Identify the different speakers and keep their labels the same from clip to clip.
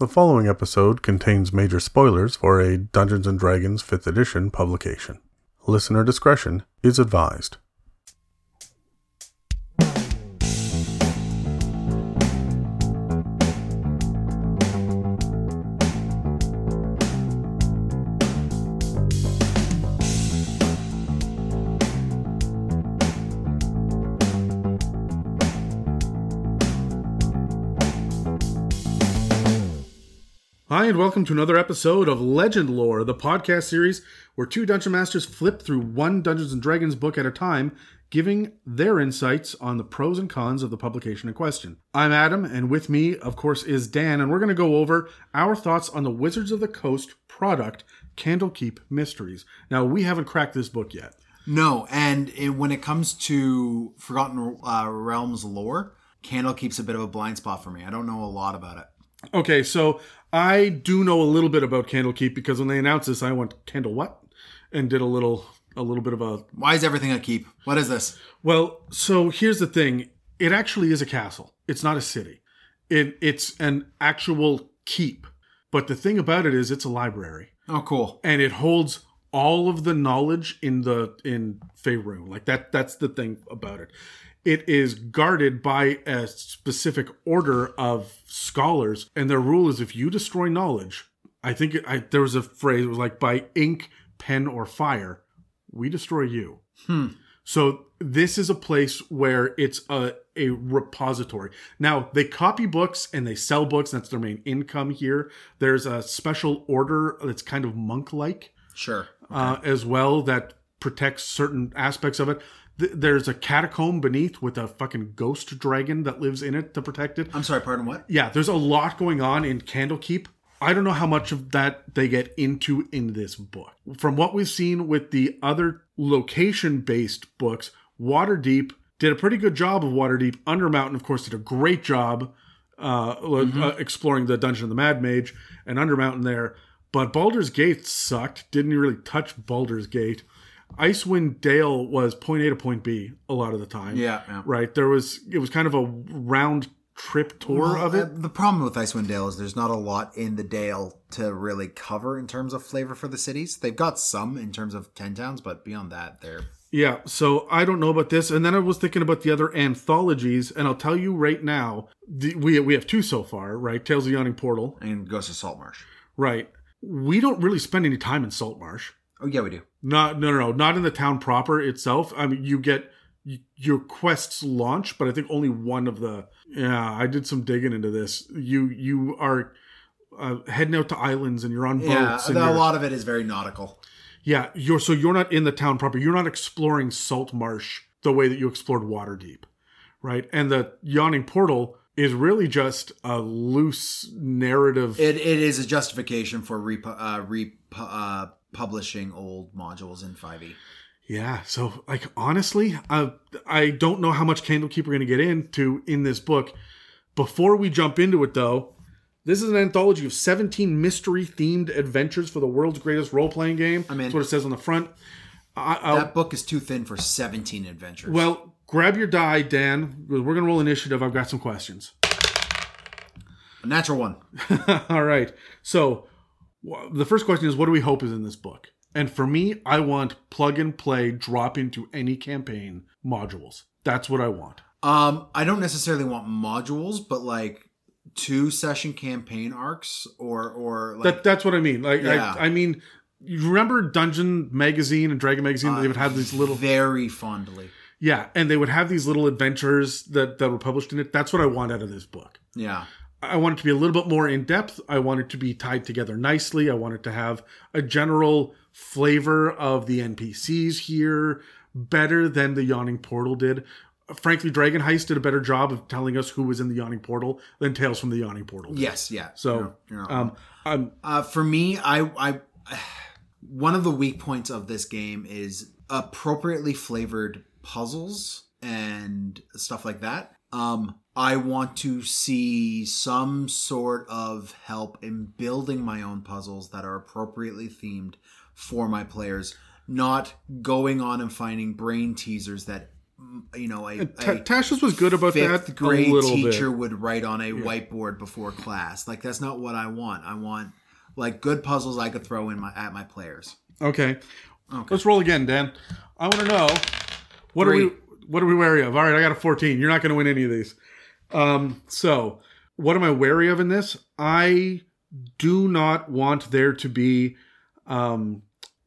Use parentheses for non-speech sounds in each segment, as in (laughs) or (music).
Speaker 1: The following episode contains major spoilers for a Dungeons and Dragons 5th edition publication. Listener discretion is advised.
Speaker 2: And welcome to another episode of Legend Lore, the podcast series where two dungeon masters flip through one Dungeons and Dragons book at a time, giving their insights on the pros and cons of the publication in question. I'm Adam, and with me, of course, is Dan, and we're going to go over our thoughts on the Wizards of the Coast product, Candlekeep Mysteries. Now, we haven't cracked this book yet.
Speaker 3: No, and it, when it comes to Forgotten uh, Realms lore, Candlekeep's a bit of a blind spot for me. I don't know a lot about it.
Speaker 2: Okay, so I do know a little bit about Candlekeep because when they announced this, I went Candle what, and did a little a little bit of a
Speaker 3: Why is everything a keep? What is this?
Speaker 2: Well, so here's the thing. It actually is a castle. It's not a city. It it's an actual keep. But the thing about it is it's a library.
Speaker 3: Oh, cool.
Speaker 2: And it holds all of the knowledge in the in Faerun. Like that that's the thing about it. It is guarded by a specific order of scholars, and their rule is if you destroy knowledge, I think it, I, there was a phrase it was like by ink, pen, or fire, we destroy you. hmm. So this is a place where it's a a repository. Now they copy books and they sell books. That's their main income here. There's a special order that's kind of monk like
Speaker 3: Sure.
Speaker 2: uh, as well that protects certain aspects of it. Th- There's a catacomb beneath with a fucking ghost dragon that lives in it to protect it.
Speaker 3: I'm sorry, pardon what?
Speaker 2: Yeah, there's a lot going on in Candlekeep. I don't know how much of that they get into in this book. From what we've seen with the other location based books, Waterdeep did a pretty good job of Waterdeep. Undermountain, of course, did a great job uh, uh, exploring the Dungeon of the Mad Mage and Undermountain there. But Baldur's Gate sucked. Didn't really touch Baldur's Gate. Icewind Dale was point A to point B a lot of the time.
Speaker 3: Yeah, yeah.
Speaker 2: Right. There was it was kind of a round trip tour of it.
Speaker 3: Uh, the problem with Icewind Dale is there's not a lot in the Dale to really cover in terms of flavor for the cities. They've got some in terms of ten towns, but beyond that, they're
Speaker 2: Yeah, so I don't know about this, and then I was thinking about the other anthologies, and I'll tell you right now, the, we we have two so far, right? Tales of the Yawning Portal,
Speaker 3: and Ghosts of Saltmarsh.
Speaker 2: right? We don't really spend any time in Saltmarsh.
Speaker 3: Oh yeah, we do.
Speaker 2: Not no no no, not in the town proper itself. I mean, you get your quests launch, but I think only one of the. Yeah, I did some digging into this. You you are uh, heading out to islands, and you're on boats.
Speaker 3: Yeah, a lot of it is very nautical.
Speaker 2: Yeah, you're so you're not in the town proper. You're not exploring Saltmarsh the way that you explored Waterdeep, right? And the Yawning Portal is really just a loose narrative.
Speaker 3: It, it is a justification for re, uh, re uh, publishing old modules in E. 5e.
Speaker 2: yeah, so like honestly, I I don't know how much Candlekeep we're going to get into in this book. Before we jump into it, though, this is an anthology of 17 mystery themed adventures for the world's greatest role playing game.
Speaker 3: I mean.
Speaker 2: That's what it says on the front. I,
Speaker 3: That book is too thin for 17 adventures.
Speaker 2: Well, grab your die, Dan. We're going to roll initiative. I've got some questions.
Speaker 3: a natural one. (laughs)
Speaker 2: All right. So, the first question is what do we hope is in this book? And for me, I want plug and play, drop into any campaign modules. That's what I want.
Speaker 3: Um, I don't necessarily want modules, but like two session campaign arcs or or like
Speaker 2: That that's what I mean. Like
Speaker 3: Yeah.
Speaker 2: I, I mean, you remember Dungeon Magazine and Dragon Magazine? they would have these little
Speaker 3: very fondly.
Speaker 2: yeah, and they would have these little adventures that that were published in it. That's what I want out of this book.
Speaker 3: Yeah.
Speaker 2: I want it to be a little bit more in depth. I want it to be tied together nicely. I want it to have a general flavor of the NPCs here better than the Yawning Portal did. Frankly, Dragon Heist did a better job of telling us who was in the Yawning Portal than Tales from the Yawning Portal. did.
Speaker 3: Yes. Yeah.
Speaker 2: So,
Speaker 3: You're- you're not
Speaker 2: um, um,
Speaker 3: Uh, for me, I, I, one of the weak points of this game is appropriately flavored puzzles and stuff like that. Um, I want to see some sort of help in building my own puzzles that are appropriately themed for my players, not going on and finding brain teasers that mm, you know a,
Speaker 2: Ta-
Speaker 3: a
Speaker 2: Tasha's was good about
Speaker 3: fifth
Speaker 2: that
Speaker 3: grade teacher
Speaker 2: bit.
Speaker 3: would write on a whiteboard before class. Like that's not what I want. I want like good puzzles I could throw in my at my players.
Speaker 2: Okay.
Speaker 3: Okay.
Speaker 2: Let's roll again, Dan. I want to know what are we what are we wary of? All right, I got a 14. You're not going to win any of these. Um, so what am I wary of in this? I do not want there to be um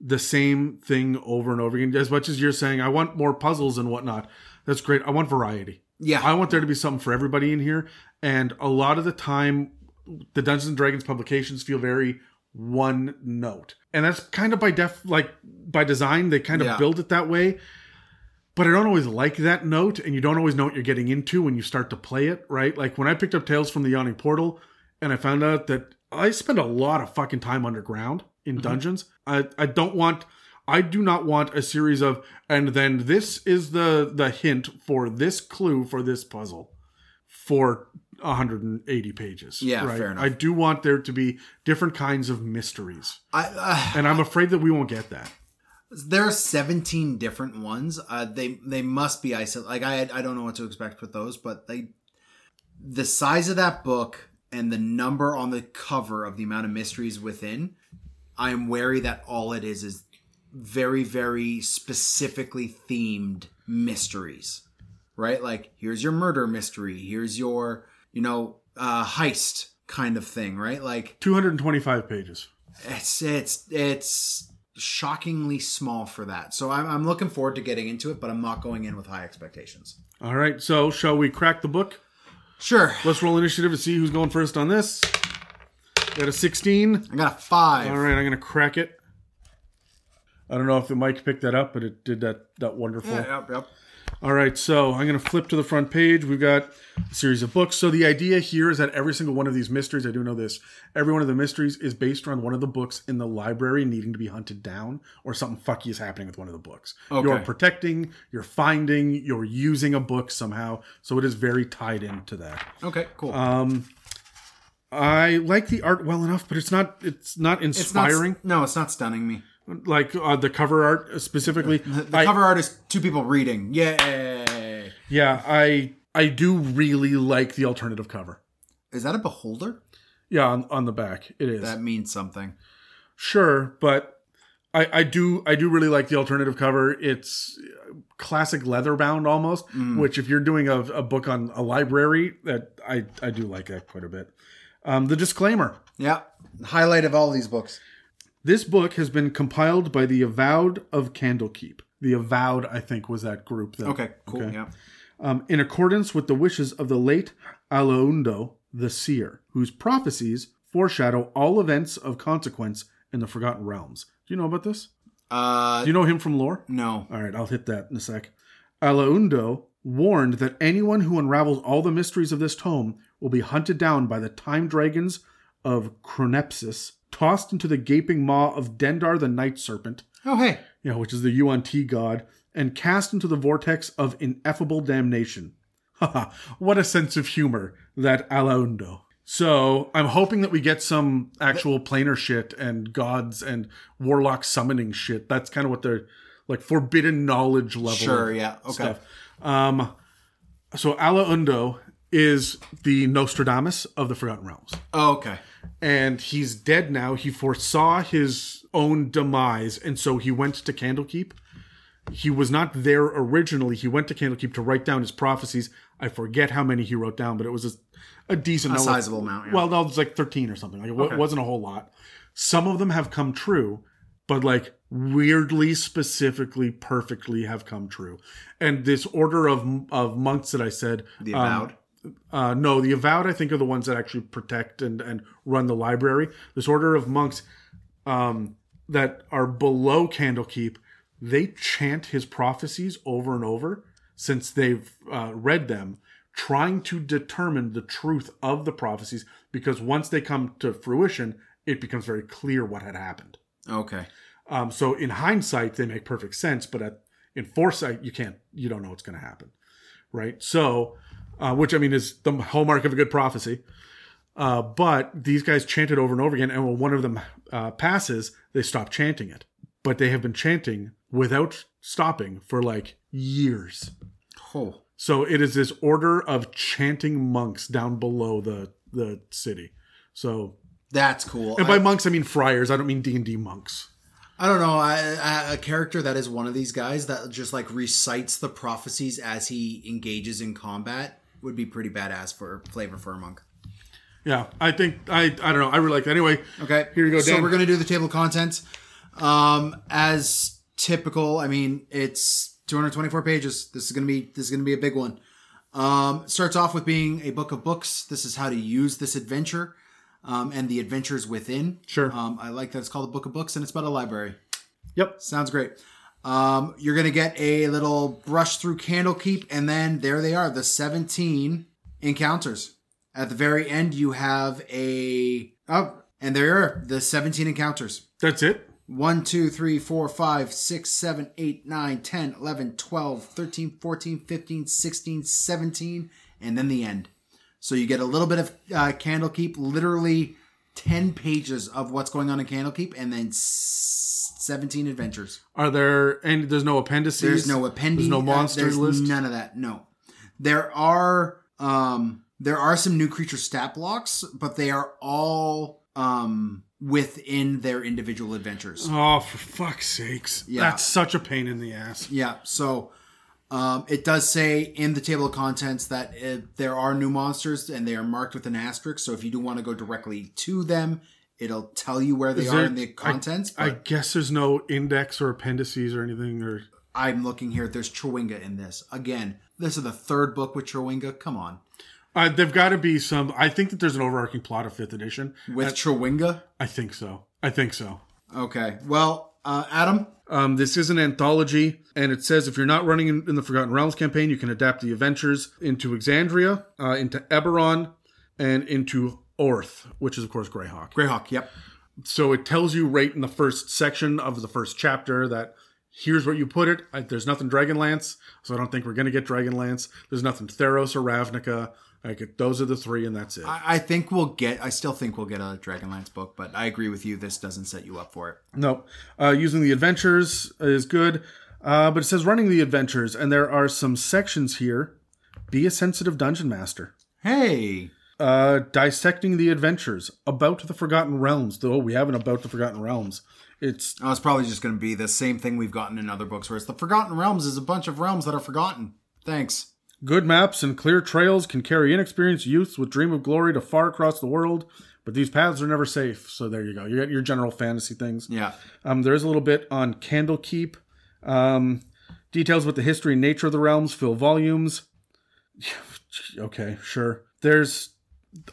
Speaker 2: the same thing over and over again. As much as you're saying, I want more puzzles and whatnot. That's great. I want variety.
Speaker 3: Yeah,
Speaker 2: I want there to be something for everybody in here. And a lot of the time, the Dungeons and Dragons publications feel very one note, and that's kind of by def like by design. They kind of
Speaker 3: Yeah.
Speaker 2: build it that way. But I don't always like that note, and you don't always know what you're getting into when you start to play it, right? Like when I picked up Tales from the Yawning Portal, and I found out that I spend a lot of fucking time underground in dungeons. I I don't want. I do not want a series of, and then this is the the hint for this clue for this puzzle for 180 pages.
Speaker 3: Yeah,
Speaker 2: right?
Speaker 3: fair enough.
Speaker 2: I do want there to be different kinds of mysteries,
Speaker 3: I, uh,
Speaker 2: and I'm afraid that we won't get that.
Speaker 3: There are 17 different ones. Uh, they they must be isolated. Like I I don't know what to expect with those, but they the size of that book and the number on the cover of the amount of mysteries within. I am wary that all it is is very very specifically themed mysteries, right? Like here's your murder mystery. Here's your you know uh, heist kind of thing, right? Like
Speaker 2: 225 pages.
Speaker 3: it's it's it's shockingly small for that. So I'm, I'm looking forward to getting into it, but I'm not going in with high expectations.
Speaker 2: All right, so shall we crack the book?
Speaker 3: Sure,
Speaker 2: Let's roll initiative to see who's going first on this. Got a 16.
Speaker 3: I got a five.
Speaker 2: All right, I'm gonna crack it. I don't know if the mic picked that up, but it did that that wonderful.
Speaker 3: Yeah, yep, yep.
Speaker 2: All right, so I'm going to flip to the front page. We've got a series of books. So the idea here is that every single one of these mysteries, I do know this, every one of the mysteries is based on one of the books in the library needing to be hunted down or something fucky is happening with one of the books.
Speaker 3: Okay.
Speaker 2: You're protecting, you're finding, you're using a book somehow. So it is very tied into that.
Speaker 3: Okay, cool.
Speaker 2: Um, I like the art well enough, but it's not it's not
Speaker 3: it's not,
Speaker 2: inspiring.
Speaker 3: no, it's not stunning me.
Speaker 2: Like uh, the cover art specifically.
Speaker 3: The
Speaker 2: I-
Speaker 3: cover art is two people reading. Yay!
Speaker 2: Yeah, I I do really like the alternative cover.
Speaker 3: Is that a beholder?
Speaker 2: Yeah, on, on the back it is.
Speaker 3: That means something.
Speaker 2: sure, but I I do I do really like the alternative cover. It's classic leather bound almost,
Speaker 3: Mm.
Speaker 2: which if you're doing a, a book on a library, that I I do like that quite a bit. Um, the disclaimer.
Speaker 3: Yeah. Highlight of all these books.
Speaker 2: This book has been compiled by the Avowed of Candlekeep. The Avowed, I think, was that group. That,
Speaker 3: Okay, cool.
Speaker 2: Okay.
Speaker 3: Yeah.
Speaker 2: um, in accordance with the wishes of the late Alaundo the Seer, whose prophecies foreshadow all events of consequence in the Forgotten Realms. Do you know about this?
Speaker 3: Uh,
Speaker 2: Do you know him from lore?
Speaker 3: no.
Speaker 2: All right, I'll hit that in a sec. Alaundo warned that anyone who unravels all the mysteries of this tome will be hunted down by the time dragons of Chronepsis, tossed into the gaping maw of Dendar the Night Serpent,
Speaker 3: Oh, hey.
Speaker 2: you know, which is the Yuan Ti god, and cast into the vortex of ineffable damnation. (laughs) Haha, what a sense of humor, that Alaundo. So I'm hoping that we get some actual planar shit and gods and warlock summoning shit. That's kind of what they're like forbidden knowledge level.
Speaker 3: Sure, yeah. Okay.
Speaker 2: Stuff. Um, so Alaundo is the Nostradamus of the Forgotten Realms
Speaker 3: Oh, okay.
Speaker 2: and he's dead now. He foresaw his own demise, and so he went to Candlekeep. He was not there originally. He went to Candlekeep to write down his prophecies. I forget how many he wrote down, but it was a, a decent,
Speaker 3: A
Speaker 2: number.
Speaker 3: sizable amount. Yeah.
Speaker 2: Well, no, it was like thirteen or something. Like it
Speaker 3: Okay.
Speaker 2: wasn't a whole lot. Some of them have come true, but like weirdly, specifically, perfectly have come true. And this order of of monks that I said,
Speaker 3: the
Speaker 2: um,
Speaker 3: avowed.
Speaker 2: Uh, no, the avowed I think are the ones that actually protect and and run the library. This order of monks um, that are below Candlekeep, they chant his prophecies over and over since they've uh, read them, trying to determine the truth of the prophecies. Because once they come to fruition, it becomes very clear what had happened.
Speaker 3: okay.
Speaker 2: Um, so in hindsight, they make perfect sense, but at, in foresight, you can't, you don't know what's going to happen, right? So, uh, which I mean is the hallmark of a good prophecy. Uh, but these guys chant it over and over again, and when one of them uh, passes, they stop chanting it. But they have been chanting without stopping for like years.
Speaker 3: Oh,
Speaker 2: So it is this order of chanting monks down below the the city. So
Speaker 3: that's cool.
Speaker 2: and by
Speaker 3: I,
Speaker 2: monks I mean friars. I don't mean D and D monks.
Speaker 3: I don't know. I, I, a character that is one of these guys that just like recites the prophecies as he engages in combat would be pretty badass for flavor for a monk.
Speaker 2: Yeah, I think I I don't know. I really like that. Anyway,
Speaker 3: Okay,
Speaker 2: Here you go,
Speaker 3: So we're gonna do the table of contents. Um, as typical, I mean, it's 224 pages. This is gonna be this is gonna be a big one. Um, starts off with being a book of books. This is how to use this adventure, um, and the adventures within.
Speaker 2: Sure.
Speaker 3: Um, I like that it's called a book of books, and it's about a library.
Speaker 2: Yep.
Speaker 3: Sounds great. Um, you're gonna get a little brush through Candlekeep, and then there they are, the 17 encounters. At the very end, you have a oh, and there are the 17 encounters.
Speaker 2: That's it.
Speaker 3: 1, 2, 3, 4, 5, 6, 7, 8, 9, 10, 11, 12, 13, 14, 15, 16, 17, and then the end. So you get a little bit of uh, Candlekeep, literally 10 pages of what's going on in Candlekeep, and then 17 adventures.
Speaker 2: Are there and there's no appendices?
Speaker 3: There's no appendix.
Speaker 2: There's no monsters
Speaker 3: there's
Speaker 2: list.
Speaker 3: None of that. No. There are um there are some new creature stat blocks, but they are all um within their individual adventures.
Speaker 2: Oh, for fuck's sakes!
Speaker 3: Yeah.
Speaker 2: That's such a pain in the ass.
Speaker 3: Yeah. So um, it does say in the table of contents that uh there are new monsters and they are marked with an asterisk. So if you do want to go directly to them, it'll tell you where they
Speaker 2: Is
Speaker 3: are
Speaker 2: there-
Speaker 3: in the contents.
Speaker 2: I
Speaker 3: but
Speaker 2: guess there's no index or appendices or anything. Or
Speaker 3: I'm looking here. There's Chwinga in this. Again, this is the third book with Chwinga. Come on.
Speaker 2: uh, there've got to be some. I think that there's an overarching plot of fifth edition.
Speaker 3: With Chwinga?
Speaker 2: I think so. I think so.
Speaker 3: Okay. Well, uh, Adam,
Speaker 2: Um, this is an anthology, and it says if you're not running in, in the Forgotten Realms campaign, you can adapt the adventures into Exandria, uh, into Eberron, and into Oerth, which is of course Greyhawk.
Speaker 3: Greyhawk. Yep.
Speaker 2: So it tells you right in the first section of the first chapter that here's where you put it. I, there's nothing Dragonlance, so I don't think we're going to get Dragonlance. There's nothing Theros or Ravnica. Like those are the three, and that's it.
Speaker 3: I, I think we'll get. I still think we'll get a Dragonlance book, but I agree with you. This doesn't set you up for it.
Speaker 2: No, uh, using the adventures is good, uh, but it says running the adventures, and there are some sections here. Be a sensitive dungeon master.
Speaker 3: Hey.
Speaker 2: Uh, dissecting the adventures about the Forgotten Realms. Though we haven't about the Forgotten Realms. It's
Speaker 3: Oh, it's probably just going to be the same thing we've gotten in other books, where it's the Forgotten Realms is a bunch of realms that are forgotten. Thanks.
Speaker 2: Good maps and clear trails can carry inexperienced youths with dream of glory to far across the world, but these paths are never safe. So there you go. You got your general fantasy things.
Speaker 3: Yeah.
Speaker 2: Um, there's a little bit on Candlekeep. Um, details with the history and nature of the realms fill volumes. (sighs) okay, sure. There's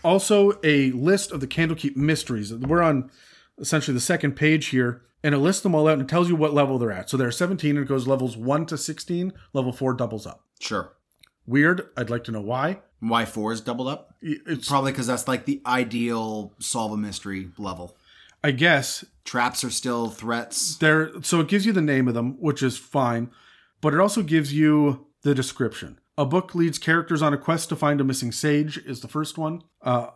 Speaker 2: also a list of the Candlekeep mysteries. We're on essentially the second page here, and it lists them all out and tells you what level they're at. So there are 17, and it goes levels 1 to 16. Level 4 doubles up.
Speaker 3: Sure.
Speaker 2: Weird. I'd like to know why.
Speaker 3: Y four is doubled up.
Speaker 2: It's
Speaker 3: Probably because that's like the ideal solve a mystery level.
Speaker 2: I guess
Speaker 3: Traps are still threats.
Speaker 2: there so it gives you the name of them which is fine but it also gives you the description a book leads characters on a quest to find a missing sage is the first one uh,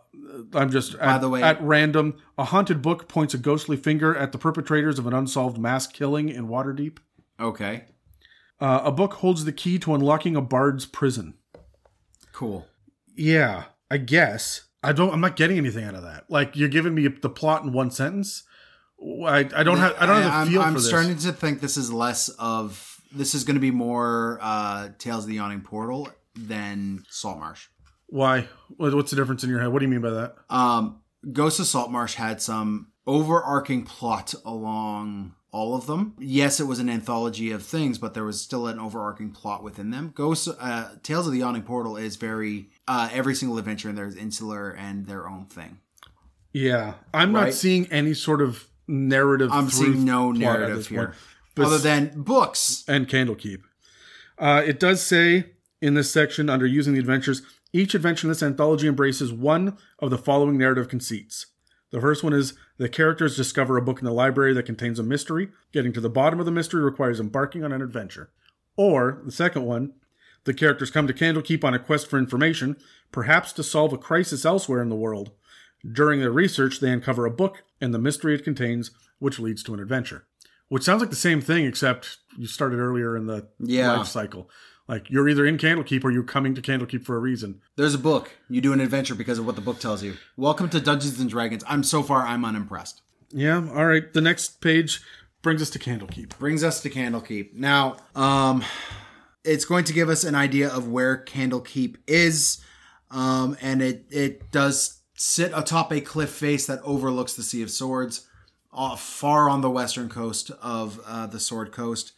Speaker 2: i'm just at,
Speaker 3: the way-
Speaker 2: at random a haunted book points a ghostly finger at the perpetrators of an unsolved mass killing in waterdeep
Speaker 3: Okay.
Speaker 2: Uh, a book holds the key to unlocking a bard's prison.
Speaker 3: Cool.
Speaker 2: yeah i guess. I don't i'm not getting anything out of that. Like you're giving me the plot in one sentence. I, I don't have i don't have
Speaker 3: I'm,
Speaker 2: the feel
Speaker 3: I'm
Speaker 2: for this.
Speaker 3: starting to think this is less of this is going to be more uh, Tales of the Yawning Portal than Saltmarsh.
Speaker 2: why? What's the difference in your head? What do you mean by that?
Speaker 3: Um, Ghost of Saltmarsh had some overarching plot along all of them. Yes, it was an anthology of things, but there was still an overarching plot within them. Ghost uh, Tales of the Yawning Portal is very uh, every single adventure in there is insular and their own thing.
Speaker 2: Yeah, I'm not seeing any sort of narrative.
Speaker 3: I'm seeing no narrative here,
Speaker 2: point.
Speaker 3: Other than books.
Speaker 2: and Candlekeep. Uh, it does say in this section under using the adventures, each adventure in this anthology embraces one of the following narrative conceits. The first one is the characters discover a book in the library that contains a mystery. Getting to the bottom of the mystery requires embarking on an adventure. Or the second one, the characters come to Candlekeep on a quest for information, perhaps to solve a crisis elsewhere in the world. During their research, they uncover a book and the mystery it contains, which leads to an adventure. Which sounds like the same thing, except you started earlier in the
Speaker 3: Yeah.
Speaker 2: life cycle. Like you're either in Candlekeep or you're coming to Candlekeep for a reason.
Speaker 3: There's a book. You do an adventure because of what the book tells you. Welcome to Dungeons and Dragons. I'm so far I'm unimpressed.
Speaker 2: Yeah. All right. The next page brings us to Candlekeep.
Speaker 3: Brings us to Candlekeep. Now, um it's going to give us an idea of where Candlekeep is. Um and it it does sit atop a cliff face that overlooks the Sea of Swords, uh, far on the western coast of uh, the Sword Coast.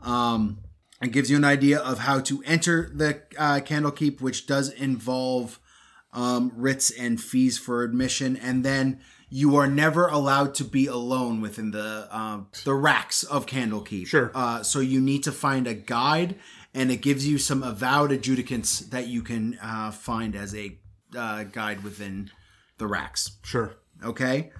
Speaker 3: Um, it gives you an idea of how to enter the uh, Candlekeep, which does involve um, writs and fees for admission, and then you are never allowed to be alone within the uh, the racks of Candlekeep.
Speaker 2: Sure.
Speaker 3: Uh, so you need to find a guide, and it gives you some avowed adjudicants that you can uh, find as a uh, guide within the racks.
Speaker 2: Sure.
Speaker 3: Okay.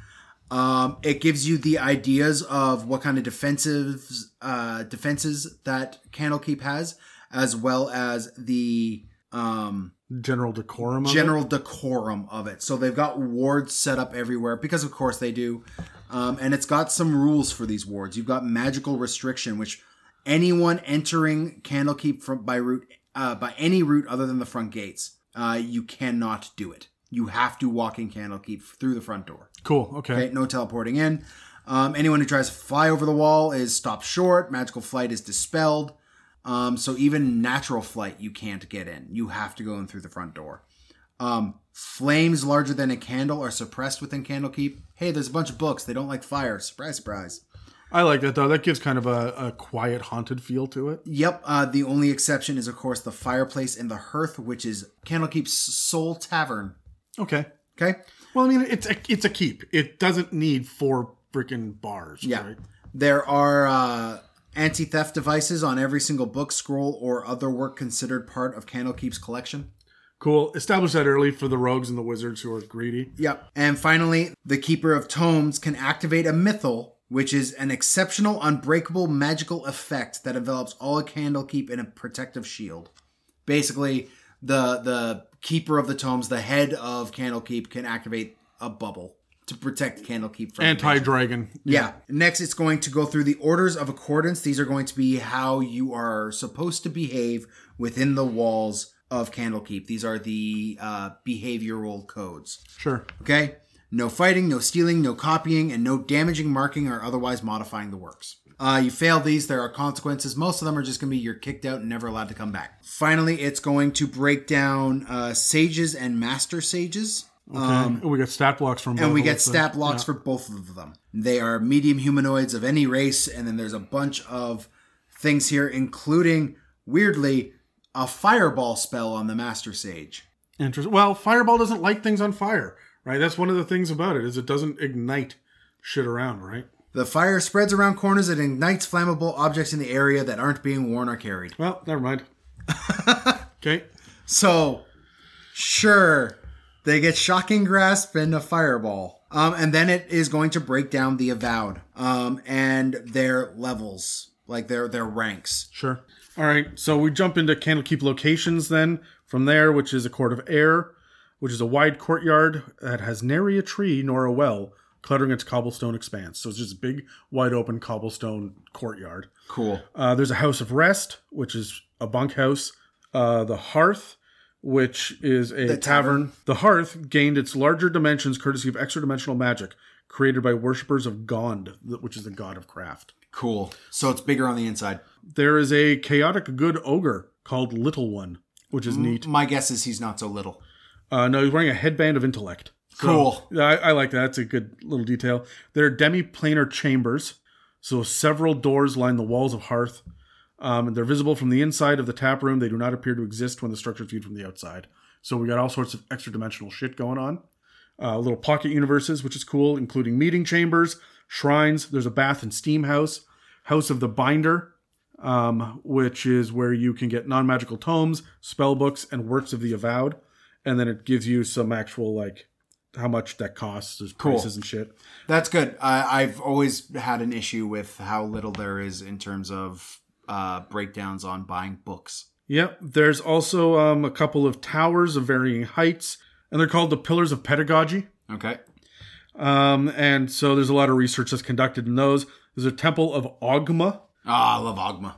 Speaker 3: Um, it gives you the ideas of what kind of defensives uh, defenses that Candlekeep has, as well as the um,
Speaker 2: General decorum. Of it?
Speaker 3: general decorum of it. So they've got wards set up everywhere because, of course, they do. Um, and it's got some rules for these wards. You've got magical restriction, which anyone entering Candlekeep from by route uh, by any route other than the front gates, uh, you cannot do it. You have to walk in Candlekeep through the front door.
Speaker 2: Cool. Okay.
Speaker 3: Okay, no teleporting in. Um, anyone who tries to fly over the wall is stopped short. Magical flight is dispelled. Um, so even natural flight, you can't get in. You have to go in through the front door. Um, flames larger than a candle are suppressed within Candlekeep. Hey, there's a bunch of books. They don't like fire. Surprise, surprise.
Speaker 2: I like that though. That gives kind of a, a quiet, haunted feel to it.
Speaker 3: Yep. Uh, the only exception is, of course, the fireplace and the hearth, which is Candlekeep's sole tavern.
Speaker 2: Okay.
Speaker 3: Okay.
Speaker 2: Well, I mean, it's a, it's a keep. It doesn't need four freaking bars.
Speaker 3: Yeah.
Speaker 2: Right?
Speaker 3: There are uh, anti theft devices on every single book, scroll, or other work considered part of Candlekeep's collection.
Speaker 2: Cool. Establish that early for the rogues and the wizards who are greedy.
Speaker 3: Yep. And finally, the Keeper of Tomes can activate a mythal, which is an exceptional, unbreakable magical effect that envelops all a Candlekeep in a protective shield. Basically, the the Keeper of the Tomes, the head of Candlekeep, can activate a bubble to protect Candlekeep from
Speaker 2: Anti dragon.
Speaker 3: Yeah. Next, it's going to go through the orders of accordance. These are going to be how you are supposed to behave within the walls of Candlekeep. These are the uh, behavioral codes.
Speaker 2: Sure.
Speaker 3: Okay? No fighting, no stealing, no copying, and no damaging, marking, or otherwise modifying the works. Uh, you fail these, there are consequences. Most of them are just going to be you're kicked out and never allowed to come back. Finally, it's going to break down uh, sages and master sages.
Speaker 2: Okay. we got stat blocks from
Speaker 3: Um, And we get stat blocks
Speaker 2: yeah.
Speaker 3: for both of them. They are medium humanoids of any race, and then there's a bunch of things here, including, weirdly, a fireball spell on the Master Sage.
Speaker 2: Interesting. Well, fireball doesn't light things on fire, right? That's one of the things about it is it doesn't ignite shit around, right?
Speaker 3: The fire spreads around corners and ignites flammable objects in the area that aren't being worn or carried.
Speaker 2: Well, never mind. (laughs) okay.
Speaker 3: So, sure, they get shocking grasp and a fireball. Um, and then it is going to break down the avowed um, and their levels, like their their ranks.
Speaker 2: Sure. All right. So we jump into Candlekeep locations then from there, which is a court of air, which is a wide courtyard that has nary a tree nor a well cluttering its cobblestone expanse. So it's just a big, wide open cobblestone courtyard.
Speaker 3: Cool.
Speaker 2: Uh, there's a house of rest, which is a bunkhouse. Uh, the hearth, which is a
Speaker 3: The
Speaker 2: tavern.
Speaker 3: tavern.
Speaker 2: The hearth gained its larger dimensions courtesy of extra dimensional magic created by worshippers of Gond, which is the god of craft.
Speaker 3: Cool. So it's bigger on the inside.
Speaker 2: There is a chaotic good ogre called Little One, which is neat.
Speaker 3: My guess is he's not so little.
Speaker 2: Uh, no, he's wearing a headband of intellect. So,
Speaker 3: Cool.
Speaker 2: yeah, I, I like that. That's a good little detail. There are demi-planar chambers, so several doors line the walls of Hearth. Um, they're visible from the inside of the tap room. They do not appear to exist when the structure is viewed from the outside. So we got all sorts of extra dimensional shit going on. Uh, little pocket universes, which is cool, including meeting chambers, shrines. There's a bath and steam house, house of the binder, um, which is where you can get non-magical tomes, spell books, and works of the avowed. And then it gives you some actual like how much that costs, there's
Speaker 3: Cool.
Speaker 2: prices and shit.
Speaker 3: That's good. I, I've always had an issue with how little there is in terms of uh, breakdowns on buying books.
Speaker 2: Yep. There's also um, a couple of towers of varying heights, and they're called the Pillars of Pedagogy.
Speaker 3: Okay.
Speaker 2: Um, and so there's a lot of research that's conducted in those. There's a Temple of Ogma.
Speaker 3: Ah, I love Ogma.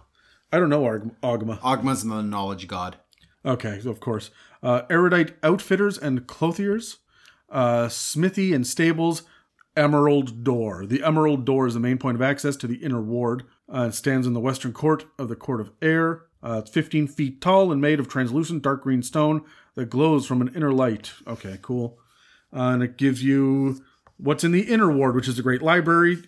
Speaker 2: I don't know Ogma.
Speaker 3: Ogma's the knowledge god.
Speaker 2: Okay, of course. Uh, erudite outfitters and clothiers, uh, smithy and stables, emerald door. The emerald door is the main point of access to the inner ward. Uh, it stands in the western court of the court of air. Uh, it's 15 feet tall and made of translucent dark green stone that glows from an inner light. Okay, cool. Uh, and it gives you what's in the inner ward, which is the great library.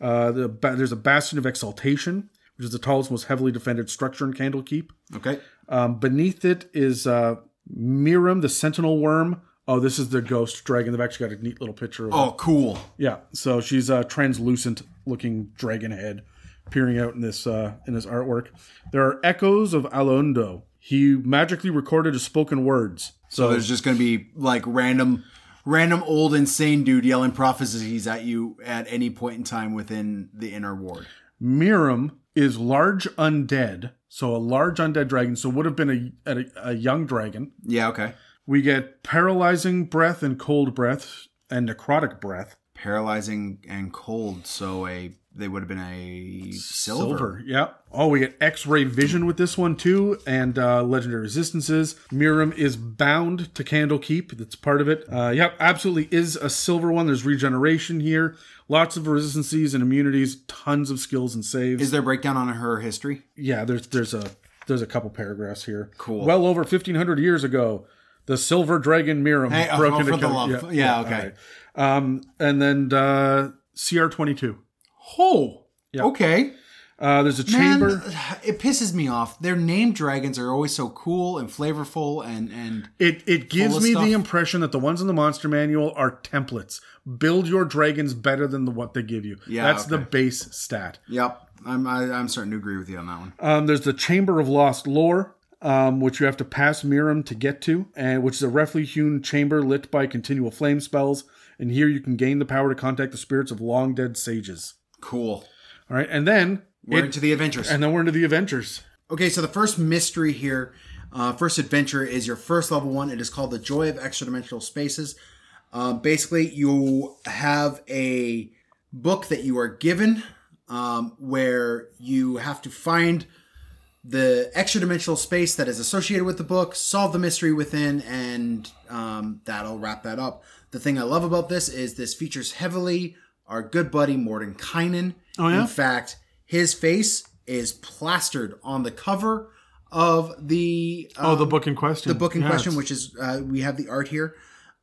Speaker 2: Uh, the, there's a bastion of exaltation, which is the tallest, most heavily defended structure in Candlekeep.
Speaker 3: Okay.
Speaker 2: Um, beneath it is uh, Miirym, the sentinel wyrm. Oh, this is the ghost dragon. They've actually got a neat little picture of.
Speaker 3: Oh, cool.
Speaker 2: Yeah, so she's a translucent looking dragon head peering out in this uh, in this artwork. There are echoes of Alaundo. He magically recorded his spoken words.
Speaker 3: So there's just going to be like random, random old insane dude yelling prophecies at you at any point in time within the inner ward.
Speaker 2: Miirym is large undead, so a large undead dragon. So would have been a, a, a young dragon.
Speaker 3: Yeah. Okay.
Speaker 2: We get paralyzing breath and cold breath and necrotic breath.
Speaker 3: Paralyzing and cold. So a they would have been a silver.
Speaker 2: Yeah. Oh, we get X-ray vision with this one too, and uh, legendary resistances. Miirym is bound to Candlekeep. That's part of it. Uh, yep, absolutely is a silver one. There's regeneration here. Lots of resistances and immunities. Tons of skills and saves.
Speaker 3: Is there a breakdown on her history?
Speaker 2: yeah, there's there's a there's a couple paragraphs here.
Speaker 3: Cool.
Speaker 2: Well over 1500 years ago, the silver dragon Miirym
Speaker 3: Hey, oh,
Speaker 2: broke
Speaker 3: oh,
Speaker 2: into Cal-
Speaker 3: love. Yeah, okay.
Speaker 2: right. Um, and then uh, CR22.
Speaker 3: Oh.
Speaker 2: Yeah.
Speaker 3: Okay.
Speaker 2: Uh, there's a
Speaker 3: Man,
Speaker 2: chamber.
Speaker 3: it pisses me off. Their name dragons are always so cool and flavorful and and
Speaker 2: It it gives me
Speaker 3: stuff.
Speaker 2: the impression that the ones in the monster manual are templates. Build your dragons better than the what they give you.
Speaker 3: Yeah,
Speaker 2: that's the base stat.
Speaker 3: yep. I'm I, I'm starting to agree with you on that one.
Speaker 2: Um, there's the Chamber of Lost Lore, um, which you have to pass Miirym to get to, and which is a roughly hewn chamber lit by continual flame spells. And here you can gain the power to contact the spirits of long dead sages.
Speaker 3: Cool.
Speaker 2: All right, and then
Speaker 3: We're
Speaker 2: it-
Speaker 3: into the adventures.
Speaker 2: and then we're into the Avengers.
Speaker 3: Okay, so the first mystery here, uh, first adventure is your first level one. It is called the Joy of Extra Dimensional Spaces. Um, basically, you have a book that you are given um, where you have to find the extra dimensional space that is associated with the book, solve the mystery within, and um, that'll wrap that up. The thing I love about this is this features heavily our good buddy Mordenkainen.
Speaker 2: Oh, yeah?
Speaker 3: In fact, his face is plastered on the cover of the
Speaker 2: Oh, the book in question.
Speaker 3: the book in
Speaker 2: Yeah,
Speaker 3: question,
Speaker 2: it's-
Speaker 3: which is uh, we have the art here,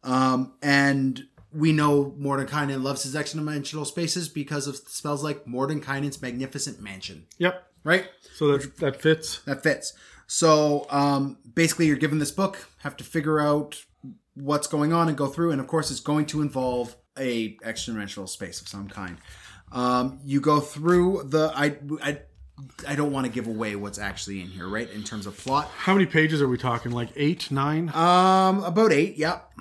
Speaker 3: um, and we know Mordenkainen loves his extra-dimensional spaces because of spells like Mordenkainen's Magnificent Mansion,
Speaker 2: Yep.
Speaker 3: right?
Speaker 2: So that that fits.
Speaker 3: That fits. So um, basically, you're given this book, have to figure out what's going on and go through, and of course, it's going to involve a extra-dimensional space of some kind. Um, you go through the I. I I don't want to give away what's actually in here, right? In terms of plot,
Speaker 2: How many pages are we talking? Like eight, nine?
Speaker 3: Um, about eight, yep.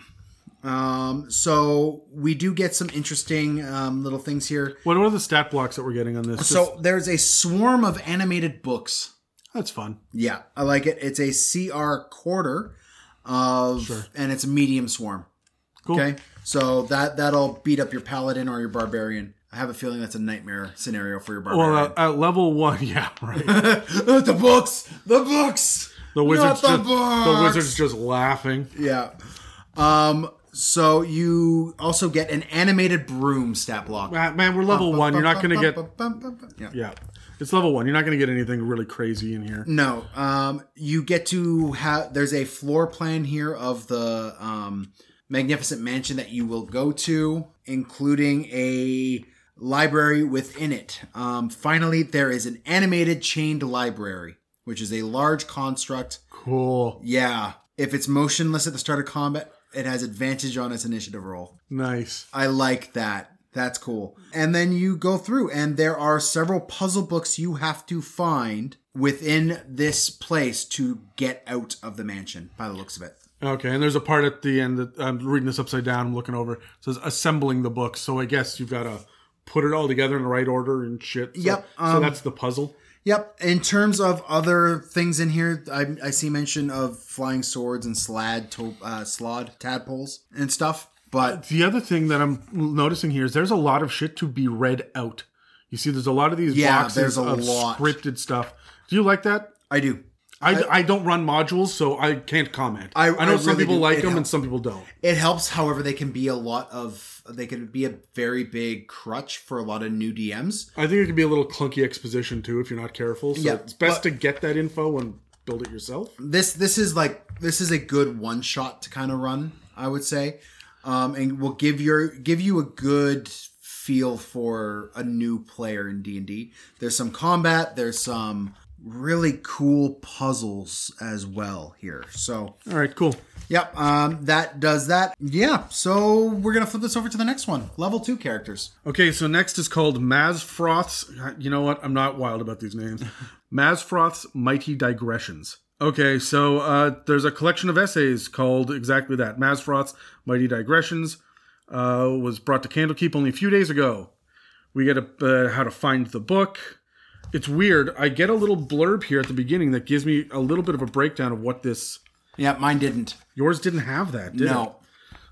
Speaker 3: Um, so we do get some interesting um, little things here.
Speaker 2: what are the stat blocks that we're getting on this?
Speaker 3: So
Speaker 2: Just-
Speaker 3: there's a swarm of animated books.
Speaker 2: that's fun.
Speaker 3: Yeah, I like it. It's a CR quarter of, and it's a medium swarm.
Speaker 2: Cool.
Speaker 3: Okay, so that that'll beat up your paladin or your barbarian. I have a feeling that's a nightmare scenario for your
Speaker 2: Well,
Speaker 3: barbarian.
Speaker 2: uh, at level one, (laughs) yeah, right. (laughs)
Speaker 3: the books, the books.
Speaker 2: The wizards,
Speaker 3: the
Speaker 2: just, the wizards just laughing.
Speaker 3: Yeah. Um. So you also get an animated broom stat block.
Speaker 2: Ah, Man, we're level one. You're not going to get.
Speaker 3: Yeah.
Speaker 2: Yeah, it's level one. You're not going to get anything really crazy in here.
Speaker 3: No. Um. You get to have. There's a floor plan here of the um magnificent mansion that you will go to, including a library within it. Um. Finally, there is an animated chained library, which is a large construct.
Speaker 2: Cool.
Speaker 3: Yeah. If it's motionless at the start of combat, it has advantage on its initiative roll.
Speaker 2: Nice.
Speaker 3: I like that. That's cool. And then you go through, and there are several puzzle books you have to find within this place to get out of the mansion, by the looks of it.
Speaker 2: Okay, and there's a part at the end that I'm reading this upside down. I'm looking over. It says assembling the books. So I guess you've got to put it all together in the right order and shit. So,
Speaker 3: Yep,
Speaker 2: so
Speaker 3: um,
Speaker 2: that's the puzzle.
Speaker 3: Yep. In terms of other things in here, I, I see mention of flying swords and slad, to, uh, slod, tadpoles, and stuff. But
Speaker 2: The other thing that I'm noticing here is there's a lot of shit to be read out. You see, there's a lot of these
Speaker 3: Yeah,
Speaker 2: boxes of
Speaker 3: lot.
Speaker 2: scripted stuff. Do you like that?
Speaker 3: I do.
Speaker 2: I, I, don't run modules, so I can't comment.
Speaker 3: I-
Speaker 2: I, know
Speaker 3: I
Speaker 2: some
Speaker 3: really
Speaker 2: people
Speaker 3: do.
Speaker 2: like
Speaker 3: It
Speaker 2: them and some people don't.
Speaker 3: It helps, however, they can be a lot of they could be a very big crutch for a lot of new DMs.
Speaker 2: I think it could be a little clunky exposition too if you're not careful. So
Speaker 3: Yeah,
Speaker 2: it's best to get that info and build it yourself.
Speaker 3: This this is like this is a good one shot to kind of run, I would say, um, and will give your give you a good feel for a new player in D and D. There's some combat. There's some really cool puzzles as well here. So
Speaker 2: All right, cool.
Speaker 3: Yep, um, that does that. Yeah, so we're gonna flip this over to the next one. Level two characters.
Speaker 2: Okay, so next is called Mazfroth's. You know what? I'm not wild about these names. (laughs) Mazfroth's Mighty Digressions. Okay, so uh, there's a collection of essays called exactly that. Mazfroth's Mighty Digressions uh, was brought to Candlekeep only a few days ago. We get a, uh, how to find the book. It's weird. I get a little blurb here at the beginning that gives me a little bit of a breakdown of what this.
Speaker 3: Yeah, mine didn't.
Speaker 2: Yours didn't have that, did it?
Speaker 3: no.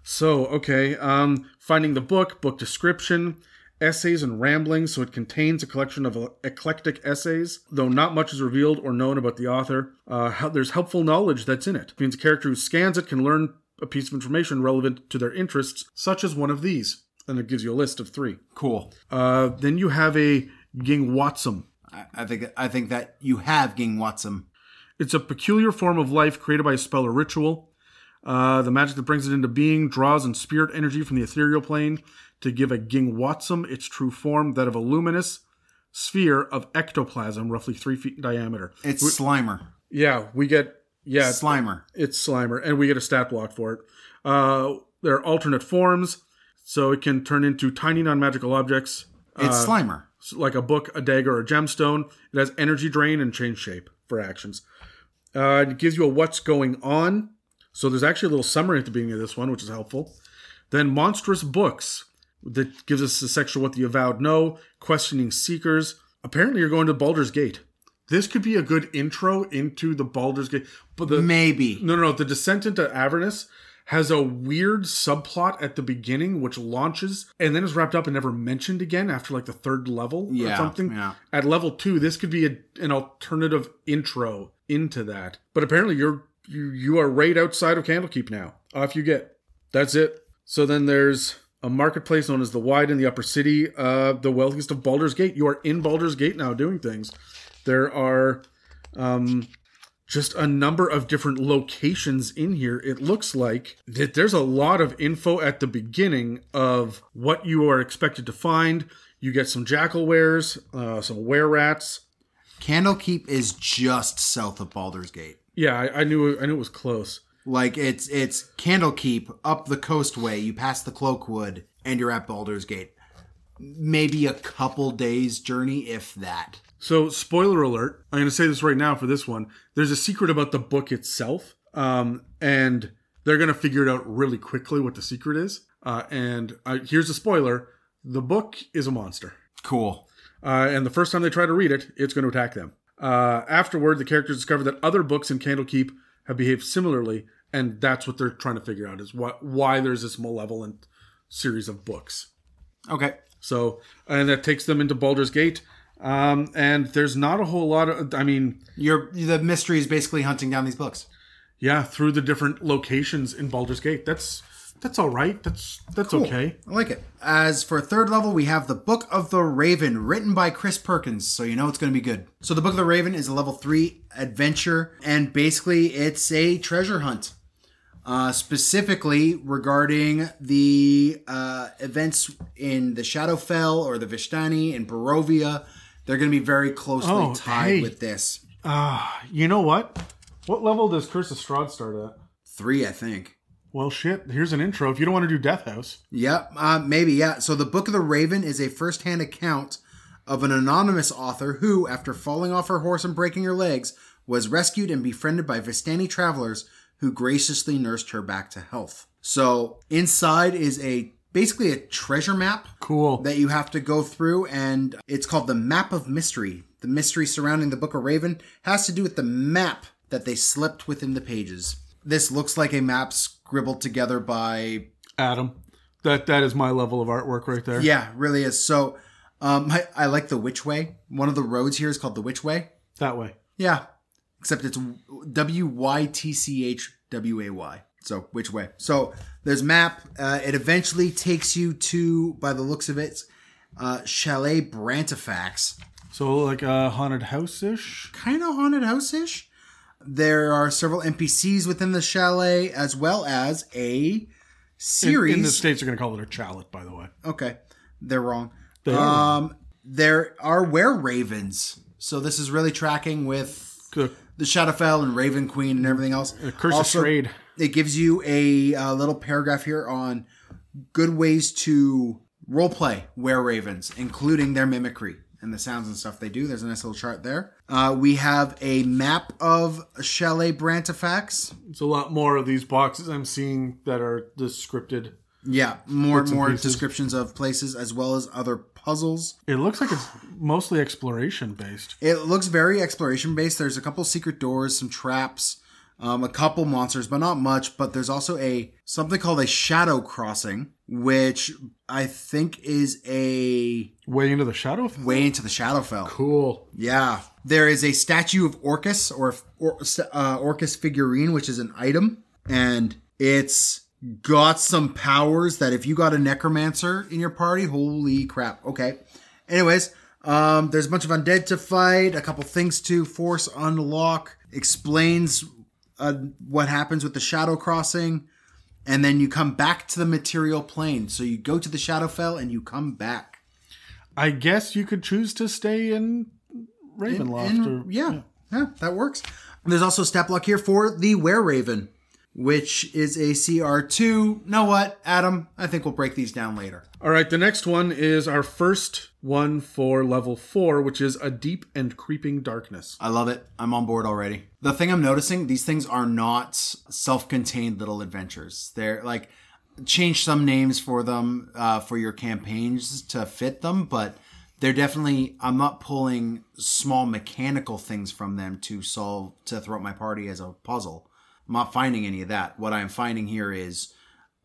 Speaker 2: So, okay, um, finding the book, book description, essays and ramblings. So it contains a collection of eclectic essays, though not much is revealed or known about the author. Uh, there's helpful knowledge that's in it. It means a character who scans it can learn a piece of information relevant to their interests, such as one of these. And it gives you a list of three.
Speaker 3: Cool.
Speaker 2: Uh, then you have a Gingwatzim.
Speaker 3: I, I think I think that you have Gingwatzim.
Speaker 2: It's a peculiar form of life created by a spell or ritual. Uh, the magic that brings it into being draws in spirit energy from the ethereal plane to give a Gingwatzim its true form, that of a luminous sphere of ectoplasm, roughly three feet in diameter.
Speaker 3: It's Slimer.
Speaker 2: Yeah, we get yeah,
Speaker 3: Slimer.
Speaker 2: it's Slimer, and we get a stat block for it. Uh, there are alternate forms, so it can turn into tiny non-magical objects,
Speaker 3: It's Slimer.
Speaker 2: Like a book, a dagger, or a gemstone. It has energy drain and change shape for actions. Uh, it gives you a what's going on. So there's actually a little summary at the beginning of this one, which is helpful. Then monstrous books that gives us a section what the avowed know, questioning seekers. Apparently, you're going to Baldur's Gate. This could be a good intro into the Baldur's Gate. But the
Speaker 3: Maybe.
Speaker 2: no, no, no. The Descent into Avernus has a weird subplot at the beginning, which launches and then is wrapped up and never mentioned again after like the third level or
Speaker 3: Yeah,
Speaker 2: something.
Speaker 3: yeah.
Speaker 2: At level two, this could be a, an alternative intro into that. But apparently, you're you you are right outside of Candlekeep now. Off you get. That's it. So then there's a marketplace known as the Wide in the Upper City, uh, the wealthiest of Baldur's Gate. You are in Baldur's Gate now doing things. There are um, just a number of different locations in here. It looks like that there's a lot of info at the beginning of what you are expected to find. You get some jackal wares, uh, some were rats.
Speaker 3: Candlekeep is just south of Baldur's Gate.
Speaker 2: Yeah, I, I knew I knew it was close.
Speaker 3: Like it's it's Candlekeep up the coastway. You pass the Cloakwood, and you're at Baldur's Gate. Maybe a couple days journey, if that.
Speaker 2: So, spoiler alert! I'm going to say this right now for this one. There's a secret about the book itself, um, and they're going to figure it out really quickly what the secret is. Uh, and uh, here's a spoiler: the book is a monster.
Speaker 3: Cool.
Speaker 2: Uh, and the first time they try to read it, it's going to attack them. Uh, afterward, the characters discover that other books in Candlekeep have behaved similarly, and that's what they're trying to figure out: is what why there's this malevolent series of books.
Speaker 3: Okay.
Speaker 2: So, and that takes them into Baldur's Gate. Um, and there's not a whole lot of, I mean,
Speaker 3: You're the mystery is basically hunting down these books.
Speaker 2: yeah, through the different locations in Baldur's Gate. That's that's all right. That's that's okay.
Speaker 3: I like it. As for third level, we have the Book of the Raven, written by Chris Perkins, so you know it's going to be good. So the Book of the Raven is a level three adventure, and basically it's a treasure hunt. Uh, specifically regarding the uh, events in the Shadowfell or the Vistani and Barovia, they're going to be very closely
Speaker 2: Oh,
Speaker 3: tied
Speaker 2: hey.
Speaker 3: with this.
Speaker 2: Uh, You know what? What level does Curse of Strahd start at?
Speaker 3: Three, I think.
Speaker 2: Well, shit. Here's an intro. If you don't want to do Death House,
Speaker 3: Yep, uh, maybe, yeah. So, The Book of the Raven is a first hand account of an anonymous author who, after falling off her horse and breaking her legs, was rescued and befriended by Vistani travelers who graciously nursed her back to health. So, inside is a basically a treasure map
Speaker 2: cool.
Speaker 3: that you have to go through, and it's called the Map of Mystery. The mystery surrounding the Book of Raven has to do with the map that they slipped within the pages. This looks like a map scribbled together by
Speaker 2: Adam. That that is my level of artwork right there.
Speaker 3: Yeah, really is. So, Um, I, I like the Which Way. One of the roads here is called the Which Way.
Speaker 2: That way.
Speaker 3: Yeah, except it's W Y T C H W A Y. So which way? So there's map. Uh, it eventually takes you to, by the looks of it, uh, Chalet Brantifax.
Speaker 2: So like a haunted house ish.
Speaker 3: Kind of haunted house ish. There are several NPCs within the chalet, as well as a series.
Speaker 2: in the states, are going to call it a chalet, by the way.
Speaker 3: Okay, they're wrong.
Speaker 2: They
Speaker 3: um, there are were ravens, so this is really tracking with
Speaker 2: The
Speaker 3: the Shadowfell and Raven Queen and everything else.
Speaker 2: Curse of
Speaker 3: Also,
Speaker 2: Strahd.
Speaker 3: It gives you a, uh little paragraph here on good ways to role play were ravens, including their mimicry and the sounds and stuff they do. There's a nice little chart there. Uh, we have a map of Chalet Brantifax.
Speaker 2: It's a lot more of these boxes I'm seeing that are descripted.
Speaker 3: Yeah, more and
Speaker 2: and
Speaker 3: more
Speaker 2: pieces.
Speaker 3: descriptions of places as well as other puzzles.
Speaker 2: It looks like it's mostly exploration based.
Speaker 3: It looks very exploration based. There's a couple secret doors, some traps, um, a couple monsters, but not much. But there's also a something called a shadow crossing, which I think is a
Speaker 2: Way into the shadow.
Speaker 3: way into the Shadowfell.
Speaker 2: Cool.
Speaker 3: Yeah, there is a statue of Orcus or, or uh, Orcus figurine, which is an item, and it's got some powers that if you got a necromancer in your party, holy crap. Okay. Anyways, um, there's a bunch of undead to fight, a couple things to force unlock, explains uh, what happens with the shadow crossing, and then you come back to the material plane. So you go to the Shadowfell and you come back.
Speaker 2: I guess you could choose to stay in Ravenloft.
Speaker 3: And-
Speaker 2: or,
Speaker 3: yeah, yeah, that works. There's also stat block here for the Were Raven, which is a CR2. Know what, Adam? I think we'll break these down later.
Speaker 2: All right, the next one is our first one for level four, which is a deep and creeping darkness.
Speaker 3: I love it. I'm on board already. The thing I'm noticing, these things are not self-contained little adventures. They're like change some names for them uh, for your campaigns to fit them, but they're definitely. I'm not pulling small mechanical things from them to solve to throw at my party as a puzzle. I'm not finding any of that. What I'm finding here is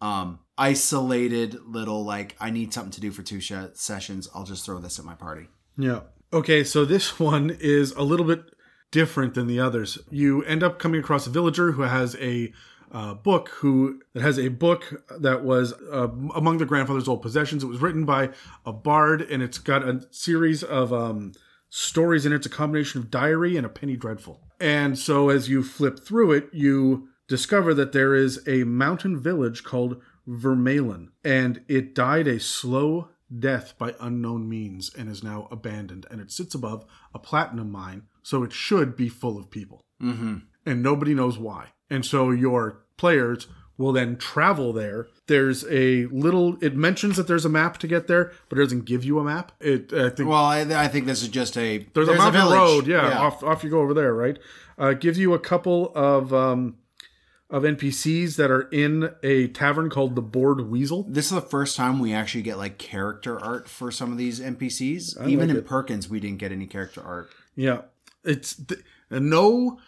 Speaker 3: um, isolated little like I need something to do for two sh- sessions. I'll just throw this at my party.
Speaker 2: Yeah. Okay, so this (laughs) one is a little bit different than the others. You end up coming across a villager who has a uh, book who that has a book that was uh, among the grandfather's old possessions. It was written by a bard, and it's got a series of um, stories in it. It's a combination of diary and a penny dreadful. And so, as you flip through it, you discover that there is a mountain village called Vermeillon, and it died a slow death by unknown means and is now abandoned. And it sits above a platinum mine, so it should be full of people.
Speaker 3: Mm-hmm.
Speaker 2: And nobody knows why. And so your players will then travel there. There's a little, it mentions that there's a map to get there, but it doesn't give you a map. It, I think
Speaker 3: Well, I, I think this is just a
Speaker 2: there's, a mountain
Speaker 3: village.
Speaker 2: road, yeah, Off, off you go over there, right? Uh, gives you a couple of um, of NPCs that are in a tavern called the Board Weasel.
Speaker 3: This is the first time we actually get like character art for some of these NPCs. Even
Speaker 2: like
Speaker 3: in
Speaker 2: it.
Speaker 3: Perkins, we didn't get any character art.
Speaker 2: Yeah, it's th- no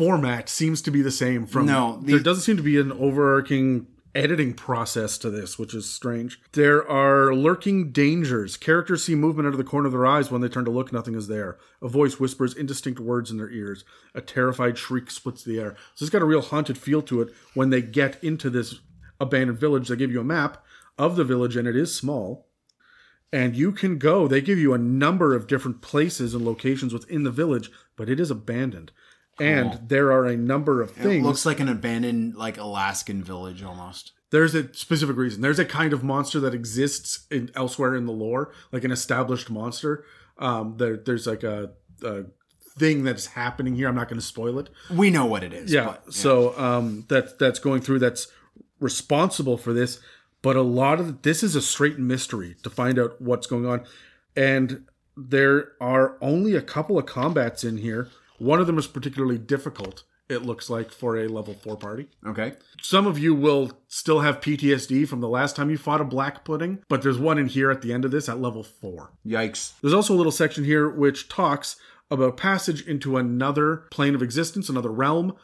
Speaker 2: format seems to be the same from.
Speaker 3: No, the-
Speaker 2: there doesn't seem to be an overarching editing process to this, which is strange. There are lurking dangers. Characters see movement out of the corner of their eyes when they turn to look. Nothing is there. A voice whispers indistinct words in their ears. A terrified shriek splits the air. So it's got a real haunted feel to it. When they get into this abandoned village, they give you a map of the village, and it is small and you can go. They give you a number of different places and locations within the village, but it is abandoned. And there are a number of things.
Speaker 3: It looks like an abandoned like Alaskan village almost.
Speaker 2: There's a specific reason. There's a kind of monster that exists in, elsewhere in the lore, like an established monster. Um, there, there's like a, a thing that's happening here. I'm not going to spoil it.
Speaker 3: We know what it is.
Speaker 2: Yeah.
Speaker 3: but,
Speaker 2: So um, that that's going through. That's responsible for this. But a lot of this is a straight mystery to find out what's going on, and there are only a couple of combats in here. One of them is particularly difficult. It looks like for a level four party.
Speaker 3: okay.
Speaker 2: Some of you will still have PTSD from the last time you fought a black pudding, but there's one in here at the end of this at level four.
Speaker 3: Yikes.
Speaker 2: There's also a little section here which talks about passage into another plane of existence, another realm.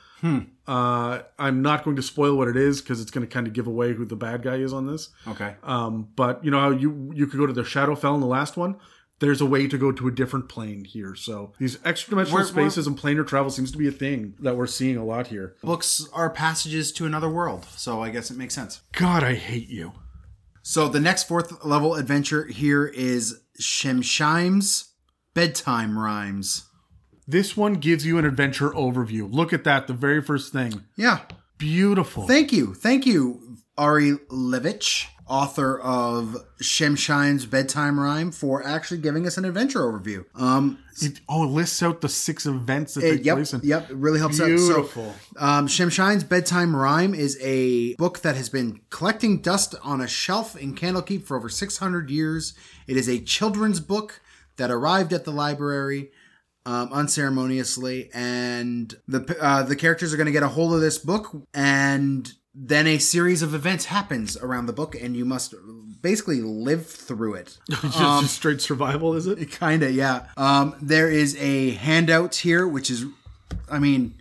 Speaker 2: Uh, I'm not going to spoil what it is because it's going to kind of give away who the bad guy is on this.
Speaker 3: Okay.
Speaker 2: Um, but you know how you you could go to the Shadowfell in the last one. There's a way to go to a different plane here. So these extra dimensional
Speaker 3: We're- we're-
Speaker 2: spaces and planar travel seems to be a thing that we're seeing a lot here.
Speaker 3: Books are passages to another world, so I guess it makes sense.
Speaker 2: God, I hate you.
Speaker 3: So the next fourth level adventure here is Shemshime's Bedtime Rhymes.
Speaker 2: This one gives you an adventure overview. Look at that, the very first thing.
Speaker 3: Yeah.
Speaker 2: Beautiful.
Speaker 3: Thank you. Thank you, Ari Levitch, author of Shemshime's Bedtime Rhyme, for actually giving us an adventure overview. Um,
Speaker 2: It, oh, it lists out the six events that
Speaker 3: it-
Speaker 2: take
Speaker 3: yep,
Speaker 2: place in.
Speaker 3: yep, it really helps out.
Speaker 2: Beautiful.
Speaker 3: So, um, Shemshime's Bedtime Rhyme is a book that has been collecting dust on a shelf in Candlekeep for over 600 years. It is a children's book that arrived at the library um, unceremoniously, and the uh, the characters are going to get a hold of this book, and then a series of events happens around the book, and you must basically live through it. (laughs)
Speaker 2: just, just straight survival, is it?
Speaker 3: Kinda, yeah. Um, there is a handout here, which is, I mean,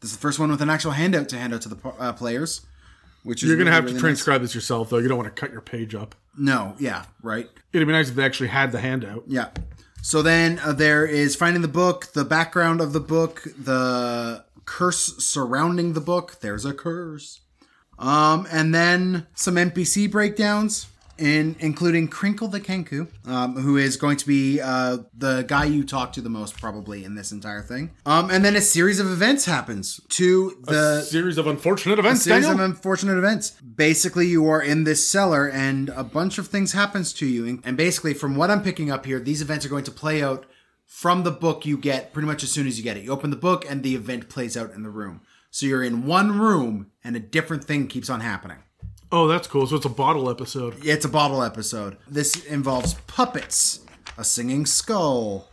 Speaker 3: this is the first one with an actual handout to hand out to the uh, players. Which
Speaker 2: You're gonna
Speaker 3: really,
Speaker 2: have
Speaker 3: really
Speaker 2: to
Speaker 3: nice.
Speaker 2: transcribe this yourself, though. You don't want to cut your page up.
Speaker 3: No, yeah, right,
Speaker 2: It'd be nice if they actually had the handout.
Speaker 3: yeah. So then uh, there is finding the book, the background of the book, the curse surrounding the book. There's a curse. Um, and then some NPC breakdowns, in including Crinkle the Kenku, um, who is going to be uh, the guy you talk to the most probably in this entire thing. Um, and then a series of events happens to the
Speaker 2: series of unfortunate events,
Speaker 3: series
Speaker 2: Daniel.
Speaker 3: of unfortunate events. Basically, you are in this cellar, and a bunch of things happens to you. And basically, from what I'm picking up here, these events are going to play out from the book you get pretty much as soon as you get it. You open the book, and the event plays out in the room. So you're in one room, and a different thing keeps on happening.
Speaker 2: oh, that's cool. So it's a bottle episode.
Speaker 3: Yeah, it's a bottle episode. This involves puppets, a singing skull,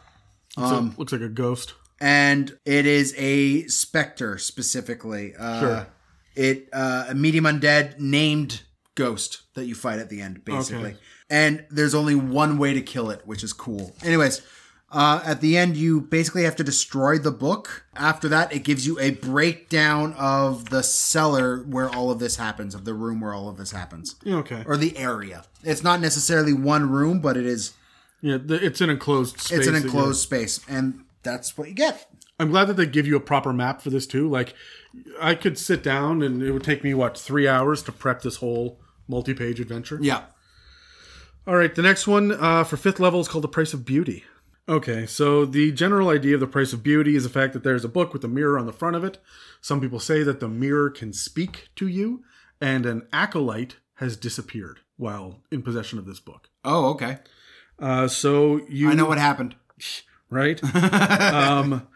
Speaker 2: So
Speaker 3: Um,
Speaker 2: it looks like a ghost.
Speaker 3: and it is a specter specifically. Uh,
Speaker 2: Sure.
Speaker 3: It uh, a medium undead named ghost that you fight at the end, basically.
Speaker 2: Okay.
Speaker 3: And there's only one way to kill it, which is cool. Anyways. Uh, at the end, you basically have to destroy the book. After that, it gives you a breakdown of the cellar where all of this happens, of the room where all of this happens,
Speaker 2: okay.
Speaker 3: or the area. It's not necessarily one room, but it is.
Speaker 2: Yeah, the, it's an enclosed space.
Speaker 3: It's an enclosed space, and that's what you get.
Speaker 2: I'm glad that they give you a proper map for this too. Like, I could sit down and it would take me what three hours to prep this whole multi-page adventure.
Speaker 3: Yeah.
Speaker 2: All right, the next one uh, for fifth level is called The Price of Beauty. Okay, so the general idea of The Price of Beauty is the fact that there's a book with a mirror on the front of it. Some people say that the mirror can speak to you, and an acolyte has disappeared while in possession of this book.
Speaker 3: Oh, okay.
Speaker 2: Uh, so you
Speaker 3: I know what happened. (laughs)
Speaker 2: right? (laughs) um,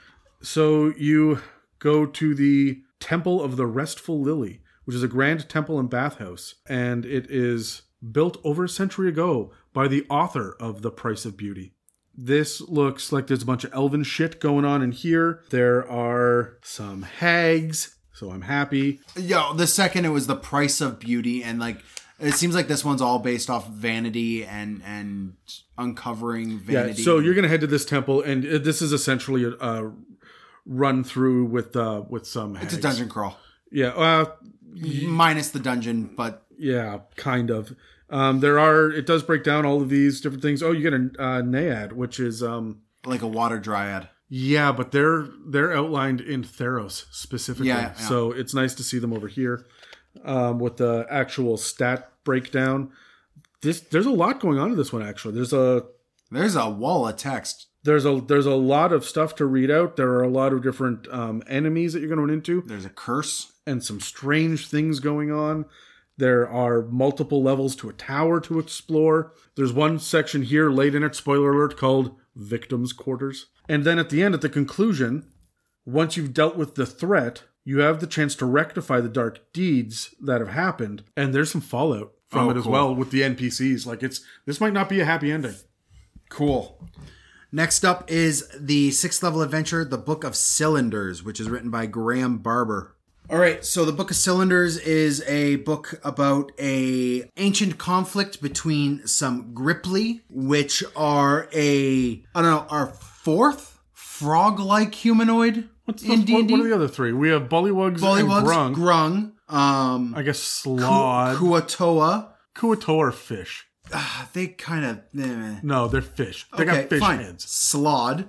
Speaker 2: so you go to the Temple of the Restful Lily, which is a grand temple and bathhouse, and it is built over a century ago by the author of The Price of Beauty. This looks like there's a bunch of elven shit going on in here. There are some hags, so I'm happy.
Speaker 3: Yo, the second it was the price of beauty, and like it seems like this one's all based off vanity and and uncovering vanity.
Speaker 2: Yeah, so you're gonna head to this temple, and uh, this is essentially a, a run through with uh with some.
Speaker 3: it's a dungeon crawl
Speaker 2: Yeah, uh,
Speaker 3: minus the dungeon, but
Speaker 2: Yeah, kind of. Um, there are. It does break down all of these different things. Oh, you get a uh, Naiad, which is um,
Speaker 3: like a water dryad.
Speaker 2: yeah, but they're they're outlined in Theros specifically.
Speaker 3: Yeah, yeah.
Speaker 2: So it's nice to see them over here um, with the actual stat breakdown. This there's a lot going on in this one actually. There's a
Speaker 3: There's a wall of text.
Speaker 2: there's a there's a lot of stuff to read out. There are a lot of different um, enemies that you're going to run into.
Speaker 3: There's a curse.
Speaker 2: and some strange things going on. There are multiple levels to a tower to explore. There's one section here late in it, spoiler alert, called Victims' Quarters. And then at the end, at the conclusion, once you've dealt with the threat, you have the chance to rectify the dark deeds that have happened. And there's some fallout from
Speaker 3: Oh,
Speaker 2: it as
Speaker 3: cool.
Speaker 2: well with the NPCs. Like it's this might not be a happy ending.
Speaker 3: Cool. Next up is the sixth level adventure, The Book of Cylinders, which is written by Graham Barber. All right, so the Book of Cylinders is a book about a ancient conflict between some Grippli, which are a I don't know, our fourth frog-like humanoid
Speaker 2: What's
Speaker 3: in
Speaker 2: the, what, what are the other three? We have Bullywugs,
Speaker 3: Bullywugs,
Speaker 2: and Grung.
Speaker 3: Grung, um,
Speaker 2: I guess Slaad.
Speaker 3: Kuo-toa,
Speaker 2: Kuo-toa are fish.
Speaker 3: uh, they kind of. Eh.
Speaker 2: No, they're fish. They
Speaker 3: Okay,
Speaker 2: got fish
Speaker 3: fine.
Speaker 2: heads.
Speaker 3: Slaad.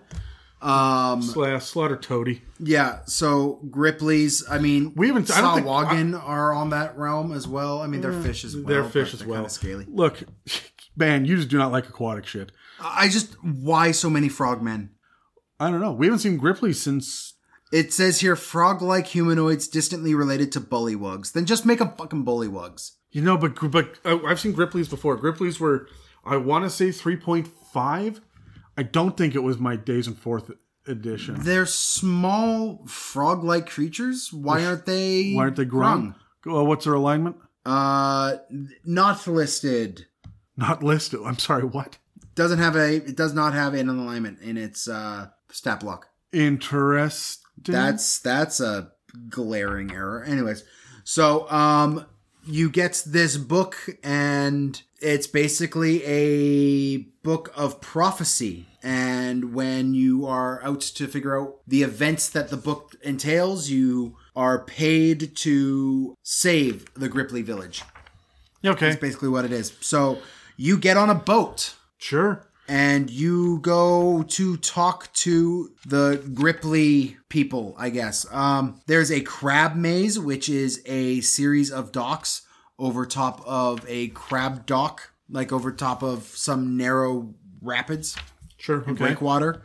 Speaker 3: Um,
Speaker 2: Sla- slaughter toady.
Speaker 3: yeah. So Gripplis. I mean,
Speaker 2: We haven't- I don't think-
Speaker 3: are on that realm as well. I mean, they're fish as well.
Speaker 2: They're fish as well.
Speaker 3: Kind of scaly.
Speaker 2: Look, (laughs) man, you just do not like aquatic shit.
Speaker 3: I just why so many frogmen?
Speaker 2: I don't know. We haven't seen Grippli since.
Speaker 3: It says here frog-like humanoids distantly related to bullywugs. Then just make them fucking bullywugs.
Speaker 2: You know, but but uh, I've seen Gripplis before. Gripplis were, I want to say three point five. I don't think it was my Days and Fourth edition.
Speaker 3: They're small frog-like creatures. Why aren't they?
Speaker 2: Why aren't they grung? Well, what's their alignment?
Speaker 3: Uh, not listed.
Speaker 2: Not listed. I'm sorry. What?
Speaker 3: Doesn't have a. It does not have an alignment in its uh stat block.
Speaker 2: Interesting.
Speaker 3: That's that's a glaring error. Anyways, so um you get this book and it's basically a book of prophecy and when you are out to figure out the events that the book entails, you are paid to save the Grippli village.
Speaker 2: okay.
Speaker 3: That's basically what it is. So you get on a boat
Speaker 2: Sure.
Speaker 3: and you go to talk to the Grippli people, I guess. Um, there's a crab maze, which is a series of docks over top of a crab dock, like over top of some narrow rapids,
Speaker 2: Sure. Okay.
Speaker 3: breakwater.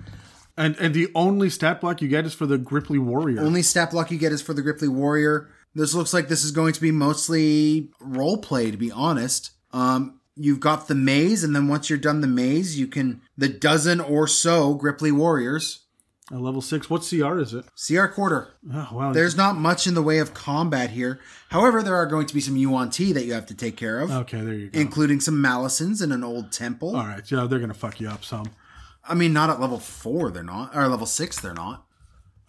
Speaker 2: And and the only stat block you get is for the Grippli Warrior.
Speaker 3: Only stat block you get is for the Grippli Warrior. This looks like this is going to be mostly role play, to be honest. Um, you've got the maze, and then once you're done the maze, you can the dozen or so Grippli Warriors.
Speaker 2: At level six. What CR is it?
Speaker 3: CR quarter.
Speaker 2: Oh wow.
Speaker 3: There's not much in the way of combat here. However, there are going to be some Yuan that you have to take care of,
Speaker 2: okay. There you go.
Speaker 3: including some Malisons in an old temple.
Speaker 2: All right. Yeah, they're gonna fuck you up some.
Speaker 3: I mean, not at level four, they're not, or level six, they're not.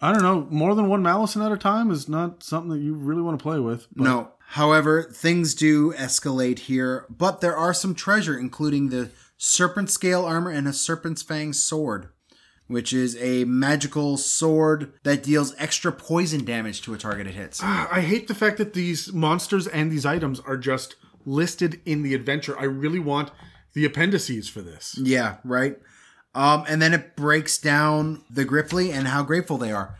Speaker 2: I don't know. More than one Malison at a time is not something that you really want to play with. but-
Speaker 3: No. However, things do escalate here, but there are some treasure, including the serpent scale armor and a serpent's fang sword, which is a magical sword that deals extra poison damage to a target it hits.
Speaker 2: I hate the fact that these monsters and these items are just listed in the adventure. I really want the appendices for this.
Speaker 3: Yeah, right. Um, and then it breaks down the Grippli and how grateful they are.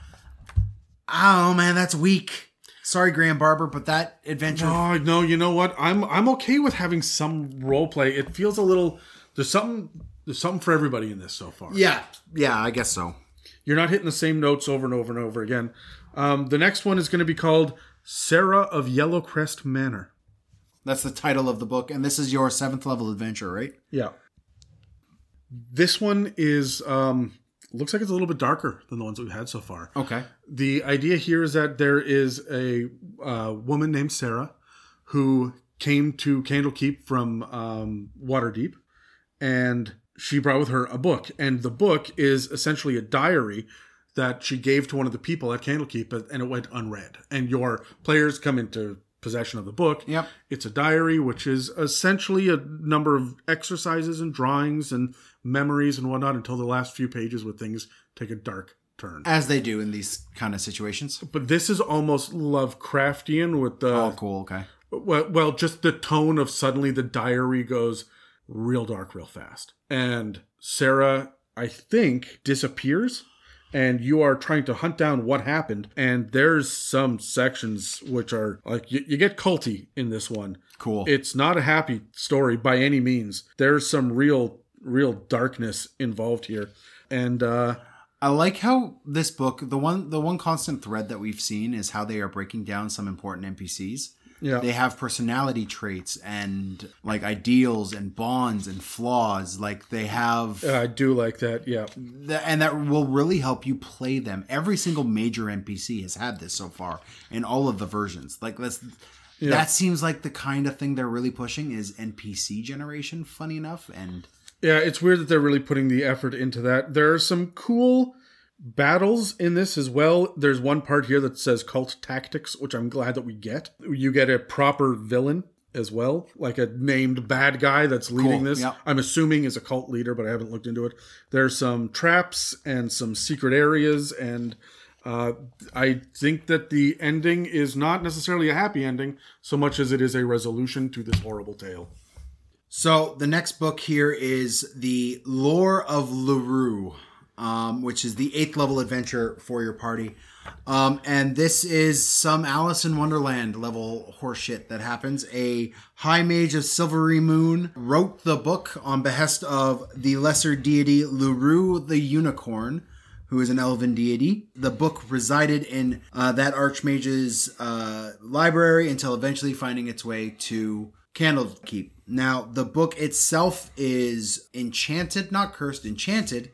Speaker 3: Oh man, that's weak. Sorry, Graham Barber, but that adventure.
Speaker 2: Oh no, you know what? I'm I'm okay with having some role play. It feels a little there's something there's something for everybody in this so far.
Speaker 3: Yeah, yeah, I guess so.
Speaker 2: You're not hitting the same notes over and over and over again. Um, the next one is going to be called Sarah of Yellowcrest Manor.
Speaker 3: That's the title of the book, and this is your seventh level adventure, right?
Speaker 2: Yeah. This one is um looks like it's a little bit darker than the ones that we've had so far.
Speaker 3: Okay.
Speaker 2: The idea here is that there is a uh, woman named Sarah who came to Candlekeep from um, Waterdeep, and she brought with her a book, and the book is essentially a diary that she gave to one of the people at Candlekeep, and it went unread. And your players come into possession of the book.
Speaker 3: Yep.
Speaker 2: It's a diary, which is essentially a number of exercises and drawings and memories and whatnot until the last few pages where things take a dark turn.
Speaker 3: As they do in these kind of situations.
Speaker 2: But this is almost Lovecraftian with the
Speaker 3: Oh, cool. Okay.
Speaker 2: well, well, just the tone of suddenly the diary goes real dark real fast. And Sarah, I think, disappears and you are trying to hunt down what happened and there's some sections which are like you, you get culty in this one.
Speaker 3: Cool.
Speaker 2: It's not a happy story by any means. There's some real real darkness involved here. And uh
Speaker 3: I like how this book, the one the one constant thread that we've seen is how they are breaking down some important NPCs.
Speaker 2: Yeah.
Speaker 3: They have personality traits and like ideals and bonds and flaws. Like they have
Speaker 2: I do like that. Yeah.
Speaker 3: Th- and that will really help you play them. Every single major NPC has had this so far in all of the versions. Like that's that seems like the kind of thing they're really pushing is NPC generation. Funny enough, and
Speaker 2: Yeah, it's weird that they're really putting the effort into that. There are some cool battles in this as well. There's one part here that says cult tactics, which I'm glad that we get. You get a proper villain as well, like a named bad guy that's leading
Speaker 3: Cool,
Speaker 2: this.
Speaker 3: yep.
Speaker 2: I'm assuming is a cult leader, but I haven't looked into it. There's some traps and some secret areas and uh, I think that the ending is not necessarily a happy ending so much as it is a resolution to this horrible tale.
Speaker 3: So the next book here is the Lore of Lurue, um, which is the eighth level adventure for your party. Um, and this is some Alice in Wonderland level horseshit that happens. A high mage of Silverymoon wrote the book on behest of the lesser deity Lurue the Unicorn, who is an elven deity. The book resided in uh, that archmage's uh, library until eventually finding its way to Candlekeep. Now, the book itself is enchanted, not cursed, enchanted,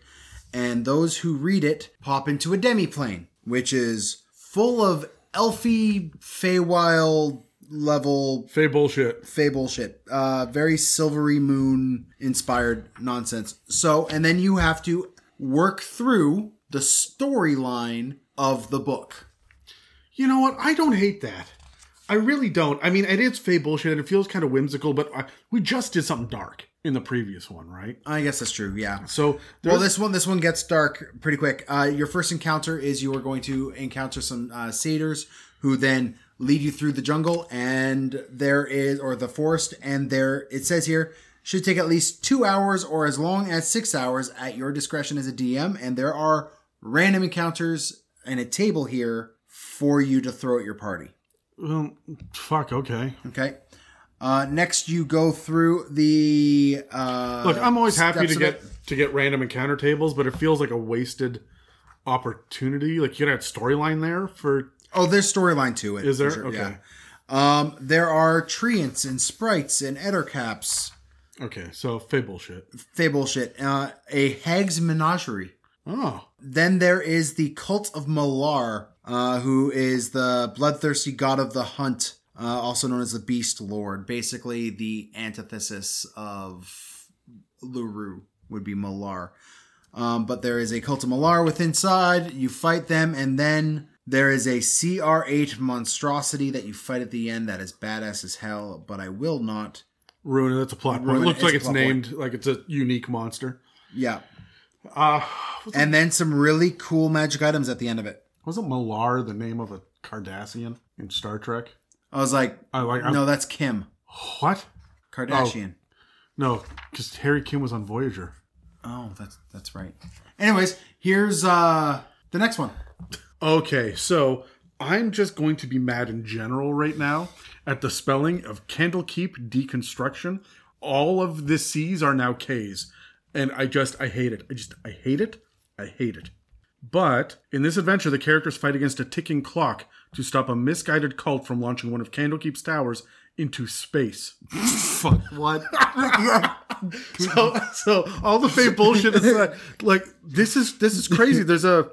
Speaker 3: and those who read it pop into a demiplane, which is full of elfy, Feywild level
Speaker 2: Fey bullshit.
Speaker 3: Fey bullshit. Uh, very Silverymoon inspired nonsense. So, and then you have to work through the storyline of the book.
Speaker 2: You know what? I don't hate that. I really don't. I mean, it is Fey bullshit and it feels kind of whimsical, but I, we just did something dark in the previous one, right?
Speaker 3: I guess that's true. Yeah.
Speaker 2: So
Speaker 3: Well, this one, this one gets dark pretty quick. Uh, your first encounter is you are going to encounter some uh, satyrs who then lead you through the jungle, and there is or the forest, and there it says here should take at least two hours or as long as six hours at your discretion as a DM, and there are random encounters and a table here for you to throw at your party.
Speaker 2: Um, fuck. Okay.
Speaker 3: Okay. Uh, next, you go through the. Uh,
Speaker 2: Look, I'm always happy to get
Speaker 3: it.
Speaker 2: to get random encounter tables, but it feels like a wasted opportunity. Like you have storyline there for.
Speaker 3: Oh, there's storyline to it.
Speaker 2: Is there? Okay.
Speaker 3: yeah. Um, there are treants and sprites and ettercaps.
Speaker 2: Okay. So Fey bullshit.
Speaker 3: Fable shit. Uh, a hag's menagerie.
Speaker 2: Oh.
Speaker 3: Then there is the cult of Malar, uh, who is the bloodthirsty god of the hunt, uh, also known as the Beast Lord. Basically, the antithesis of Lurue would be Malar. Um, but there is a cult of Malar within inside. You fight them, and then there is a CR8 monstrosity that you fight at the end that is badass as hell. But I will not.
Speaker 2: Ruin it. That's a plot point. It looks
Speaker 3: It's
Speaker 2: like it's
Speaker 3: plot
Speaker 2: named like it's a unique monster.
Speaker 3: Yeah.
Speaker 2: Uh
Speaker 3: And then some really cool magic items at the end of it.
Speaker 2: wasn't Malar the name of a Cardassian in Star Trek?
Speaker 3: I was like,
Speaker 2: I like I'm-
Speaker 3: no, that's Kim
Speaker 2: what?
Speaker 3: Kardashian.
Speaker 2: No, because Harry Kim was on Voyager.
Speaker 3: Oh, that's that's right. Anyways, here's uh the next one.
Speaker 2: Okay, so I'm just going to be mad in general right now at the spelling of Kandlekeep Dekonstruktion. All of the C's are now K's, and I just I hate it. I just I hate it. I hate it. But in this adventure, the characters fight against a ticking clock to stop a misguided cult from launching one of Candlekeep's towers into space.
Speaker 3: Fuck what? (laughs)
Speaker 2: so, so all the fake bullshit is that, like this is this is crazy. There's a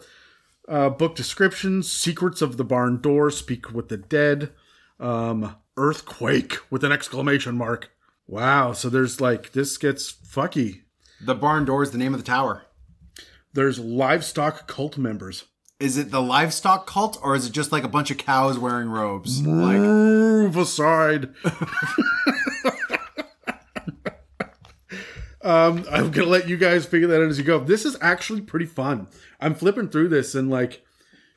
Speaker 2: uh, book descriptions, secrets of the barn door, speak with the dead, um, earthquake with an exclamation mark. Wow. So there's like this gets fucky.
Speaker 3: The barn door is the name of the tower.
Speaker 2: There's livestock cult members.
Speaker 3: Is it the livestock cult or is it just like a bunch of cows wearing robes? Like
Speaker 2: Move aside. (laughs) um, I'm gonna let you guys figure that out as you go. This is actually pretty fun. I'm flipping through this and like,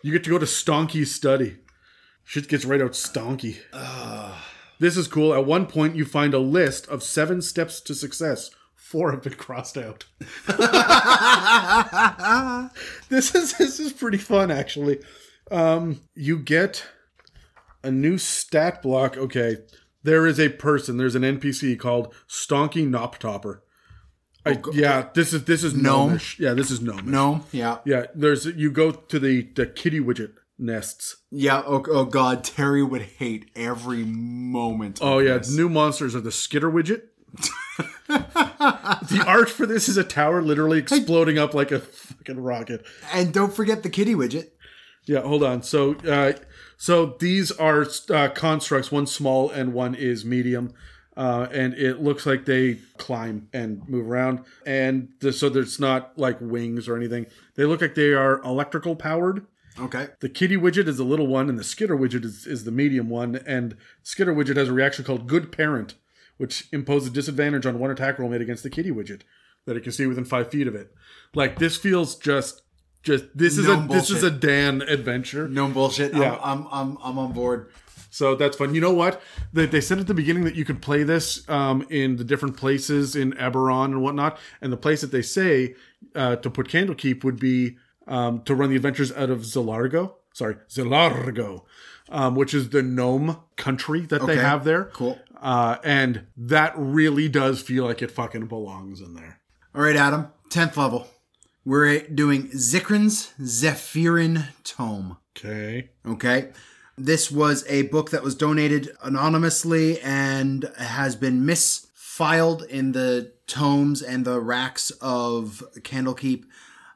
Speaker 2: you get to go to Stonky's study. Shit gets right out stonky. This is cool. At one point, you find a list of seven steps to success. Four have been crossed out. (laughs) (laughs) this is this is pretty fun actually. Um, you get a new stat block. Okay, there is a person. There's an NPC called Stonky Nop Topper. I, yeah, this is this is
Speaker 3: Gnome?
Speaker 2: gnomish. Yeah, this is gnomish.
Speaker 3: no, yeah,
Speaker 2: Yeah, there's you go to the the kitty widget nests.
Speaker 3: yeah. Oh, oh god, Terry would hate every moment. of
Speaker 2: Oh yeah,
Speaker 3: this.
Speaker 2: new monsters are the skitter widget. (laughs) the art for this is a tower literally exploding up like a fucking rocket.
Speaker 3: and don't forget the kitty widget.
Speaker 2: Yeah, hold on. So, uh, so these are uh, constructs. One small and one is medium, uh, and it looks like they climb and move around. And the, so there's not like wings or anything. They look like they are electrical powered.
Speaker 3: Okay,
Speaker 2: The kitty widget is the little one, and the skitter widget is, is the medium one. And skitter widget has a reaction called Good Parent, which imposes a disadvantage on one attack roll made against the kitty widget that it can see within five feet of it. Like this feels just, just this is
Speaker 3: No
Speaker 2: a this is a. Dan adventure.
Speaker 3: no bullshit.
Speaker 2: Yeah.
Speaker 3: I'm, I'm I'm I'm on board.
Speaker 2: So that's fun. You know what? They, they said at the beginning that you could play this um, in the different places in Eberron and whatnot. And the place that they say uh, to put Candlekeep would be um, to run the adventures out of Zilargo. Sorry, Zilargo, um, which is the gnome country that they have there.
Speaker 3: Cool.
Speaker 2: Uh, and that really does feel like it fucking belongs in there.
Speaker 3: All right, Adam. Tenth level. We're doing Zikran's Zephyrean Tome.
Speaker 2: Okay.
Speaker 3: Okay. This was a book that was donated anonymously and has been misfiled in the tomes and the racks of Candlekeep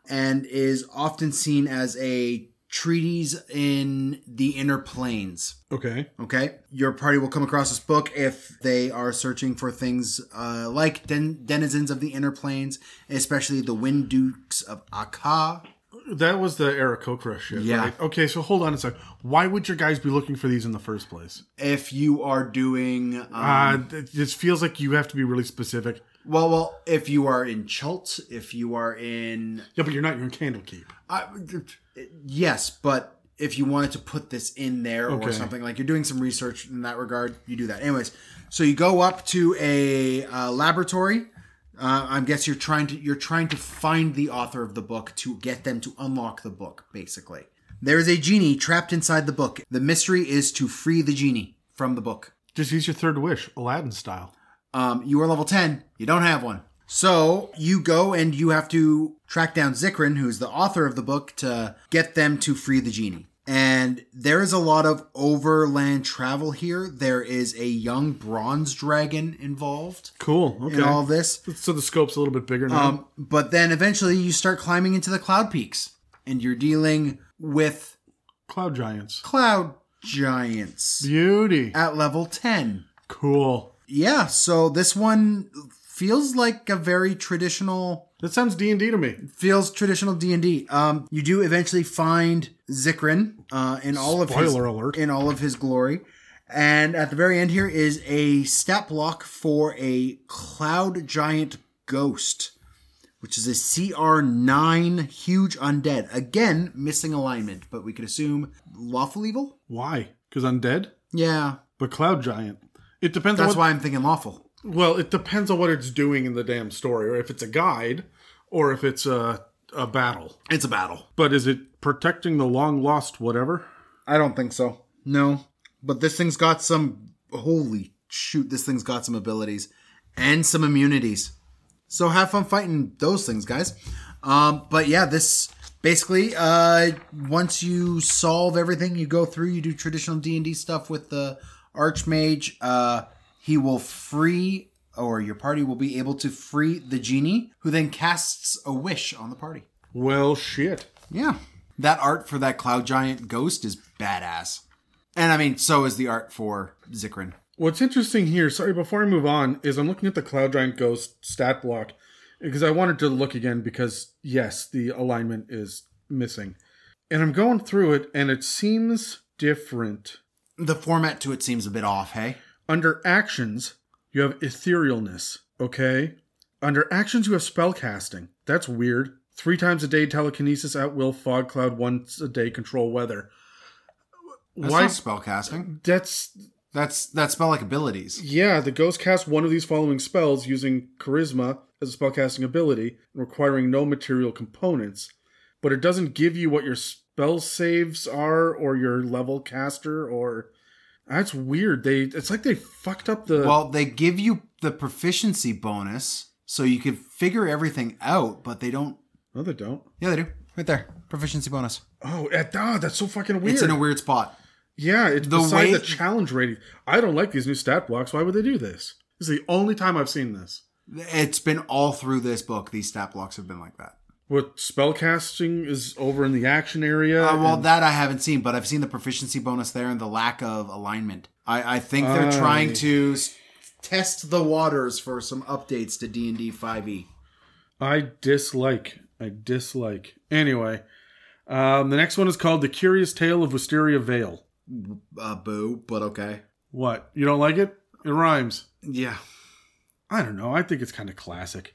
Speaker 3: and is often seen as a treatise in the inner planes.
Speaker 2: Okay.
Speaker 3: Okay. Your party will come across this book if they are searching for things uh, like den- denizens of the inner planes, especially the Wind Dukes of Aaqa.
Speaker 2: That was the Aarakocra shit,
Speaker 3: Yeah.
Speaker 2: right? Okay, so hold on a sec. Why would your guys be looking for these in the first place?
Speaker 3: If you are doing. Um,
Speaker 2: Uh, th- this feels like you have to be really specific.
Speaker 3: Well, well, if you are in Chult, if you are in,
Speaker 2: Yeah, but you're not. You're in Candlekeep.
Speaker 3: uh, yes, but if you wanted to put this in there
Speaker 2: Okay.
Speaker 3: or something like you're doing some research in that regard, you do that. Anyways, so you go up to a uh, laboratory. Uh, I guess you're trying to you're trying to find the author of the book to get them to unlock the book. Basically, there is a genie trapped inside the book. The mystery is to free the genie from the book.
Speaker 2: Just use your third wish, Aladdin style.
Speaker 3: Um, you are level 10. You don't have one. So you go and you have to track down Zikran, who's the author of the book, to get them to free the genie. And there is a lot of overland travel here. There is a young bronze dragon involved
Speaker 2: Cool. Okay.
Speaker 3: in all this.
Speaker 2: so the scope's a little bit bigger now.
Speaker 3: Um, but then eventually you start climbing into the cloud peaks and you're dealing with
Speaker 2: Cloud giants.
Speaker 3: cloud giants
Speaker 2: Beauty.
Speaker 3: at level 10.
Speaker 2: Cool.
Speaker 3: Yeah, so this one feels like a very traditional
Speaker 2: That sounds D and D to me.
Speaker 3: feels traditional D&D. Um you do eventually find Zikran uh in all of his
Speaker 2: Spoiler alert.
Speaker 3: in all of his glory. And at the very end here is a stat block for a cloud giant ghost, which is a CR9 huge undead. Again, missing alignment, but we could assume lawful evil?
Speaker 2: Why? Because undead,
Speaker 3: Yeah.
Speaker 2: but cloud giant. It depends on
Speaker 3: That's
Speaker 2: what.
Speaker 3: why I'm thinking lawful.
Speaker 2: Well, it depends on what it's doing in the damn story, or if it's a guide, or if it's a a battle.
Speaker 3: It's a battle.
Speaker 2: But is it protecting the long lost whatever?
Speaker 3: I don't think so. No. But this thing's got some holy shoot, this thing's got some abilities and some immunities. So have fun fighting those things, guys. Um, but yeah, this basically uh once you solve everything you go through, you do traditional D&D stuff with the archmage, uh he will free or your party will be able to free the genie who then casts a wish on the party.
Speaker 2: Well, shit.
Speaker 3: Yeah. That art for that cloud giant ghost is badass. And I mean, so is the art for Zikran.
Speaker 2: What's interesting here, sorry, before I move on, is I'm looking at the Cloud Giant Ghost stat block because I wanted to look again because, yes, the alignment is missing. And I'm going through it and it seems different.
Speaker 3: The format to it seems a bit off, hey?
Speaker 2: Under actions, you have etherealness, okay? Under actions, you have spellcasting. That's weird. Three times a day, telekinesis at will, fog cloud, once a day, control weather.
Speaker 3: That's
Speaker 2: Why?
Speaker 3: spellcasting.
Speaker 2: That's
Speaker 3: That's that's spell like abilities.
Speaker 2: Yeah, the ghost casts one of these following spells using charisma as a spellcasting ability, requiring no material components, but it doesn't give you what your spell saves are or your level caster or that's weird. They it's like they fucked up the
Speaker 3: Well, they give you the proficiency bonus so you can figure everything out, but they don't
Speaker 2: No, they don't.
Speaker 3: Yeah, they do. Right there. Proficiency bonus.
Speaker 2: Oh, at, ah, that's so fucking weird.
Speaker 3: It's in a weird spot.
Speaker 2: yeah, it's
Speaker 3: the
Speaker 2: beside
Speaker 3: way-
Speaker 2: the challenge rating. I don't like these new stat blocks. Why would they do this? This is the only time I've seen this.
Speaker 3: It's been all through this book. These stat blocks have been like that.
Speaker 2: What spellcasting is over in the action area?
Speaker 3: Uh, well,
Speaker 2: and-
Speaker 3: that I haven't seen, but I've seen the proficiency bonus there and the lack of alignment. I, I think they're
Speaker 2: Ah,
Speaker 3: trying to s- test the waters for some updates to D and D five E.
Speaker 2: I dislike. I dislike. Anyway, um, the next one is called The Curious Tale of Wisteria Vale.
Speaker 3: Uh, boo, but okay.
Speaker 2: What? You don't like it? It rhymes.
Speaker 3: Yeah.
Speaker 2: I don't know. I think it's kind of classic.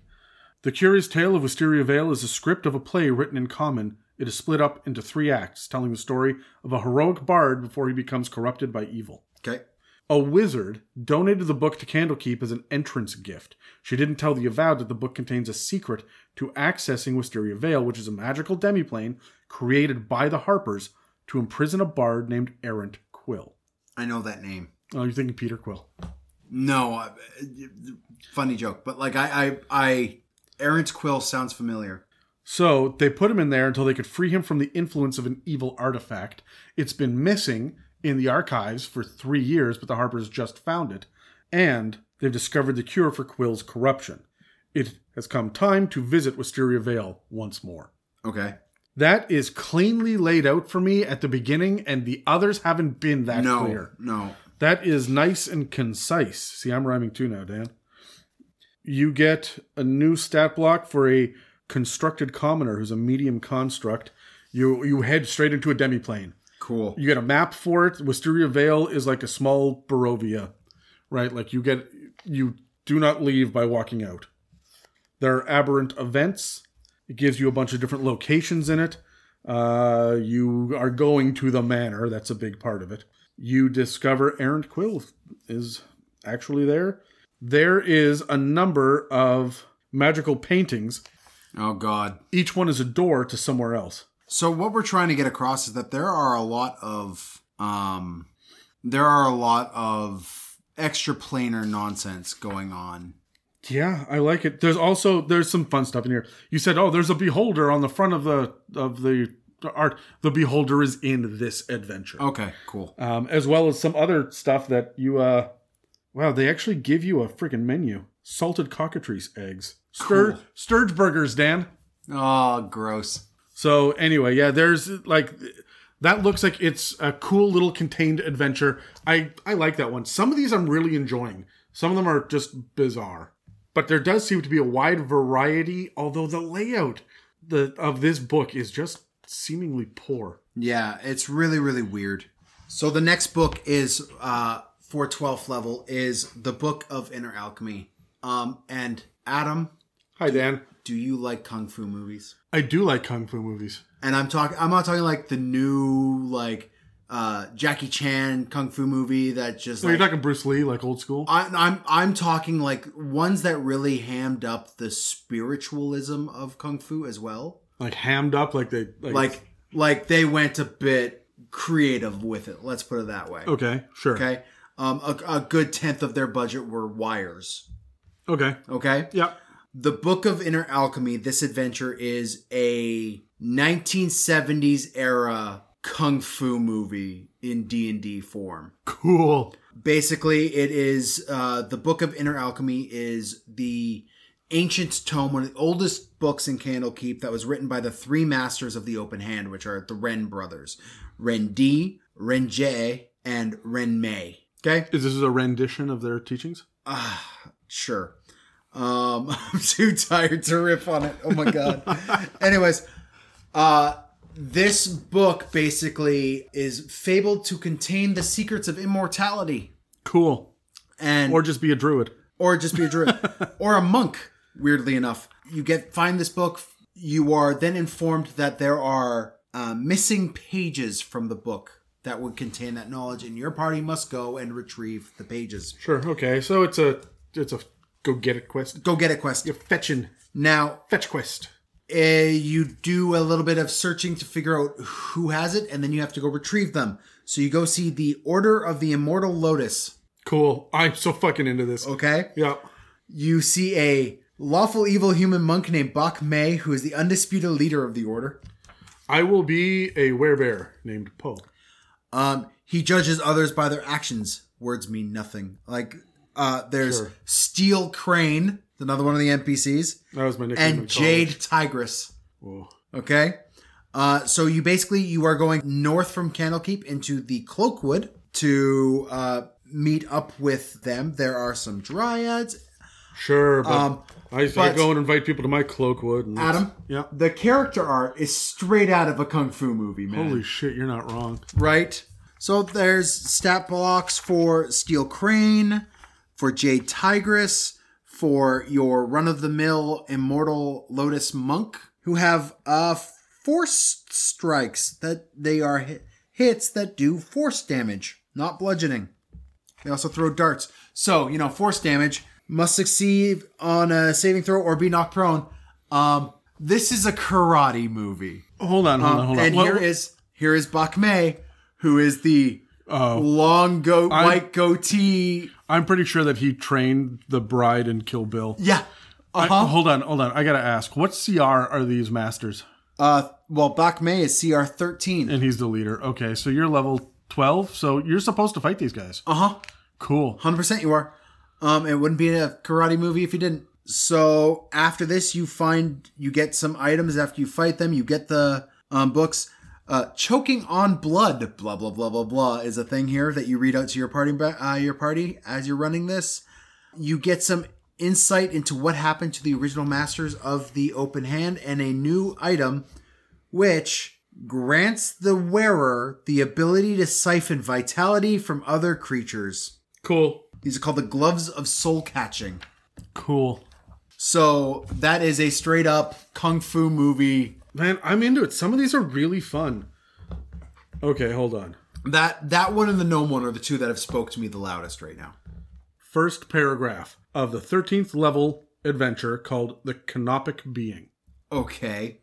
Speaker 2: The Curious Tale of Wisteria Vale is a script of a play written in common. It is split up into three acts, telling the story of a heroic bard before he becomes corrupted by evil.
Speaker 3: Okay.
Speaker 2: A wizard donated the book to Candlekeep as an entrance gift. She didn't tell the Avowed that the book contains a secret to accessing Wisteria Vale, which is a magical demiplane created by the Harpers to imprison a bard named Errant Quill.
Speaker 3: I know that name.
Speaker 2: Oh, you're thinking Peter Quill.
Speaker 3: No, uh, funny joke, but like I, I, I, Errant Quill sounds familiar.
Speaker 2: So they put him in there until they could free him from the influence of an evil artifact. It's been missing in the archives for three years, but the Harpers just found it. And they've discovered the cure for Quill's corruption. It has come time to visit Wisteria Vale once more.
Speaker 3: Okay.
Speaker 2: That is cleanly laid out for me at the beginning, and the others haven't been that
Speaker 3: No,
Speaker 2: clear.
Speaker 3: no.
Speaker 2: That is nice and concise. See, I'm rhyming too now, Dan. You get a new stat block for a constructed commoner who's a medium construct. You you head straight into a demiplane.
Speaker 3: Cool.
Speaker 2: You get a map for it. Wisteria Vale is like a small Barovia, right? Like you get you do not leave by walking out. There are aberrant events. It gives you a bunch of different locations in it. Uh, you are going to the manor. That's a big part of it. You discover Errant Quill is actually there. There is a number of magical paintings.
Speaker 3: Oh God.
Speaker 2: Each one is a door to somewhere else.
Speaker 3: So what we're trying to get across is that there are a lot of um there are a lot of extra planar nonsense going on.
Speaker 2: Yeah, I like it. There's also there's some fun stuff in here. You said, "Oh, there's a beholder on the front of the of the art." The beholder is in this adventure,
Speaker 3: Okay, cool.
Speaker 2: um, as well as some other stuff that you. uh Wow, they actually give you a freaking menu: salted cockatrice eggs, Stur-
Speaker 3: Cool.
Speaker 2: sturge burgers, Dan.
Speaker 3: Oh, gross.
Speaker 2: So anyway, yeah, there's like that looks like it's a cool little contained adventure. I I like that one. Some of these I'm really enjoying. Some of them are just bizarre. But there does seem to be a wide variety, although the layout the of this book is just seemingly poor.
Speaker 3: Yeah, it's really really weird. So the next book is uh for 12th level is the Book of Inner Alchemy. Um and Adam,
Speaker 2: Hi Dan.
Speaker 3: do you like kung fu movies?
Speaker 2: I do like kung fu movies.
Speaker 3: And I'm talking I'm not talking like the new like uh Jackie Chan kung fu movie that just
Speaker 2: So
Speaker 3: like,
Speaker 2: you're talking Bruce Lee, like old school?
Speaker 3: I, I'm I'm talking like ones that really hammed up the spiritualism of kung fu as well.
Speaker 2: Like hammed up, like they like,
Speaker 3: Like like they went a bit creative with it. Let's put it that way.
Speaker 2: Okay, sure.
Speaker 3: Okay. Um, a, a good tenth of their budget were wires.
Speaker 2: Okay.
Speaker 3: Okay.
Speaker 2: Yeah.
Speaker 3: The Book of Inner Alchemy. This adventure is a 1970s era kung fu movie in D and D form.
Speaker 2: Cool.
Speaker 3: basically it is uh, the book of inner alchemy is the ancient tome one of the oldest books in candlekeep that was written by the three masters of the open hand which are the ren brothers ren di ren jie and ren mei okay.
Speaker 2: Is this a rendition of their teachings?
Speaker 3: ah sure. Um (laughs) i'm too tired to riff on it. Oh my god. (laughs) Anyways uh this book basically is fabled to contain the secrets of immortality.
Speaker 2: Cool.
Speaker 3: and
Speaker 2: Or just be a druid.
Speaker 3: or just be a druid. (laughs) Or a monk weirdly enough. You get find this book you are then informed that there are uh, missing pages from the book that would contain that knowledge and your party must go and retrieve the pages
Speaker 2: Sure. Okay. So it's a it's a go get it quest.
Speaker 3: go get it quest
Speaker 2: You're fetching
Speaker 3: now
Speaker 2: fetch quest.
Speaker 3: uh, you do a little bit of searching to figure out who has it and then you have to go retrieve them so you go see the order of the immortal lotus
Speaker 2: Cool. I'm so fucking into this.
Speaker 3: okay
Speaker 2: Yeah.
Speaker 3: you see a lawful evil human monk named Bak Mei, who is the undisputed leader of the order.
Speaker 2: I will be a werebear named Poe.
Speaker 3: Um, he judges others by their actions. Words mean nothing. Like, uh, there's
Speaker 2: Sure.
Speaker 3: Steel Crane, another one of the NPCs,
Speaker 2: That was my nickname.
Speaker 3: and Jade. Tigress.
Speaker 2: Whoa.
Speaker 3: Okay. Uh, so you basically you are going north from Candlekeep into the Cloakwood to uh, meet up with them. There are some dryads.
Speaker 2: Sure, but,
Speaker 3: Um,
Speaker 2: I, I
Speaker 3: but-
Speaker 2: go and invite people to my cloakwood. And
Speaker 3: Adam,
Speaker 2: Yeah.
Speaker 3: the character art is straight out of a kung fu movie, man.
Speaker 2: Holy shit, you're not wrong.
Speaker 3: right? So there's stat blocks for Steel Crane, for Jade Tigress, for your run of the mill Immortal Lotus Monk, who have uh force strikes that they are hit, hits that do force damage, not bludgeoning. They also throw darts. So, you know, force damage must succeed on a saving throw or be knocked prone. Um, this is a karate movie.
Speaker 2: Hold on, hold on, hold on.
Speaker 3: And
Speaker 2: What-
Speaker 3: here is here is Bak Mei, who is the
Speaker 2: Oh.
Speaker 3: long goat white goatee.
Speaker 2: I'm pretty sure that he trained the bride in Kill Bill.
Speaker 3: Yeah. Uh-huh.
Speaker 2: hold on, hold on. I gotta ask, what CR are these masters?
Speaker 3: Uh, well, Bak Mei is CR thirteen.
Speaker 2: And he's the leader. Okay, so you're level 12, so you're supposed to fight these guys.
Speaker 3: Uh huh.
Speaker 2: Cool.
Speaker 3: Hundred percent, you are. Um, it wouldn't be a karate movie if you didn't. So after this, you find you get some items. After you fight them, you get the um, books. Uh, choking on blood, blah blah blah blah blah, is a thing here that you read out to your party. Uh, your party as you're running this. You get some insight into what happened to the original masters of the open hand and a new item, which grants the wearer the ability to siphon vitality from other creatures.
Speaker 2: Cool.
Speaker 3: These are called the gloves of soul catching.
Speaker 2: Cool.
Speaker 3: So that is a straight up kung fu movie.
Speaker 2: Man, I'm into it. Some of these are really fun. Okay, hold on.
Speaker 3: That that one and the gnome one are the two that have spoke to me the loudest right now.
Speaker 2: First paragraph of the 13th level adventure called The Canopic Being.
Speaker 3: Okay.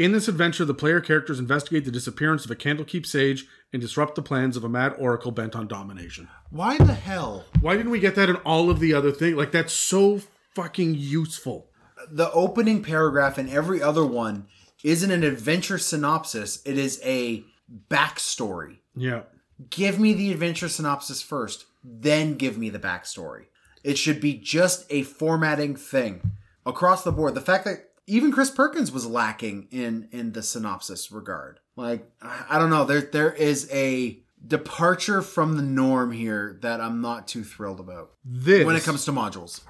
Speaker 2: In this adventure, the player characters investigate the disappearance of a Candlekeep sage and disrupt the plans of a mad oracle bent on domination.
Speaker 3: Why the hell?
Speaker 2: Why didn't we get that in all of the other things? Like, that's so fucking useful.
Speaker 3: The opening paragraph and every other one isn't an adventure synopsis. It is a backstory.
Speaker 2: Yeah.
Speaker 3: Give me the adventure synopsis first, then give me the backstory. It should be just a formatting thing across the board. The fact that even Chris Perkins was lacking in in the synopsis regard. Like I don't know, there there is a departure from the norm here that I'm not too thrilled about
Speaker 2: This.
Speaker 3: when it comes to modules.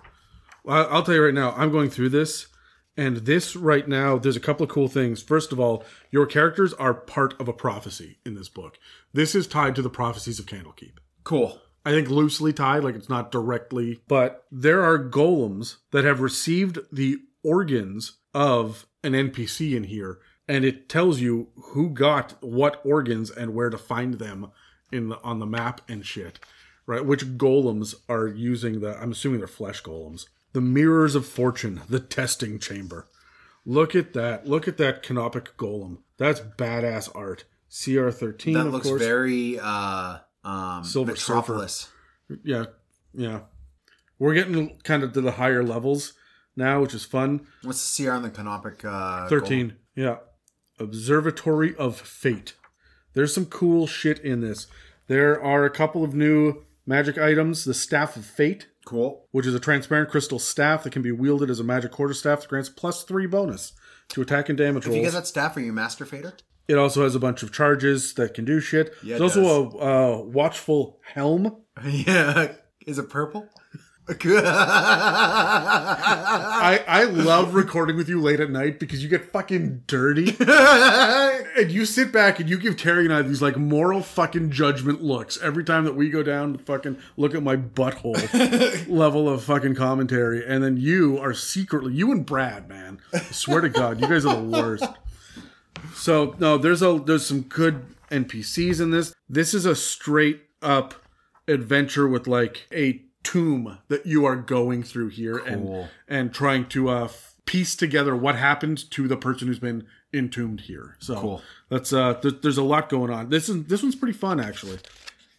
Speaker 2: I'll tell you right now, I'm going through this, and this right now, there's a couple of cool things. First of all, your characters are part of a prophecy in this book. This is tied to the prophecies of Candlekeep.
Speaker 3: Cool.
Speaker 2: I think loosely tied, like it's not directly, but there are golems that have received the organs of an NPC in here, and it tells you who got what organs and where to find them in the on the map and shit. Right? Which golems are using the I'm assuming they're flesh golems. The mirrors of fortune, the testing chamber. Look at that. Look at that canopic golem. That's badass art. CR13
Speaker 3: That
Speaker 2: of
Speaker 3: looks
Speaker 2: course.
Speaker 3: very uh um
Speaker 2: Silver
Speaker 3: Metropolis.
Speaker 2: yeah, yeah. We're getting kind of to the higher levels now, which is fun.
Speaker 3: What's the CR on the canopic uh
Speaker 2: 13. Yeah. Observatory of Fate. There's some cool shit in this. There are a couple of new magic items. The Staff of Fate,
Speaker 3: Cool.
Speaker 2: which is a transparent crystal staff that can be wielded as a magic quarterstaff that grants plus three bonus to attack and damage
Speaker 3: If you get that staff, are you Master Fader?
Speaker 2: It also has a bunch of charges that can do shit.
Speaker 3: Yeah,
Speaker 2: There's also a uh, watchful helm. (laughs)
Speaker 3: yeah. Is it purple? (laughs)
Speaker 2: I, I love recording with you late at night because you get fucking dirty. (laughs) and you sit back and you give Terry and I these like moral fucking judgment looks every time that we go down to fucking look at my butthole (laughs) level of fucking commentary. And then you are secretly, you and Brad, man. I swear to God, you guys are the worst. So no, there's a there's some good NPCs in this. This is a straight up adventure with like a tomb that you are going through here and
Speaker 3: Cool.
Speaker 2: and trying to uh piece together what happened to the person who's been entombed here. So
Speaker 3: Cool.
Speaker 2: that's uh th- there's a lot going on. This is this one's pretty fun actually.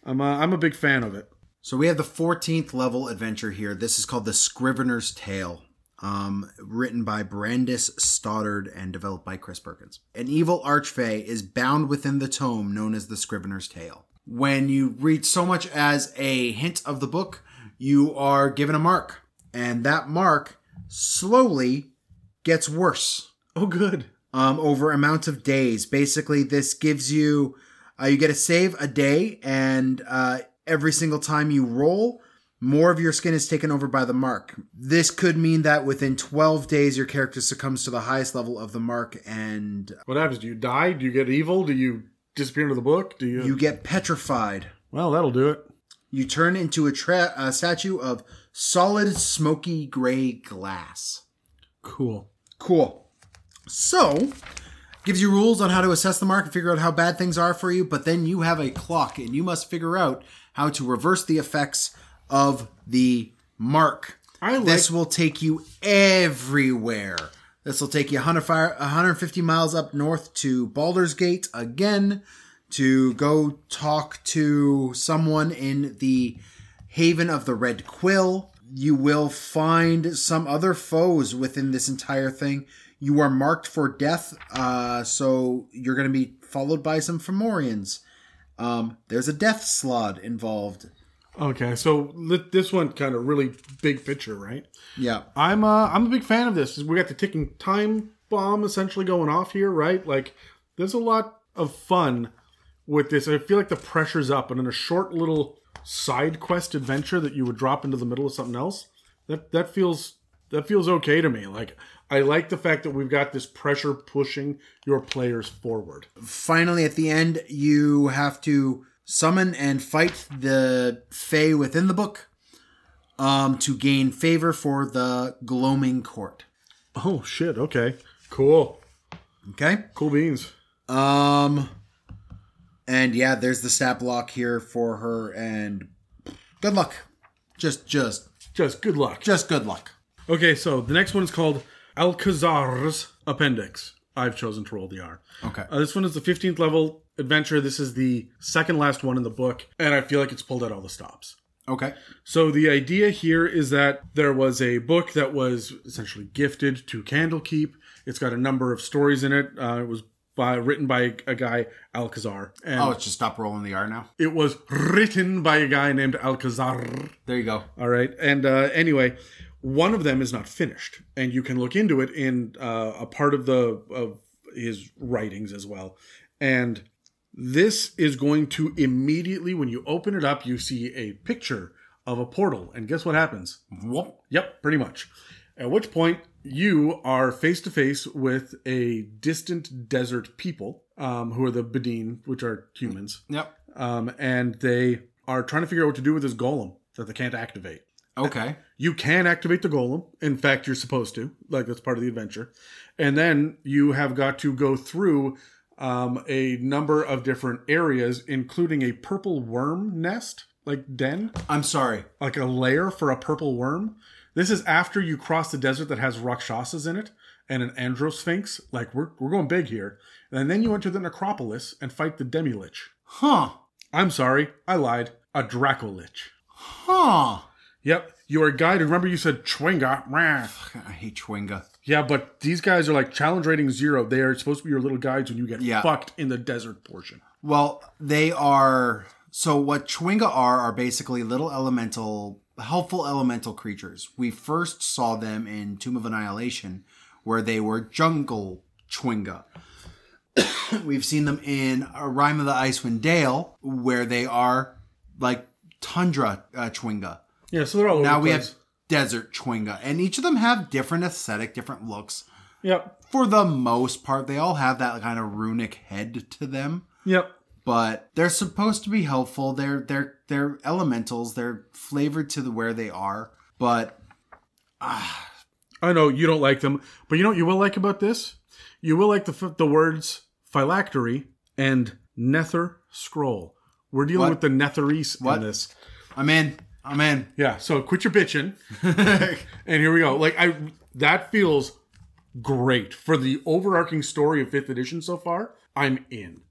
Speaker 2: I'm uh, I'm a big fan of it.
Speaker 3: So we have the 14th level adventure here. This is called The Scrivener's Tale, um, written by Brandes Stoddard and developed by Chris Perkins. An evil archfey is bound within the tome known as The Scrivener's Tale. When you read so much as a hint of the book, you are given a mark, and that mark slowly gets worse
Speaker 2: Oh good.
Speaker 3: um, over amounts of days. Basically, this gives you uh, you get to save a day, and uh, every single time you roll, more of your skin is taken over by the mark. This could mean that within 12 days, your character succumbs to the highest level of the mark, and
Speaker 2: What happens? Do you die? Do you get evil? Do you disappear into the book? Do you?
Speaker 3: you get petrified.
Speaker 2: well, that'll do it.
Speaker 3: You turn into a, tra- a statue of solid, smoky gray glass.
Speaker 2: Cool.
Speaker 3: Cool. So, gives you rules on how to assess the mark and figure out how bad things are for you, but then you have a clock and you must figure out how to reverse the effects of the mark.
Speaker 2: I like-
Speaker 3: this will take you everywhere. This will take you 100 fire, 150 miles up north to Baldur's Gate again to go talk to someone in the Haven of the Red Quill. You will find some other foes within this entire thing. You are marked for death, uh, so you're going to be followed by some Fomorians. Um, there's a death slaad involved.
Speaker 2: Okay, so this one kind of really big picture, right?
Speaker 3: Yeah.
Speaker 2: I'm uh, I'm a big fan of this. We got the ticking time bomb essentially going off here, right? Like, there's a lot of fun with this. I feel like the pressure's up, and in a short little side quest adventure that you would drop into the middle of something else, that that feels that feels okay to me. Like, I like the fact that we've got this pressure pushing your players forward.
Speaker 3: finally at the end you have to summon and fight the fae within the book um, to gain favor for the gloaming court
Speaker 2: Oh shit! Okay, cool,
Speaker 3: okay
Speaker 2: cool beans.
Speaker 3: um and yeah there's the stat block here for her and good luck just just
Speaker 2: Just good luck.
Speaker 3: just good luck
Speaker 2: Okay, so the next one is called Alkazaar's Appendix. I've chosen to roll the R.
Speaker 3: okay
Speaker 2: Uh, this one is the 15th level adventure. This is the second last one in the book, and I feel like it's pulled out all the stops.
Speaker 3: okay
Speaker 2: So the idea here is that there was a book that was essentially gifted to Candlekeep. It's got a number of stories in it. Uh, it was by written by a guy Alkazaar, and
Speaker 3: oh it's just stop rolling the r now
Speaker 2: it was written by a guy named Alkazaar.
Speaker 3: there you go
Speaker 2: All right. And uh, anyway, one of them is not finished, and you can look into it in uh, a part of the of his writings as well. And this is going to immediately, when you open it up, you see a picture of a portal, and guess what happens?
Speaker 3: Whoop.
Speaker 2: Yep, pretty much. At which point you are face to face with a distant desert people, um, who are the Bedine, which are humans,
Speaker 3: yep
Speaker 2: um, and they are trying to figure out what to do with this golem that they can't activate.
Speaker 3: okay
Speaker 2: You can activate the golem. In fact, you're supposed to. Like that's part of the adventure. And then you have got to go through um, a number of different areas, including a purple worm nest, like den,
Speaker 3: i'm sorry
Speaker 2: like a lair for a purple worm. This is after you cross the desert that has Rakshasas in it and an Androsphinx. Like we're we're going big here. And then you enter the necropolis and fight the Demilich.
Speaker 3: huh
Speaker 2: I'm sorry, I lied. A Dracolich.
Speaker 3: huh
Speaker 2: Yep, you are guided. Remember, you said Chwinga. Rah.
Speaker 3: i hate chwinga
Speaker 2: Yeah, but these guys are like challenge rating zero. They are supposed to be your little guides when you get
Speaker 3: Yeah.
Speaker 2: fucked in the desert portion.
Speaker 3: Well, they are. So, what Chwinga are are basically little elemental, helpful elemental creatures. We first saw them in Tomb of Annihilation, where they were jungle Chwinga. (coughs) We've seen them in a Rime of the Icewind Dale, where they are like tundra uh, Chwinga.
Speaker 2: Yeah, so they're all
Speaker 3: Now we have desert Chwinga, and each of them have different aesthetic, different looks.
Speaker 2: Yep,
Speaker 3: For the most part, they all have that kind of runic head to them
Speaker 2: yep.
Speaker 3: But they're supposed to be helpful. They're they're they're elementals. They're flavored to the where they are. But ah.
Speaker 2: I know you don't like them, but you know what you will like about this? You will like the the words phylactery and nether scroll. We're dealing
Speaker 3: What?
Speaker 2: with the netherese
Speaker 3: What?
Speaker 2: in this.
Speaker 3: I'm in. I'm in.
Speaker 2: Yeah, so quit your bitching. (laughs) and here we go. Like I that feels great for the overarching story of 5th edition so far. I'm in.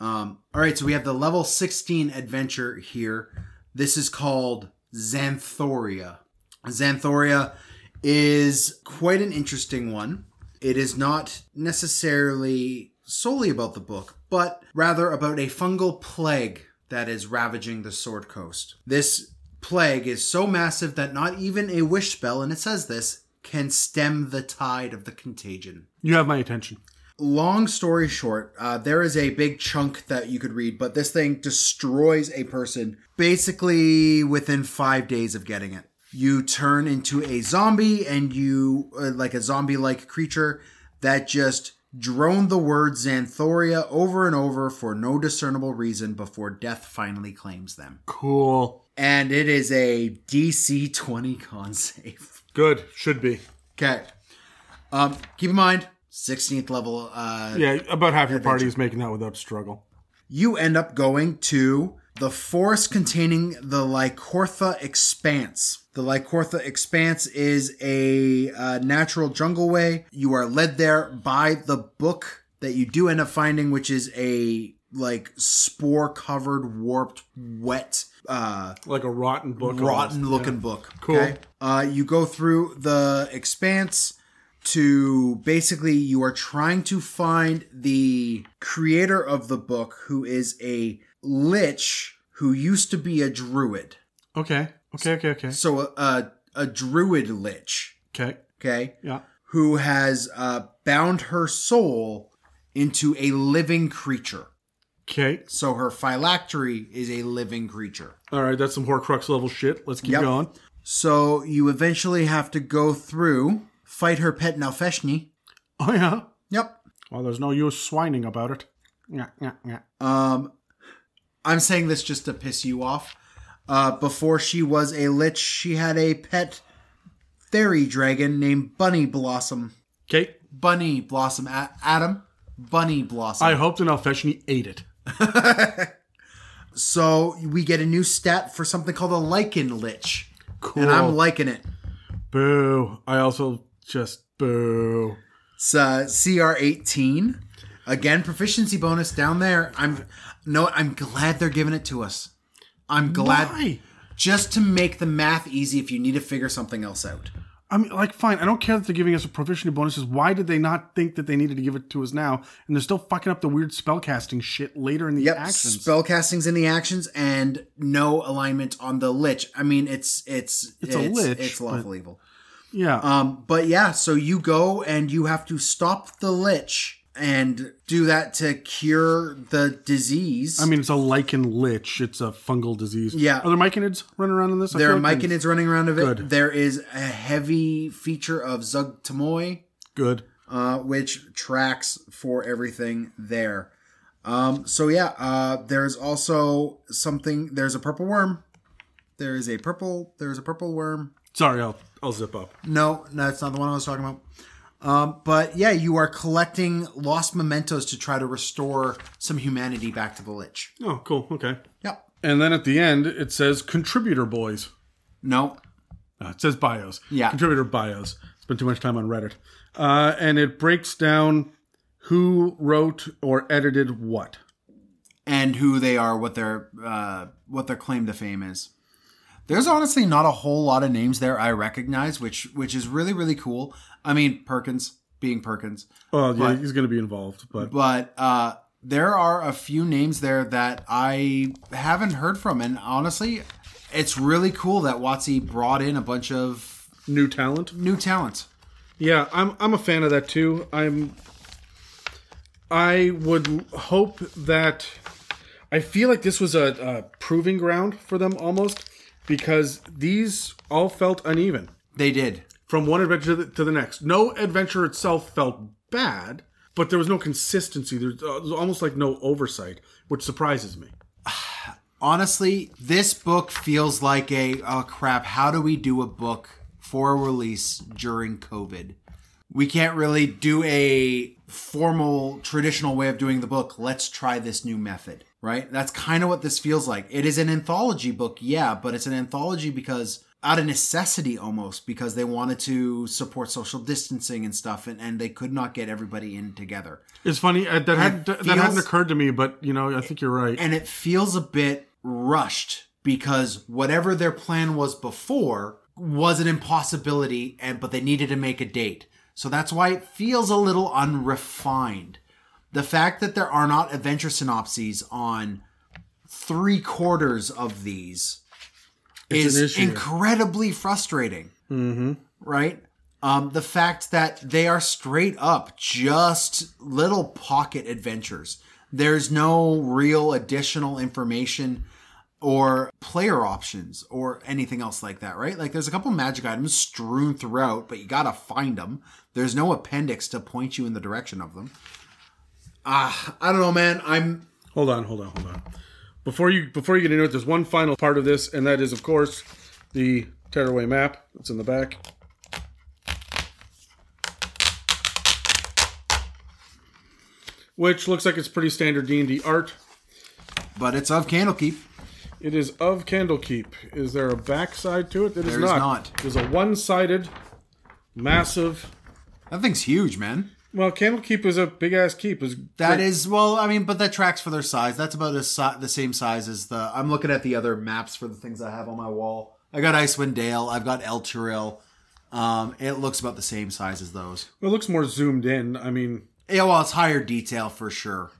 Speaker 3: Um, all right, so we have the level 16 adventure here. This is called Xanthoria. Xanthoria is quite an interesting one. It is not necessarily solely about the book, but rather about a fungal plague that is ravaging the Sword Coast. This plague is so massive that not even a wish spell, and it says this, can stem the tide of the contagion
Speaker 2: You have my attention.
Speaker 3: Long story short, uh, there is a big chunk that you could read, but this thing destroys a person basically within five days of getting it. You turn into a zombie and you, uh, like a zombie like creature that just drone the word Xanthoria over and over for no discernible reason before death finally claims them.
Speaker 2: Cool.
Speaker 3: And it is a DC 20 con save.
Speaker 2: Good. Should be.
Speaker 3: Okay. Um, keep in mind, 16th level uh,
Speaker 2: Yeah, about half your party is making that without struggle.
Speaker 3: you end up going to the forest containing the Lycortha Expanse. The Lycortha Expanse is a uh, natural jungle way. You are led there by the book that you do end up finding, which is a like spore covered, warped, wet, uh,
Speaker 2: Like a rotten book.
Speaker 3: rotten
Speaker 2: almost.
Speaker 3: looking
Speaker 2: Yeah.
Speaker 3: book.
Speaker 2: Cool.
Speaker 3: Uh, you go through the expanse to basically you are trying to find the creator of the book who is a lich who used to be a druid.
Speaker 2: Okay. Okay. Okay. Okay.
Speaker 3: So a a druid lich,
Speaker 2: Okay.
Speaker 3: okay,
Speaker 2: Yeah.
Speaker 3: who has uh, bound her soul into a living creature.
Speaker 2: Okay.
Speaker 3: So her phylactery is a living creature.
Speaker 2: All right. That's some Horcrux level shit. Let's keep
Speaker 3: Yep.
Speaker 2: going.
Speaker 3: So you eventually have to go through, fight her pet Nalfeshnee.
Speaker 2: Oh yeah.
Speaker 3: Yep.
Speaker 2: Well, there's no use swining about it. Yeah. Yeah. Yeah.
Speaker 3: Um, I'm saying this just to piss you off. Uh, before she was a lich, she had a pet fairy dragon named Bunny Blossom.
Speaker 2: Okay.
Speaker 3: Bunny Blossom. A- Adam? Bunny Blossom.
Speaker 2: I hope the Nalfeshnee ate it. (laughs)
Speaker 3: so we get a new stat for something called a Lichen Lich.
Speaker 2: Cool.
Speaker 3: And I'm liking it.
Speaker 2: boo. I also just boo.
Speaker 3: It's uh, CR18. Again, proficiency bonus down there. I'm no, I'm glad they're giving it to us. I'm glad
Speaker 2: Why?
Speaker 3: just to make the math easy if you need to figure something else out.
Speaker 2: I mean, like, fine. I don't care that they're giving us a proficiency bonuses. Why did they not think that they needed to give it to us now? And they're still fucking up the weird spellcasting shit later in the
Speaker 3: Yep,
Speaker 2: actions.
Speaker 3: spellcasting's in the actions and no alignment on the lich. I mean, it's it's
Speaker 2: It's a lich,
Speaker 3: It's lawful evil.
Speaker 2: Yeah.
Speaker 3: Um, but yeah, so you go and you have to stop the lich and do that to cure the disease.
Speaker 2: I mean, it's a lichen lich. It's a fungal disease.
Speaker 3: Yeah.
Speaker 2: Are there myconids running around in this? I
Speaker 3: there are
Speaker 2: like
Speaker 3: myconids running around of it.
Speaker 2: Good.
Speaker 3: There is a heavy feature of Zuggtmoy.
Speaker 2: Good.
Speaker 3: uh, which tracks for everything there. Um, so yeah, uh, there's also something. There's a purple worm. There is a purple. There's a purple worm.
Speaker 2: Sorry, I'll I'll zip up.
Speaker 3: No, no, that's not the one I was talking about. Um, but yeah, you are collecting lost mementos to try to restore some humanity back to the lich.
Speaker 2: Oh, cool. Okay.
Speaker 3: Yep.
Speaker 2: And then at the end, it says contributor boys.
Speaker 3: No.
Speaker 2: Uh, it says bios.
Speaker 3: Yeah.
Speaker 2: Contributor bios. Spent too much time on Reddit. Uh, and it breaks down who wrote or edited what.
Speaker 3: and who they are, what their uh, what their claim to fame is. There's honestly not a whole lot of names there I recognize, which which is really really cool. I mean Perkins being Perkins,
Speaker 2: Well, yeah,
Speaker 3: But-
Speaker 2: he's going to be involved, but
Speaker 3: but uh, there are a few names there that I haven't heard from, and honestly, it's really cool that WotC brought in a bunch of
Speaker 2: new talent.
Speaker 3: new talent.
Speaker 2: Yeah, I'm I'm a fan of that too. I'm I would hope that I feel like this was a, a proving ground for them almost because these all felt uneven
Speaker 3: They did.
Speaker 2: from one adventure to the, to the next. No adventure itself felt bad, but there was no consistency. There's uh, there's almost like no oversight, which surprises me. (sighs)
Speaker 3: honestly, this book feels like a oh crap. How do we do a book for a release during COVID? We can't really do a formal traditional way of doing the book. Let's try this new method, right? That's kind of what this feels like. It is an anthology book, yeah, but it's an anthology because out of necessity almost because they wanted to support social distancing and stuff and, and they could not get everybody in together.
Speaker 2: It's funny uh, that had, that
Speaker 3: feels-
Speaker 2: hadn't occurred to me, but you know I think you're right.
Speaker 3: and it feels a bit rushed because whatever their plan was before was an impossibility and but they needed to make a date so that's why it feels a little unrefined the fact that there are not adventure synopses on three quarters of these
Speaker 2: It's
Speaker 3: is incredibly frustrating right um, the fact that they are straight up just little pocket adventures. There's no real additional information or player options or anything else like that, right? Like there's a couple magic items strewn throughout, but you gotta find them. There's no appendix to point you in the direction of them. Ah, I don't know, man. I'm
Speaker 2: Hold on, hold on, hold on. Before you before you get into it, there's one final part of this, and that is, of course, the tearaway map that's in the back. Which looks like it's pretty standard D&D art.
Speaker 3: but it's of Candlekeep.
Speaker 2: It is of Candlekeep. Is there a backside to it? It is
Speaker 3: There is
Speaker 2: not.
Speaker 3: not.
Speaker 2: It is a one-sided, massive.
Speaker 3: That thing's huge, man.
Speaker 2: Well, Candlekeep is a big ass keep. Is
Speaker 3: That is well, I mean, but that tracks for their size. That's about a si- the same size as the. I'm looking at the other maps for the things I have on my wall. I got Icewind Dale. I've got Elturel. Um, it looks about the same size as those.
Speaker 2: It looks more zoomed in. I mean,
Speaker 3: Yeah, well, it's higher detail for sure.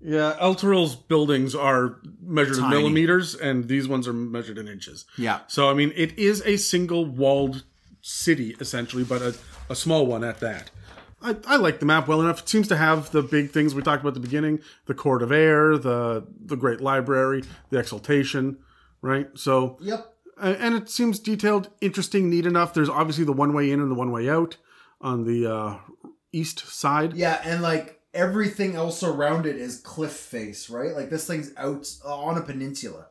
Speaker 2: yeah, Elturel's buildings are measured
Speaker 3: Tiny.
Speaker 2: in millimeters, and these ones are measured in inches.
Speaker 3: Yeah.
Speaker 2: So I mean, it is a single walled city essentially, but a, a small one at that. I, I like the map well enough. It seems to have the big things we talked about at the beginning: the court of air, the the great library, the exaltation, right? So
Speaker 3: Yep.
Speaker 2: and it seems detailed, interesting, neat enough. There's obviously the one way in and the one way out on the uh, east side.
Speaker 3: Yeah, and like everything else around it is cliff face, right? Like this thing's out on a peninsula.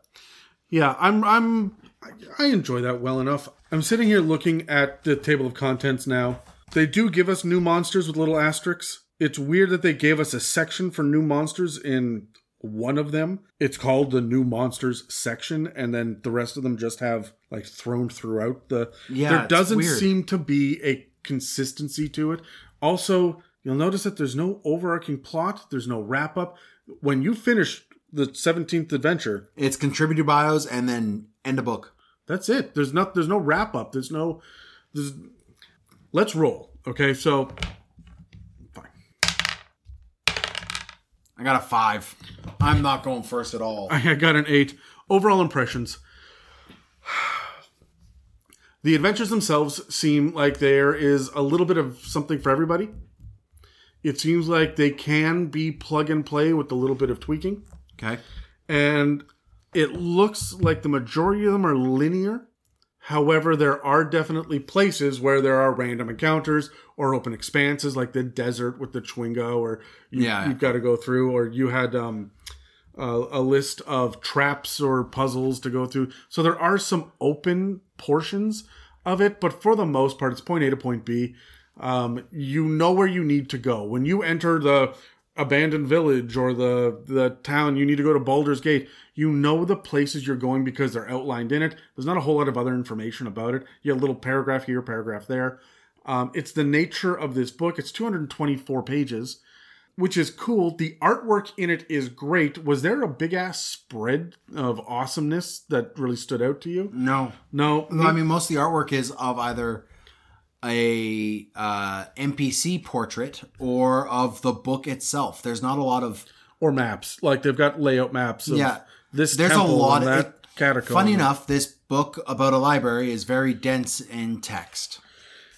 Speaker 2: Yeah, I'm I'm I- I enjoy that well enough. I'm sitting here looking at the table of contents now. They do give us new monsters with little asterisks. It's weird that they gave us a section for new monsters in one of them. It's called the new monsters section and then the rest of them just have like thrown throughout the
Speaker 3: Yeah,
Speaker 2: there doesn't
Speaker 3: weird.
Speaker 2: seem to be a consistency to it. Also, you'll notice that there's no overarching plot, there's no wrap up. When you finish the 17th adventure,
Speaker 3: It's contributor bios and then end a book.
Speaker 2: that's it. There's not. There's no wrap up. There's no. There's. Let's roll. Okay, so. Fine.
Speaker 3: I got a five. I'm not going first at all.
Speaker 2: I got an eight. Overall impressions. The adventures themselves seem like there is a little bit of something for everybody. It seems like they can be plug and play with a little bit of tweaking.
Speaker 3: Okay.
Speaker 2: and it looks like the majority of them are linear. However, there are definitely places where there are random encounters or open expanses, like the desert with the Chwinga, or you,
Speaker 3: Yeah.
Speaker 2: you've got to go through, or you had um, uh, a list of traps or puzzles to go through. So there are some open portions of it, but for the most part, it's point A to point B. Um, you know where you need to go when you enter the abandoned village or the the town. You need to go to Baldur's Gate. You know the places you're going because they're outlined in it. There's not a whole lot of other information about it. You have a little paragraph here, paragraph there. Um, it's the nature of this book. It's 224 pages, which is cool. The artwork in it is great. Was there a big ass spread of awesomeness that really stood out to you?
Speaker 3: No.
Speaker 2: No,
Speaker 3: No, I mean most of the artwork is of either a uh, NPC portrait or of the book itself. There's not a lot of
Speaker 2: or maps. Like they've got layout maps. Of
Speaker 3: Yeah.
Speaker 2: this
Speaker 3: There's a lot of-
Speaker 2: that
Speaker 3: it-
Speaker 2: catacomb.
Speaker 3: Funny enough, this book about a library is very dense in text.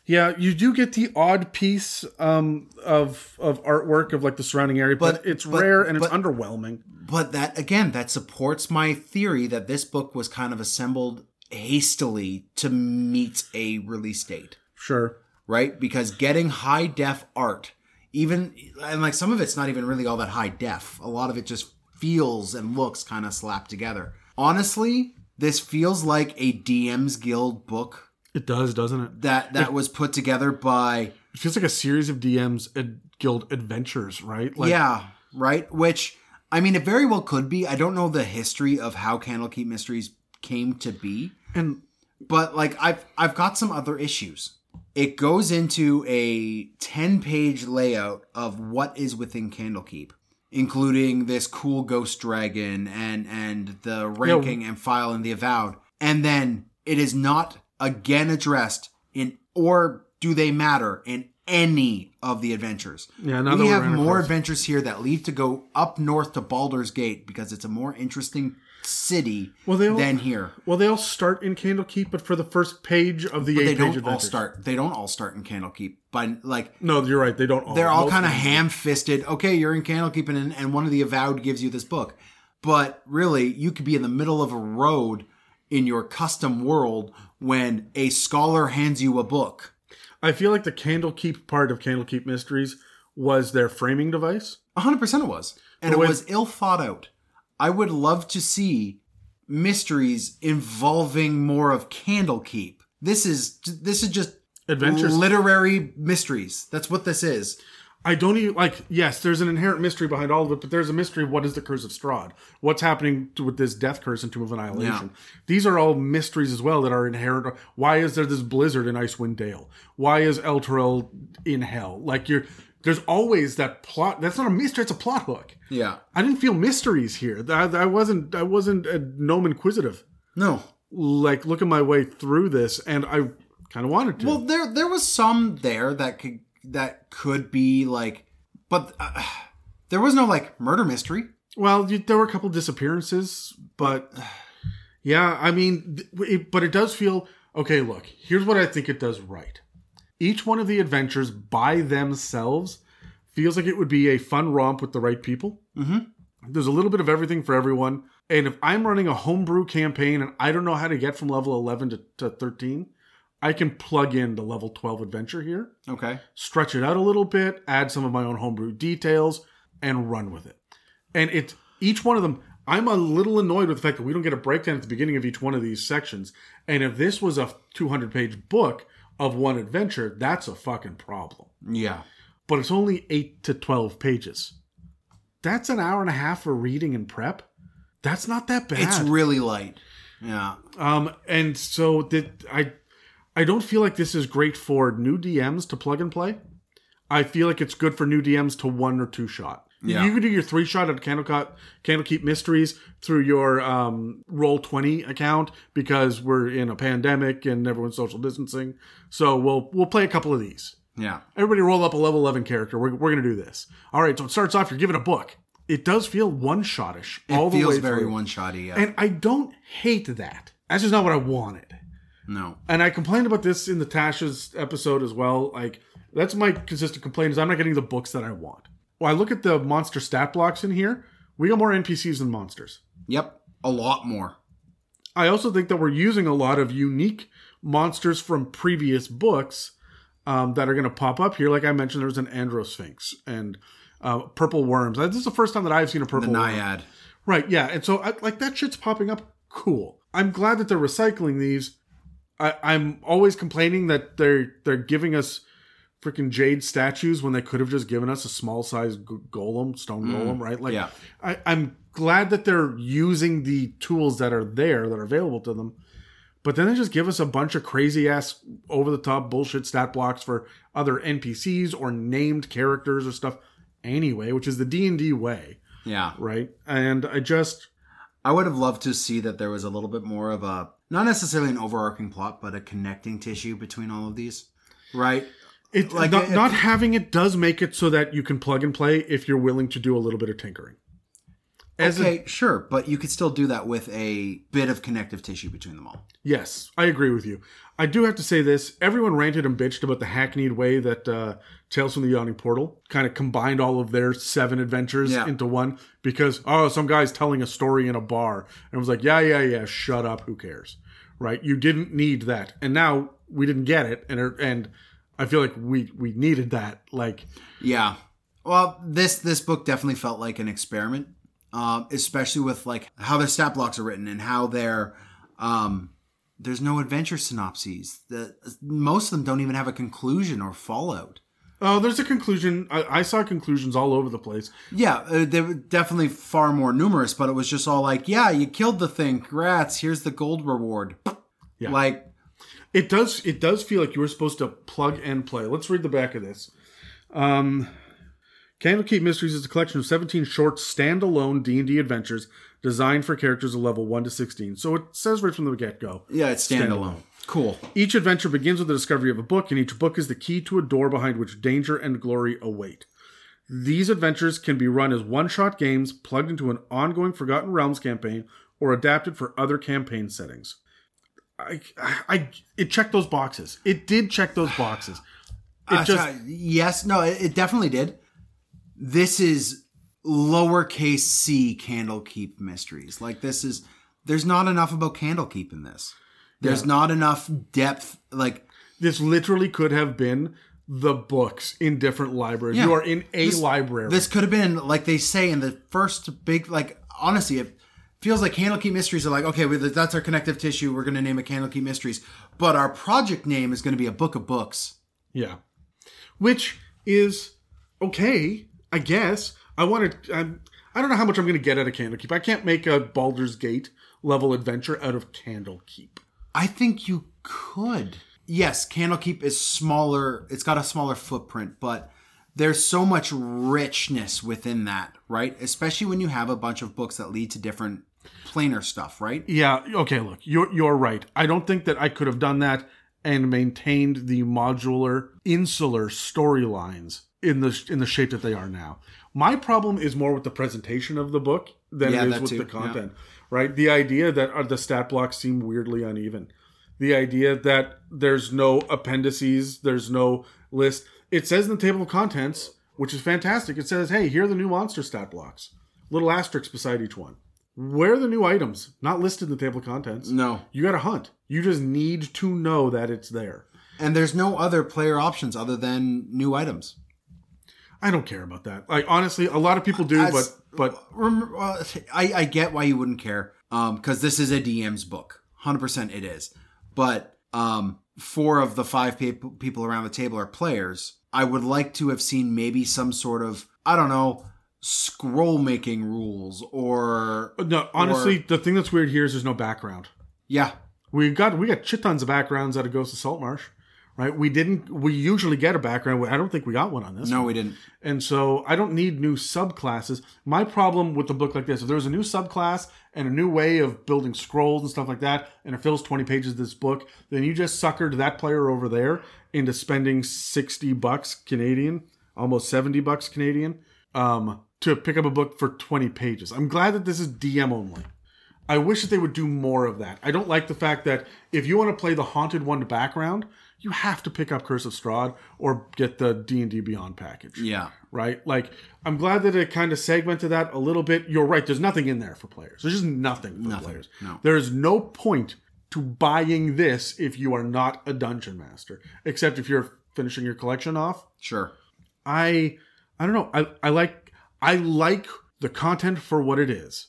Speaker 2: Yeah, you do get the odd piece um, of of artwork of like the surrounding area, but,
Speaker 3: But-
Speaker 2: it's
Speaker 3: but-
Speaker 2: rare and it's
Speaker 3: but-
Speaker 2: underwhelming.
Speaker 3: But that again, that supports my theory that this book was kind of assembled hastily to meet a release date.
Speaker 2: Sure.
Speaker 3: right? Because getting high def art, even and like some of it's not even really all that high def. A lot of it just feels and looks kind of slapped together. Honestly, this feels like a DM's Guild book
Speaker 2: It does, doesn't it?
Speaker 3: that that was put together by
Speaker 2: It feels like a series of DMs ad- guild adventures, right? Like,
Speaker 3: yeah, right. Which I mean, it very well could be. I don't know the history of how Candlekeep Mysteries came to be.
Speaker 2: and
Speaker 3: but like I've I've got some other issues. It goes into a 10 page layout of what is within Candlekeep, including this cool ghost dragon and and the ranking and file and the avowed. And then it is not again addressed in or do they matter in any of the adventures.
Speaker 2: Yeah,
Speaker 3: we have more adventures here that lead to go up north to Baldur's Gate because it's a more interesting city
Speaker 2: Well, they all-
Speaker 3: than here.
Speaker 2: well, they all start in Candlekeep, but for the first page of the
Speaker 3: But they
Speaker 2: eight-page
Speaker 3: don't all start. They don't all start in Candlekeep. But like
Speaker 2: No, you're right. They don't. All.
Speaker 3: they're all kind of ham-fisted. Okay, you're in Candlekeep, and and one of the avowed gives you this book. But really, you could be in the middle of a road in your custom world when a scholar hands you a book.
Speaker 2: I feel like the Candlekeep part of Candlekeep Mysteries was their framing device.
Speaker 3: hundred percent, it was, and
Speaker 2: But
Speaker 3: it was ill thought out. I would love to see mysteries involving more of Candlekeep. This is this is just
Speaker 2: Adventures.
Speaker 3: literary mysteries. That's what this is.
Speaker 2: I don't even like. Yes, there's an inherent mystery behind all of it, but there's a mystery. of What is the curse of Strahd? What's happening to, with this death curse and Tomb of Annihilation? These are all mysteries as well that are inherent. Why is there this blizzard in Icewind Dale? Why is Elturel in hell? Like you're, there's always that plot. That's not a mystery. It's a plot hook.
Speaker 3: Yeah.
Speaker 2: I didn't feel mysteries here. I, I wasn't. I wasn't a gnome inquisitive.
Speaker 3: No.
Speaker 2: Like looking my way through this, and I kind of wanted to.
Speaker 3: Well, there there was some there that could that could be like, but uh, there was no like murder mystery.
Speaker 2: Well, you, there were a couple disappearances, but yeah, I mean, it, but it does feel okay. Look, here's what I think it does right. Each one of the adventures by themselves feels like it would be a fun romp with the right people.
Speaker 3: Mm-hmm.
Speaker 2: There's a little bit of everything for everyone. And if I'm running a homebrew campaign and I don't know how to get from level 11 to, to 13, I can plug in the level 12 adventure here
Speaker 3: Okay.
Speaker 2: stretch it out a little bit, add some of my own homebrew details, and run with it. And it each one of them, I'm a little annoyed with the fact that we don't get a breakdown at the beginning of each one of these sections. And if this was a 200 page book of one adventure, that's a fucking problem.
Speaker 3: Yeah.
Speaker 2: But it's only 8 to 12 pages. That's an hour and a half for reading and prep. That's not that bad.
Speaker 3: It's really light. Yeah.
Speaker 2: Um, and so that I, I don't feel like this is great for new DMs to plug and play. I feel like it's good for new DMs to one or two shot.
Speaker 3: Yeah.
Speaker 2: You can do your three shot at Candlekeep, Candlekeep Mysteries through your um, Roll Twenty account because we're in a pandemic and everyone's social distancing. So we'll we'll play a couple of these.
Speaker 3: Yeah.
Speaker 2: Everybody roll up a level 11 character. We're, we're going to do this. All right, so it starts off, you're given a book. It does feel one shotish
Speaker 3: It
Speaker 2: all the
Speaker 3: feels very one shotty. Yeah.
Speaker 2: And I don't hate that. That's just not what I wanted.
Speaker 3: no.
Speaker 2: And I complained about this in the Tasha's episode as well. Like, that's my consistent complaint is I'm not getting the books that I want. Well, I look at the monster stat blocks in here. We got more NPCs than monsters.
Speaker 3: Yep. A lot more.
Speaker 2: I also think that we're using a lot of unique monsters from previous books um, that are going to pop up here. Like I mentioned, there's an Androsphinx and uh, purple worms. This is the first time that I've seen a
Speaker 3: The
Speaker 2: purple worm.
Speaker 3: Naiad.
Speaker 2: Right, yeah. And so, I, like, that shit's popping up. Cool. I'm glad that they're recycling these. I, I'm always complaining that they're they're giving us freaking jade statues when they could have just given us a small size golem, stone mm. golem, right? Like,
Speaker 3: yeah.
Speaker 2: I, I'm glad that they're using the tools that are there that are available to them. But then they just give us a bunch of crazy ass over the top bullshit stat blocks for other NPCs or named characters or stuff anyway, which is the D&D way,
Speaker 3: Yeah.
Speaker 2: right? And I just
Speaker 3: I would have loved to see that there was a little bit more of a not necessarily an overarching plot, but a connecting tissue between all of these. Right?
Speaker 2: It
Speaker 3: Like,
Speaker 2: not,
Speaker 3: if-
Speaker 2: not having it does make it so that you can plug and play if you're willing to do a little bit of tinkering. As a-
Speaker 3: okay, sure, but you could still do that with a bit of connective tissue between them all.
Speaker 2: Yes, I agree with you. I do have to say this. Everyone ranted and bitched about the hackneyed way that uh, Tales from the Yawning Portal kind of combined all of their seven adventures
Speaker 3: Yeah.
Speaker 2: into one because, oh, some guy's telling a story in a bar. And it was like, yeah, yeah, yeah, shut up. Who cares? Right? You didn't need that. And now we didn't get it. And, it- and I feel like we, we needed that. Like,
Speaker 3: Yeah. Well, this this book definitely felt like an experiment, um, especially with like how their stat blocks are written and how they're. Um, there's no adventure synopses. The most of them don't even have a conclusion or fallout.
Speaker 2: oh, there's a conclusion. I, I saw conclusions all over the place.
Speaker 3: Yeah, uh, they were definitely far more numerous, but it was just all like, yeah, you killed the thing. Congrats. Here's the gold reward.
Speaker 2: Yeah.
Speaker 3: Like,
Speaker 2: It does. It does feel like you were supposed to plug and play. Let's read the back of this. Um, Candlekeep Mysteries is a collection of 17 short, standalone D and D adventures designed for characters of level one to 16. So it says right from the get go.
Speaker 3: yeah, it's standalone. Cool.
Speaker 2: Each adventure begins with the discovery of a book, and each book is the key to a door behind which danger and glory await. These adventures can be run as one shot games plugged into an ongoing Forgotten Realms campaign or adapted for other campaign settings. I, I, it checked those boxes. It did check those boxes. It
Speaker 3: Uh,
Speaker 2: just,
Speaker 3: sorry. yes, no, it, it definitely did. This is lowercase c Candlekeep mysteries. Like this is there's not enough about Candlekeep in this. There's
Speaker 2: Yeah.
Speaker 3: not enough depth. Like
Speaker 2: this literally could have been the books in different libraries.
Speaker 3: Yeah.
Speaker 2: You are in a
Speaker 3: This-
Speaker 2: library.
Speaker 3: this could have been like they say in the first big like honestly it feels like Candlekeep Mysteries are like okay we- that's our connective tissue. We're going to name it Candlekeep Mysteries, but our project name is going to be a book of books.
Speaker 2: Yeah. Which is okay, I guess. I want to. I'm, I don't know how much I'm going to get out of Candlekeep. I can't make a Baldur's Gate level adventure out of Candlekeep.
Speaker 3: I think you could. Yes, Candlekeep is smaller. It's got a smaller footprint, but there's so much richness within that, right? Especially when you have a bunch of books that lead to different planar stuff, right?
Speaker 2: Yeah. Okay. Look, you're you're right. I don't think that I could have done that and maintained the modular, insular storylines in the in the shape that they are now. My problem is more with the presentation of the book than
Speaker 3: Yeah,
Speaker 2: it is with
Speaker 3: too,
Speaker 2: the content. Right? The idea that uh, the stat blocks seem weirdly uneven. The idea that there's no appendices, there's no list. It says in the table of contents, which is fantastic. It says, "Hey, here are the new monster stat blocks." Little asterisks beside each one. Where are the new items? Not listed in the table of contents.
Speaker 3: No.
Speaker 2: You got to hunt. You just need to know that it's there.
Speaker 3: And there's no other player options other than new items.
Speaker 2: I don't care about that. Like honestly, a lot of people do,
Speaker 3: As-
Speaker 2: but but
Speaker 3: well, I, I get why you wouldn't care Um, because this is a DM's book. 100% it is. But um, four of the five people around the table are players. I would like to have seen maybe some sort of, I don't know, scroll making rules or.
Speaker 2: Uh, no. Honestly, the thing that's weird here is there's no background.
Speaker 3: Yeah.
Speaker 2: We got we got shit tons of backgrounds out of Ghost of Saltmarsh, right? We didn't. We usually get a background. I don't think we got one on this.
Speaker 3: No,
Speaker 2: one.
Speaker 3: we didn't.
Speaker 2: And so I don't need new subclasses. My problem with a book like this, if there was a new subclass and a new way of building scrolls and stuff like that, and it fills 20 pages of this book, then you just suckered that player over there into spending 60 bucks Canadian, almost 70 bucks Canadian, um, to pick up a book for 20 pages. I'm glad that this is DM only. I wish that they would do more of that. I don't like the fact that if you want to play the Haunted One background, you have to pick up Curse of Strahd or get the D&D Beyond package
Speaker 3: Yeah.
Speaker 2: right? Like, I'm glad that it kind of segmented that a little bit. You're right. There's nothing in there for players. There's just nothing for
Speaker 3: Nothing,
Speaker 2: players.
Speaker 3: no.
Speaker 2: There is no point to buying this if you are not a dungeon master, except if you're finishing your collection off.
Speaker 3: Sure.
Speaker 2: I, I don't know. I, I like, I like the content for what it is.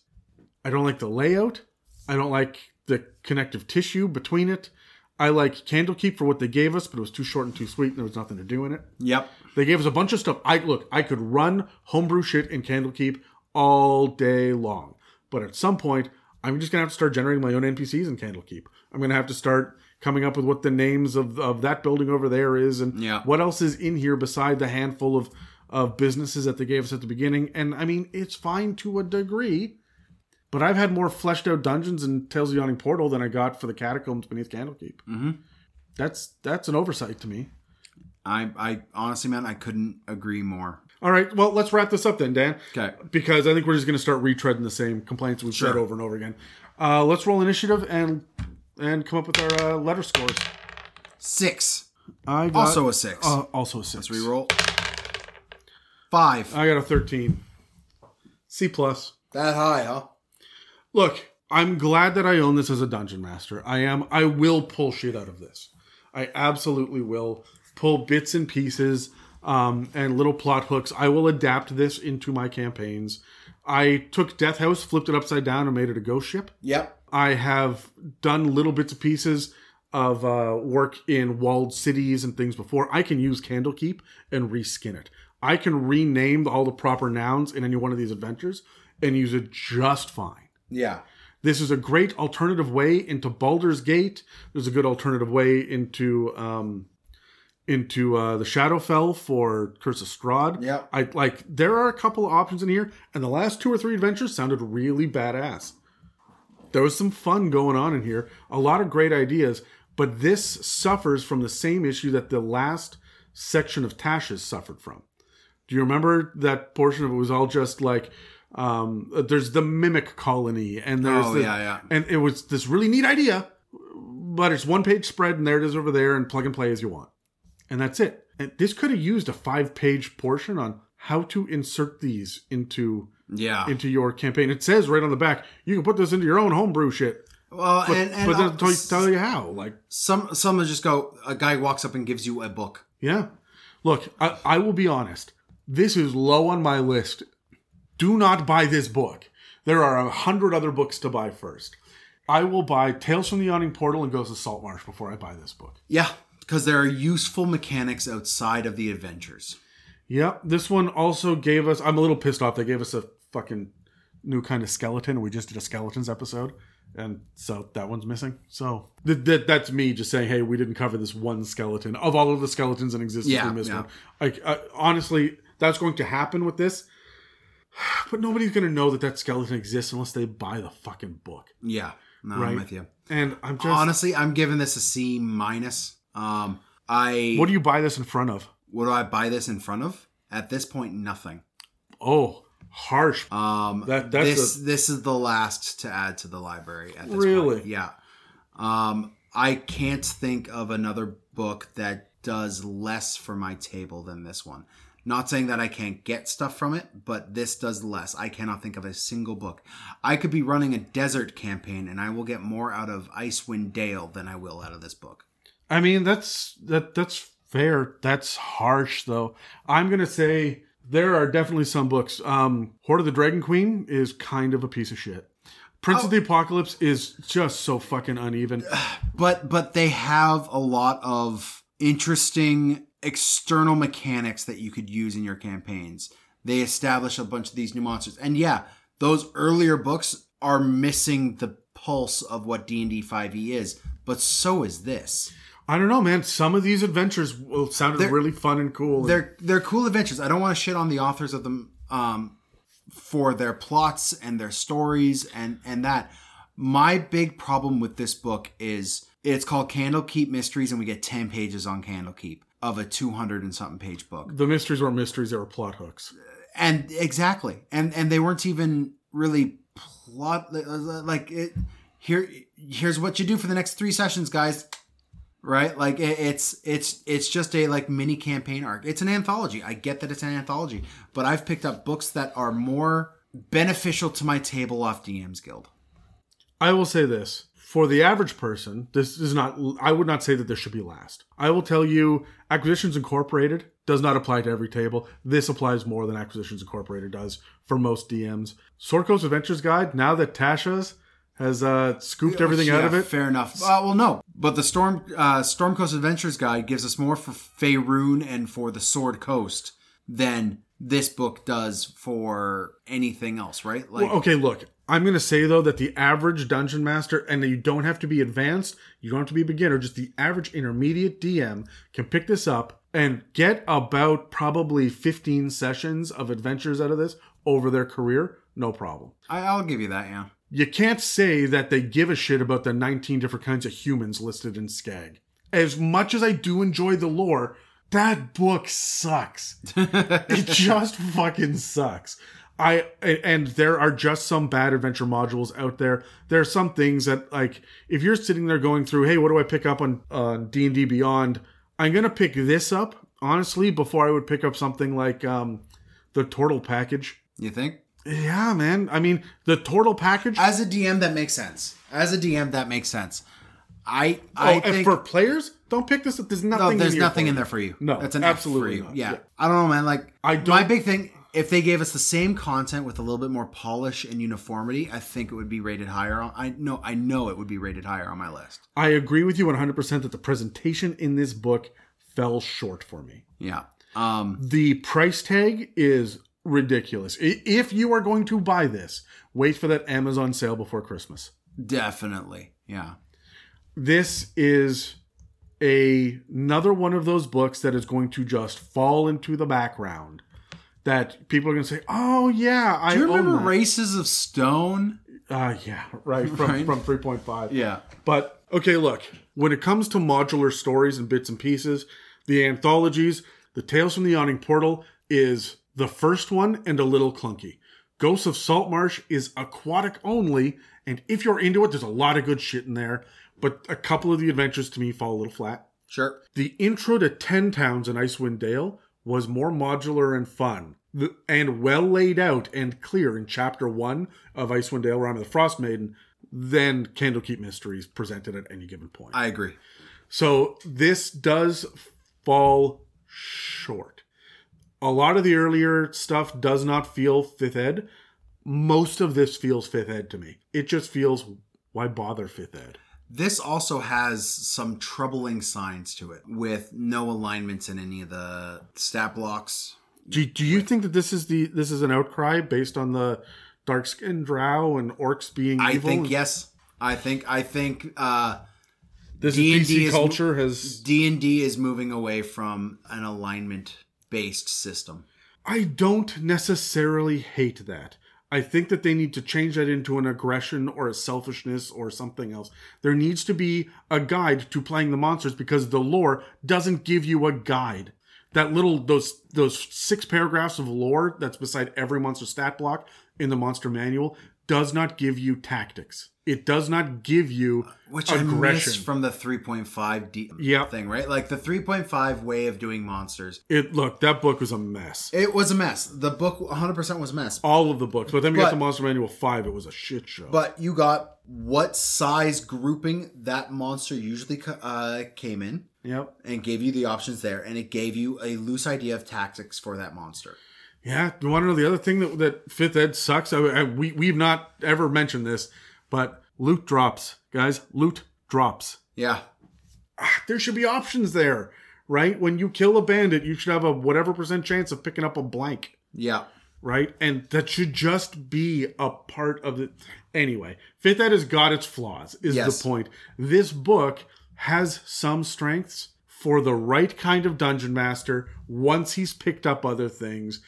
Speaker 2: I don't like the layout. I don't like the connective tissue between it. I like Candlekeep for what they gave us, but it was too short and too sweet, and there was nothing to do in it.
Speaker 3: Yep.
Speaker 2: They gave us a bunch of stuff. I look, I could run homebrew shit in Candlekeep all day long. But at some point, I'm just gonna have to start generating my own NPCs in Candlekeep. I'm gonna have to start coming up with what the names of, of that building over there is and
Speaker 3: Yeah.
Speaker 2: what else is in here beside the handful of, of businesses that they gave us at the beginning. And I mean, it's fine to a degree. But I've had more fleshed out dungeons in Tales of the Yawning Portal than I got for the catacombs beneath Candlekeep.
Speaker 3: Mm-hmm.
Speaker 2: That's that's an oversight to me.
Speaker 3: I, I honestly, man, I couldn't agree more.
Speaker 2: All right, well, let's wrap this up then, Dan.
Speaker 3: Okay.
Speaker 2: Because I think we're just going to start retreading the same complaints we've said over and over again. Uh, let's roll initiative and and come up with our uh, letter scores.
Speaker 3: Six.
Speaker 2: I got
Speaker 3: Also a six.
Speaker 2: uh, also a six.
Speaker 3: Let's reroll. Five.
Speaker 2: I got a thirteen. C plus.
Speaker 3: that high, huh?
Speaker 2: Look, I'm glad that I own this as a dungeon master. I am. I will pull shit out of this. I absolutely will pull bits and pieces um, and little plot hooks. I will adapt this into my campaigns. I took Death House, flipped it upside down, and made it a ghost ship.
Speaker 3: Yep.
Speaker 2: I have done little bits and pieces of uh, work in walled cities and things before. I can use Candlekeep and reskin it. I can rename all the proper nouns in any one of these adventures and use it just fine.
Speaker 3: Yeah.
Speaker 2: This is a great alternative way into Baldur's Gate. There's a good alternative way into um, into uh, the Shadowfell for Curse of Strahd.
Speaker 3: Yeah,
Speaker 2: I like there are a couple of options in here, and the last two or three adventures sounded really badass. There was some fun going on in here, a lot of great ideas, but this suffers from the same issue that the last section of Tasha's suffered from. Do you remember that portion of it was all just like um there's the mimic colony and there's
Speaker 3: Oh,
Speaker 2: the,
Speaker 3: yeah, yeah.
Speaker 2: and it was this really neat idea but it's one page spread and there it is over there and plug and play as you want and that's it and this could have used a five page portion on how to insert these into
Speaker 3: Yeah.
Speaker 2: into your campaign it says right on the back you can put this into your own homebrew shit
Speaker 3: well,
Speaker 2: but,
Speaker 3: and, and
Speaker 2: but then tell, tell you how like
Speaker 3: some some just go. A guy walks up and gives you a book.
Speaker 2: Yeah. Look, I, I will be honest. This is low on my list. Do not buy this book. There are a hundred other books to buy first. I will buy Tales from the Yawning Portal and Ghost of Saltmarsh before I buy this book.
Speaker 3: Yeah, because there are useful mechanics outside of the adventures.
Speaker 2: Yep. This one also gave us. I'm a little pissed off. They gave us a fucking new kind of skeleton. We just did a skeletons episode, and so that one's missing. So th- th- that's me just saying, hey, we didn't cover this one skeleton of all of the skeletons in existence.
Speaker 3: Yeah,
Speaker 2: we missed
Speaker 3: yeah.
Speaker 2: one. Like uh, honestly, that's going to happen with this. (sighs) But nobody's going to know that that skeleton exists unless they buy the fucking book.
Speaker 3: Yeah, no,
Speaker 2: Right.
Speaker 3: I'm with you.
Speaker 2: And I'm just
Speaker 3: Honestly, I'm giving this a C minus. Um, I
Speaker 2: what do you buy this in front of?
Speaker 3: what do I buy this in front of? At this point, nothing.
Speaker 2: Oh, harsh.
Speaker 3: Um,
Speaker 2: That- that's
Speaker 3: this
Speaker 2: a-
Speaker 3: this is the last to add to the library. At this
Speaker 2: Really?
Speaker 3: point. Yeah. Um, I can't think of another book that does less for my table than this one. Not saying that I can't get stuff from it, but this does less. I cannot think of a single book. I could be running a desert campaign, and I will get more out of Icewind Dale than I will out of this book.
Speaker 2: I mean, that's that that's fair. That's harsh though. I'm gonna say there are definitely some books. Um Horde of the Dragon Queen is kind of a piece of shit. Prince of the Apocalypse is just so fucking uneven. (sighs)
Speaker 3: but but they have a lot of interesting external mechanics that you could use in your campaigns. They establish a bunch of these new monsters. And yeah those earlier books are missing the pulse of what d&d 5e E is but so is this.
Speaker 2: I don't know, man. Some of these adventures sounded
Speaker 3: They're-
Speaker 2: really fun and cool.
Speaker 3: they're they're cool adventures. I don't want to shit on the authors of them um for their plots and their stories and and that. My big problem with this book is it's called candlekeep mysteries and we get 10 pages on candlekeep of a 200 and something page book.
Speaker 2: The mysteries weren't mysteries; they were plot hooks.
Speaker 3: and exactly. And and they weren't even really plot like it here here's what you do for the next three sessions guys. Right? Like it, it's it's it's just a like mini campaign arc. It's an anthology. I get that it's an anthology but i've picked up books that are more beneficial to my table off dm's guild.
Speaker 2: I will say this for the average person, this is not, I would not say that this should be last. I will tell you, Acquisitions Incorporated does not apply to every table. This applies more than Acquisitions Incorporated does for most DMs. Sword Coast Adventures Guide, now that Tasha's has uh, scooped everything out of it,
Speaker 3: fair enough uh, well no but the storm uh storm coast adventures guide gives us more for Faerun and for the sword coast than this book does for anything else right like
Speaker 2: Well, okay, look, I'm going to say though that the average dungeon master, and you don't have to be advanced, you don't have to be a beginner, just the average intermediate DM can pick this up and get about probably 15 sessions of adventures out of this over their career, no problem.
Speaker 3: I, i'll give you that yeah
Speaker 2: You can't say that they give a shit about the 19 different kinds of humans listed in SCAG. As much as I do enjoy the lore, that book sucks. (laughs) it just fucking sucks. I and there are just some bad adventure modules out there. There are some things that like if you're sitting there going through, hey, what do I pick up on on D and D Beyond? I'm gonna pick this up honestly before I would pick up something like um the Tortle package.
Speaker 3: you think
Speaker 2: Yeah, man. I mean, the Tortle package.
Speaker 3: as a dm that makes sense as a dm that makes sense i i
Speaker 2: oh,
Speaker 3: think
Speaker 2: for players, don't pick this up. There's nothing.
Speaker 3: no
Speaker 2: in
Speaker 3: there's
Speaker 2: here
Speaker 3: nothing in there for you
Speaker 2: No,
Speaker 3: that's an
Speaker 2: absolutely
Speaker 3: for you.
Speaker 2: not.
Speaker 3: Yeah.
Speaker 2: Yeah.
Speaker 3: i don't know man like
Speaker 2: I
Speaker 3: my
Speaker 2: don't-
Speaker 3: big thing if they gave us the same content with a little bit more polish and uniformity i think it would be rated higher on i know i know it would be rated higher on my list
Speaker 2: I agree with you 100% that the presentation in this book fell short for me.
Speaker 3: yeah um
Speaker 2: The price tag is ridiculous. If you are going to buy this, wait for that Amazon sale before Christmas.
Speaker 3: definitely yeah
Speaker 2: This is a, another one of those books that is going to just fall into the background. That people are going to say, "Oh yeah, I
Speaker 3: do you remember
Speaker 2: that."
Speaker 3: races of stone
Speaker 2: Uh, yeah, right from
Speaker 3: Right.
Speaker 2: from 3.5.
Speaker 3: yeah
Speaker 2: But okay, look, when it comes to modular stories and bits and pieces, the anthologies, the Tales from the Yawning Portal is the first one and a little clunky. Ghosts of Saltmarsh is aquatic only, and if you're into it, there's a lot of good shit in there. But a couple of the adventures to me fall a little flat.
Speaker 3: sure
Speaker 2: The intro to Ten Towns in Icewind Dale was more modular and fun, and well laid out and clear in Chapter One of Icewind Dale, Rime of the Frost Maiden, than Candlekeep Mysteries presented at any given point.
Speaker 3: i agree
Speaker 2: So this does fall short. A lot of the earlier stuff does not feel fifth ed. Most of this feels fifth ed to me. It just feels why bother fifth ed?
Speaker 3: This also has some troubling signs to it with no alignments in any of the stat blocks.
Speaker 2: Do, do you think that this is the this is an outcry based on the dark skinned drow and orcs being
Speaker 3: I
Speaker 2: evil?
Speaker 3: think yes. I think I think uh
Speaker 2: This
Speaker 3: D&D
Speaker 2: is DC culture has.
Speaker 3: D and D is moving away from an alignment based system.
Speaker 2: I don't necessarily hate that. I think that they need to change that into an aggression or a selfishness or something else. There needs to be a guide to playing the monsters because the lore doesn't give you a guide. That little those those six paragraphs of lore that's beside every monster stat block in the monster manual does not give you tactics. It does not give you
Speaker 3: Which
Speaker 2: aggression.
Speaker 3: from the 3.5 D
Speaker 2: Yep.
Speaker 3: thing, right? Like the 3.5 way of doing monsters.
Speaker 2: it look that book was a mess.
Speaker 3: It was a mess. The book 100% was a mess.
Speaker 2: All of the books, but then we got the monster manual five. It was a shit show.
Speaker 3: But you got what size grouping that monster usually uh, came in
Speaker 2: yep.
Speaker 3: and gave you the options there. And it gave you a loose idea of tactics for that monster.
Speaker 2: Yeah, do you want to know the other thing that that fifth ed sucks? I, I, we we've not ever mentioned this, but loot drops, guys. Loot drops.
Speaker 3: Yeah.
Speaker 2: Ah, there should be options there, right? When you kill a bandit, you should have a whatever percent chance of picking up a blank,
Speaker 3: Yeah.
Speaker 2: right? And that should just be a part of it. Anyway, fifth ed has got its flaws. Is
Speaker 3: Yes.
Speaker 2: the point? This book has some strengths for the right kind of dungeon master once he's picked up other things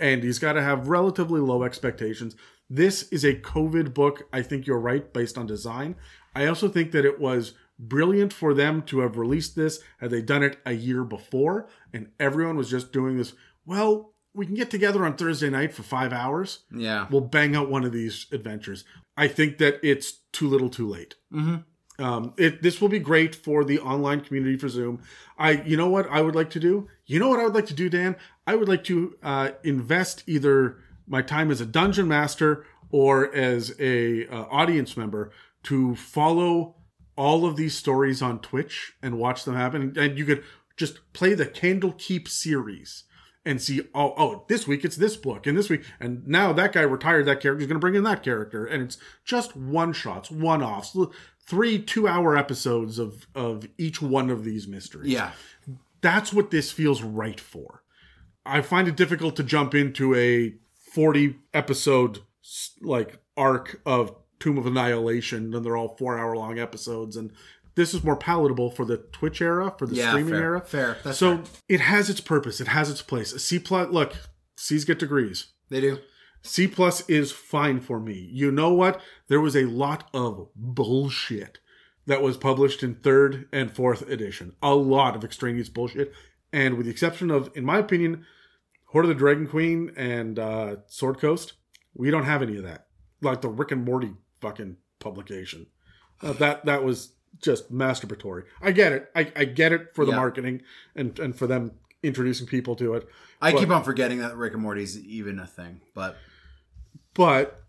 Speaker 2: and he's got to have relatively low expectations. This is a COVID book. I think you're right based on design. I also think that it was brilliant for them to have released this had they done it a year before and everyone was just doing this. Well, we can get together on Thursday night for five hours.
Speaker 3: Yeah.
Speaker 2: We'll bang out one of these adventures. I think that it's too little too late.
Speaker 3: hmm
Speaker 2: Um, it this will be great for the online community for Zoom. I, you know what I would like to do. You know what I would like to do, Dan. I would like to uh, invest either my time as a dungeon master or as a uh, audience member to follow all of these stories on Twitch and watch them happen. And you could just play the Candlekeep series and see oh oh this week it's this book and this week and now that guy retired that character is going to bring in that character and it's just one shots one offs three two hour episodes of of each one of these mysteries
Speaker 3: Yeah.
Speaker 2: that's what this feels right for i find it difficult to jump into a 40 episode like arc of tomb of annihilation and they're all four hour long episodes and this is more palatable for the twitch era for the
Speaker 3: Yeah.
Speaker 2: streaming
Speaker 3: fair.
Speaker 2: era
Speaker 3: Fair. That's
Speaker 2: so
Speaker 3: fair.
Speaker 2: it has its purpose. It has its place. A C plus. Look, C's get degrees.
Speaker 3: They do.
Speaker 2: C plus is fine for me. You know what? There was a lot of bullshit that was published in third and fourth edition. A lot of extraneous bullshit, and with the exception of, in my opinion, Horde of the Dragon Queen and uh, Sword Coast, we don't have any of that. Like the Rick and Morty fucking publication. Uh, that that was just masturbatory. I get it. I, I get it for the
Speaker 3: Yeah.
Speaker 2: marketing and and for them introducing people to it.
Speaker 3: I
Speaker 2: But-
Speaker 3: keep on forgetting that Rick and Morty's even a thing, but
Speaker 2: But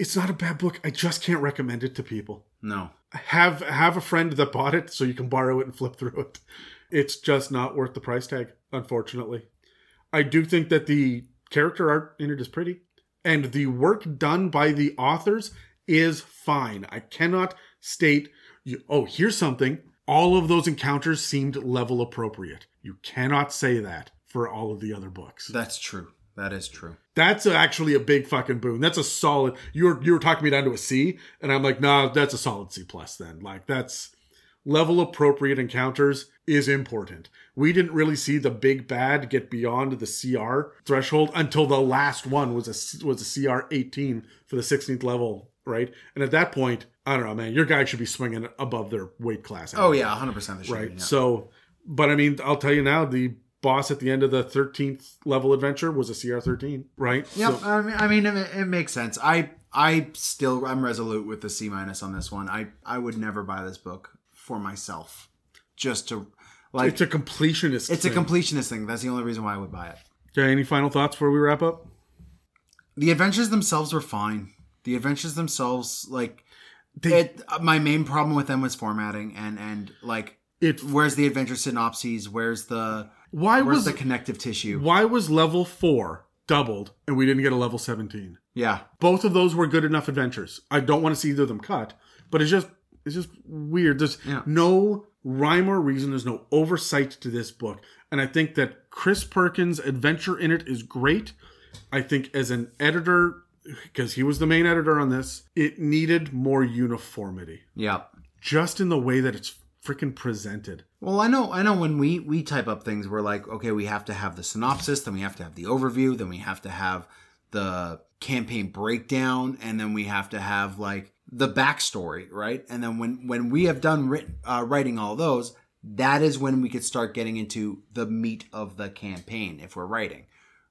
Speaker 2: it's not a bad book. I just can't recommend it to people.
Speaker 3: no.
Speaker 2: Have have a friend that bought it so you can borrow it and flip through it. It's just not worth the price tag, unfortunately. I do think that the character art in it is pretty, and the work done by the authors is fine. I cannot state, you, oh, here's something. All of those encounters seemed level appropriate. You cannot say that for all of the other books.
Speaker 3: That's true. That is true.
Speaker 2: That's actually a big fucking boon. That's a solid. You were you were talking me down to a C, and I'm like, nah, that's a solid C plus. Then, like, that's level appropriate encounters is important. We didn't really see the big bad get beyond the CR threshold until the last one was a was a CR 18 for the 16th level, right? And at that point, I don't know, man, your guy should be swinging above their weight class.
Speaker 3: Oh yeah, 100%
Speaker 2: right.
Speaker 3: be, yeah.
Speaker 2: So, but I mean, I'll tell you now, the boss at the end of the 13th level adventure was a CR 13, right?
Speaker 3: Yep.
Speaker 2: So-
Speaker 3: I mean, I mean, it, it makes sense. I, I still, I'm resolute with the C minus on this one. I, I would never buy this book for myself, just to, like,
Speaker 2: it's a completionist.
Speaker 3: it's a completionist thing. That's the only reason why I would buy it.
Speaker 2: Okay, any final thoughts before we wrap up?
Speaker 3: The adventures themselves were fine. The adventures themselves, like,
Speaker 2: They-
Speaker 3: it. Uh, my main problem with them was formatting and and like,
Speaker 2: It.
Speaker 3: where's the adventure synopses? Where's the
Speaker 2: Why
Speaker 3: where's
Speaker 2: was
Speaker 3: the connective tissue?
Speaker 2: why was level four doubled and we didn't get a level seventeen?
Speaker 3: Yeah,
Speaker 2: Both of those were good enough adventures. I don't want to see either of them cut, but it's just it's just weird. There's
Speaker 3: Yeah.
Speaker 2: no rhyme or reason. There's no oversight to this book. And I think that Chris Perkins' adventure in it is great. I think as an editor, because he was the main editor on this, it needed more uniformity.
Speaker 3: Yeah.
Speaker 2: Just in the way that it's freaking presented.
Speaker 3: Well, I know, I know. When we we type up things, we're like, okay, we have to have the synopsis, then we have to have the overview, then we have to have the campaign breakdown, and then we have to have like the backstory, right? And then when when we have done writ- uh, writing all those, that is when we could start getting into the meat of the campaign if we're writing,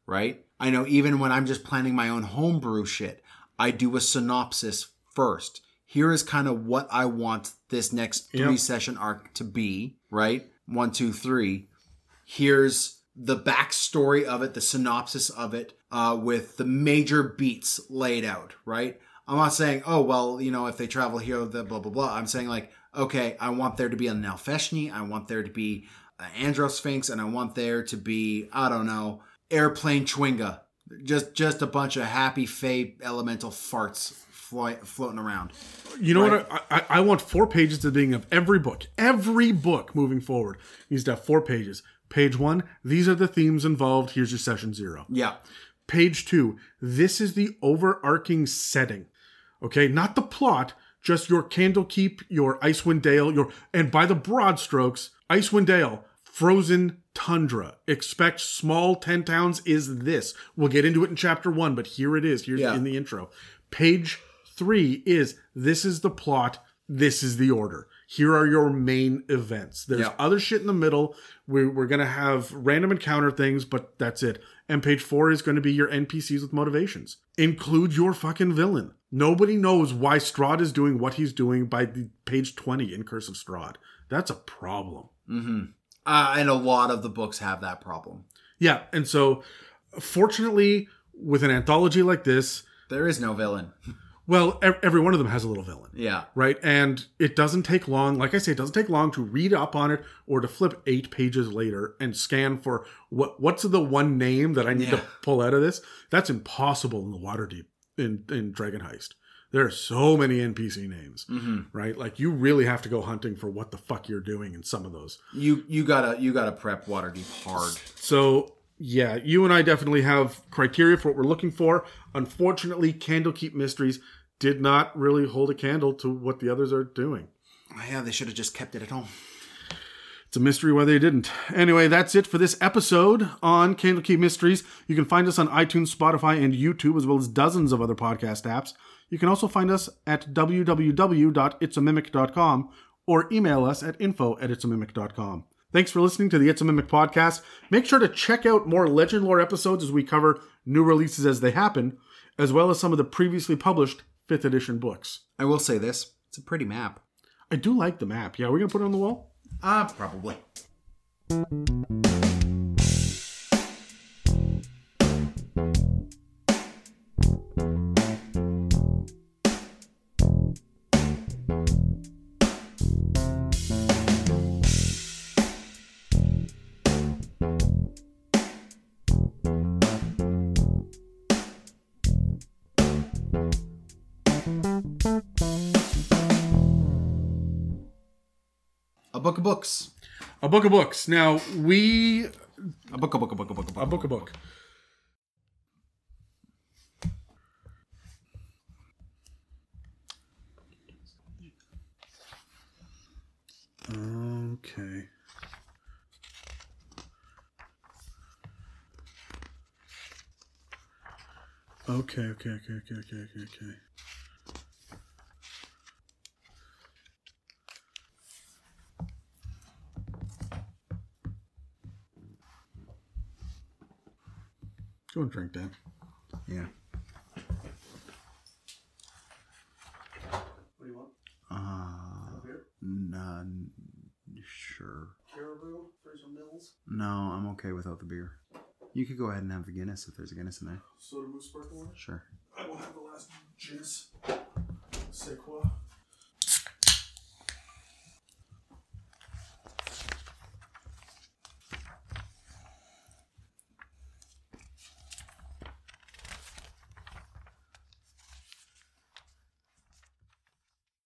Speaker 3: right? I know even when I'm just planning my own homebrew shit, I do a synopsis first. Here is kind of what I want this next three
Speaker 2: Yep.
Speaker 3: session arc to be, right? One, two, three. Here's the backstory of it, the synopsis of it, uh, with the major beats laid out, right? I'm not saying, oh, well, you know, if they travel here, the blah, blah, blah. I'm saying, like, okay, I want there to be a Nalfeshnee, I want there to be an Androsphinx, and I want there to be, I don't know, airplane Chwinga. Just just a bunch of happy fate elemental farts fly, floating around.
Speaker 2: You know
Speaker 3: Right.
Speaker 2: what? I, I, I want four pages at the beginning of every book. Every book moving forward needs to have four pages. Page one, these are the themes involved. Here's your session zero.
Speaker 3: Yeah.
Speaker 2: Page two, this is the overarching setting. Okay, not the plot, just your Candlekeep, your Icewind Dale, your and by the broad strokes, Icewind Dale, frozen tundra. Expect small ten towns is this. We'll get into it in chapter one, but here it is. Here's
Speaker 3: Yeah.
Speaker 2: in the intro. Page three is this is the plot. This is the order. Here are your main events. There's
Speaker 3: Yeah.
Speaker 2: other shit in the middle. We're, we're going to have random encounter things, but that's it. And page four is going to be your NPCs with motivations. Include your fucking villain. Nobody knows why Strahd is doing what he's doing by the page 20 in Curse of Strahd. That's a problem.
Speaker 3: Mm-hmm. Uh, and a lot of the books have that problem.
Speaker 2: Yeah. And so, fortunately, with an anthology like this,
Speaker 3: There is no villain. (laughs)
Speaker 2: well, every one of them has a little villain.
Speaker 3: Yeah.
Speaker 2: right? And it doesn't take long. Like I say, it doesn't take long to read up on it or to flip eight pages later and scan for what what's the one name that I need to pull out of this. That's impossible in the Waterdeep in in Dragon Heist. There are so many NPC names,
Speaker 3: Mm-hmm.
Speaker 2: right? Like you really have to go hunting for what the fuck you're doing in some of those.
Speaker 3: You you gotta you gotta prep Waterdeep hard.
Speaker 2: So yeah, you and I definitely have criteria for what we're looking for. Unfortunately, Candlekeep Mysteries did not really hold a candle to what the others are doing.
Speaker 3: Yeah, they should have just kept it at home.
Speaker 2: It's a mystery why they didn't. Anyway, that's it for this episode on Candlekeep Mysteries. You can find us on iTunes, Spotify, and YouTube, as well as dozens of other podcast apps. You can also find us at www.itsamimic.com or email us at info at itsamimic.com. Thanks for listening to the It's a Mimic podcast. Make sure to check out more Legend Lore episodes as we cover new releases as they happen, as well as some of the previously published 5th edition books.
Speaker 3: I will say this: it's a pretty map.
Speaker 2: I do like the map. Yeah, we're going to put it on the wall?
Speaker 3: Ah, probably. Books.
Speaker 2: A book of books. Now, we
Speaker 3: A book, a book, a book, a book, a book.
Speaker 2: A book, a book. Okay. Okay, okay, okay, okay, okay, okay, okay. Go and drink, that.
Speaker 3: Yeah.
Speaker 2: What do you want?
Speaker 3: Uh,
Speaker 2: Beer?
Speaker 3: none. Sure.
Speaker 2: Caribou, Fraser Mills,
Speaker 3: No, I'm okay without the beer. You could go ahead and have the Guinness if there's a Guinness in there.
Speaker 2: soda moose sparkling water.
Speaker 3: Sure.
Speaker 2: I will have the last juice. Sequa.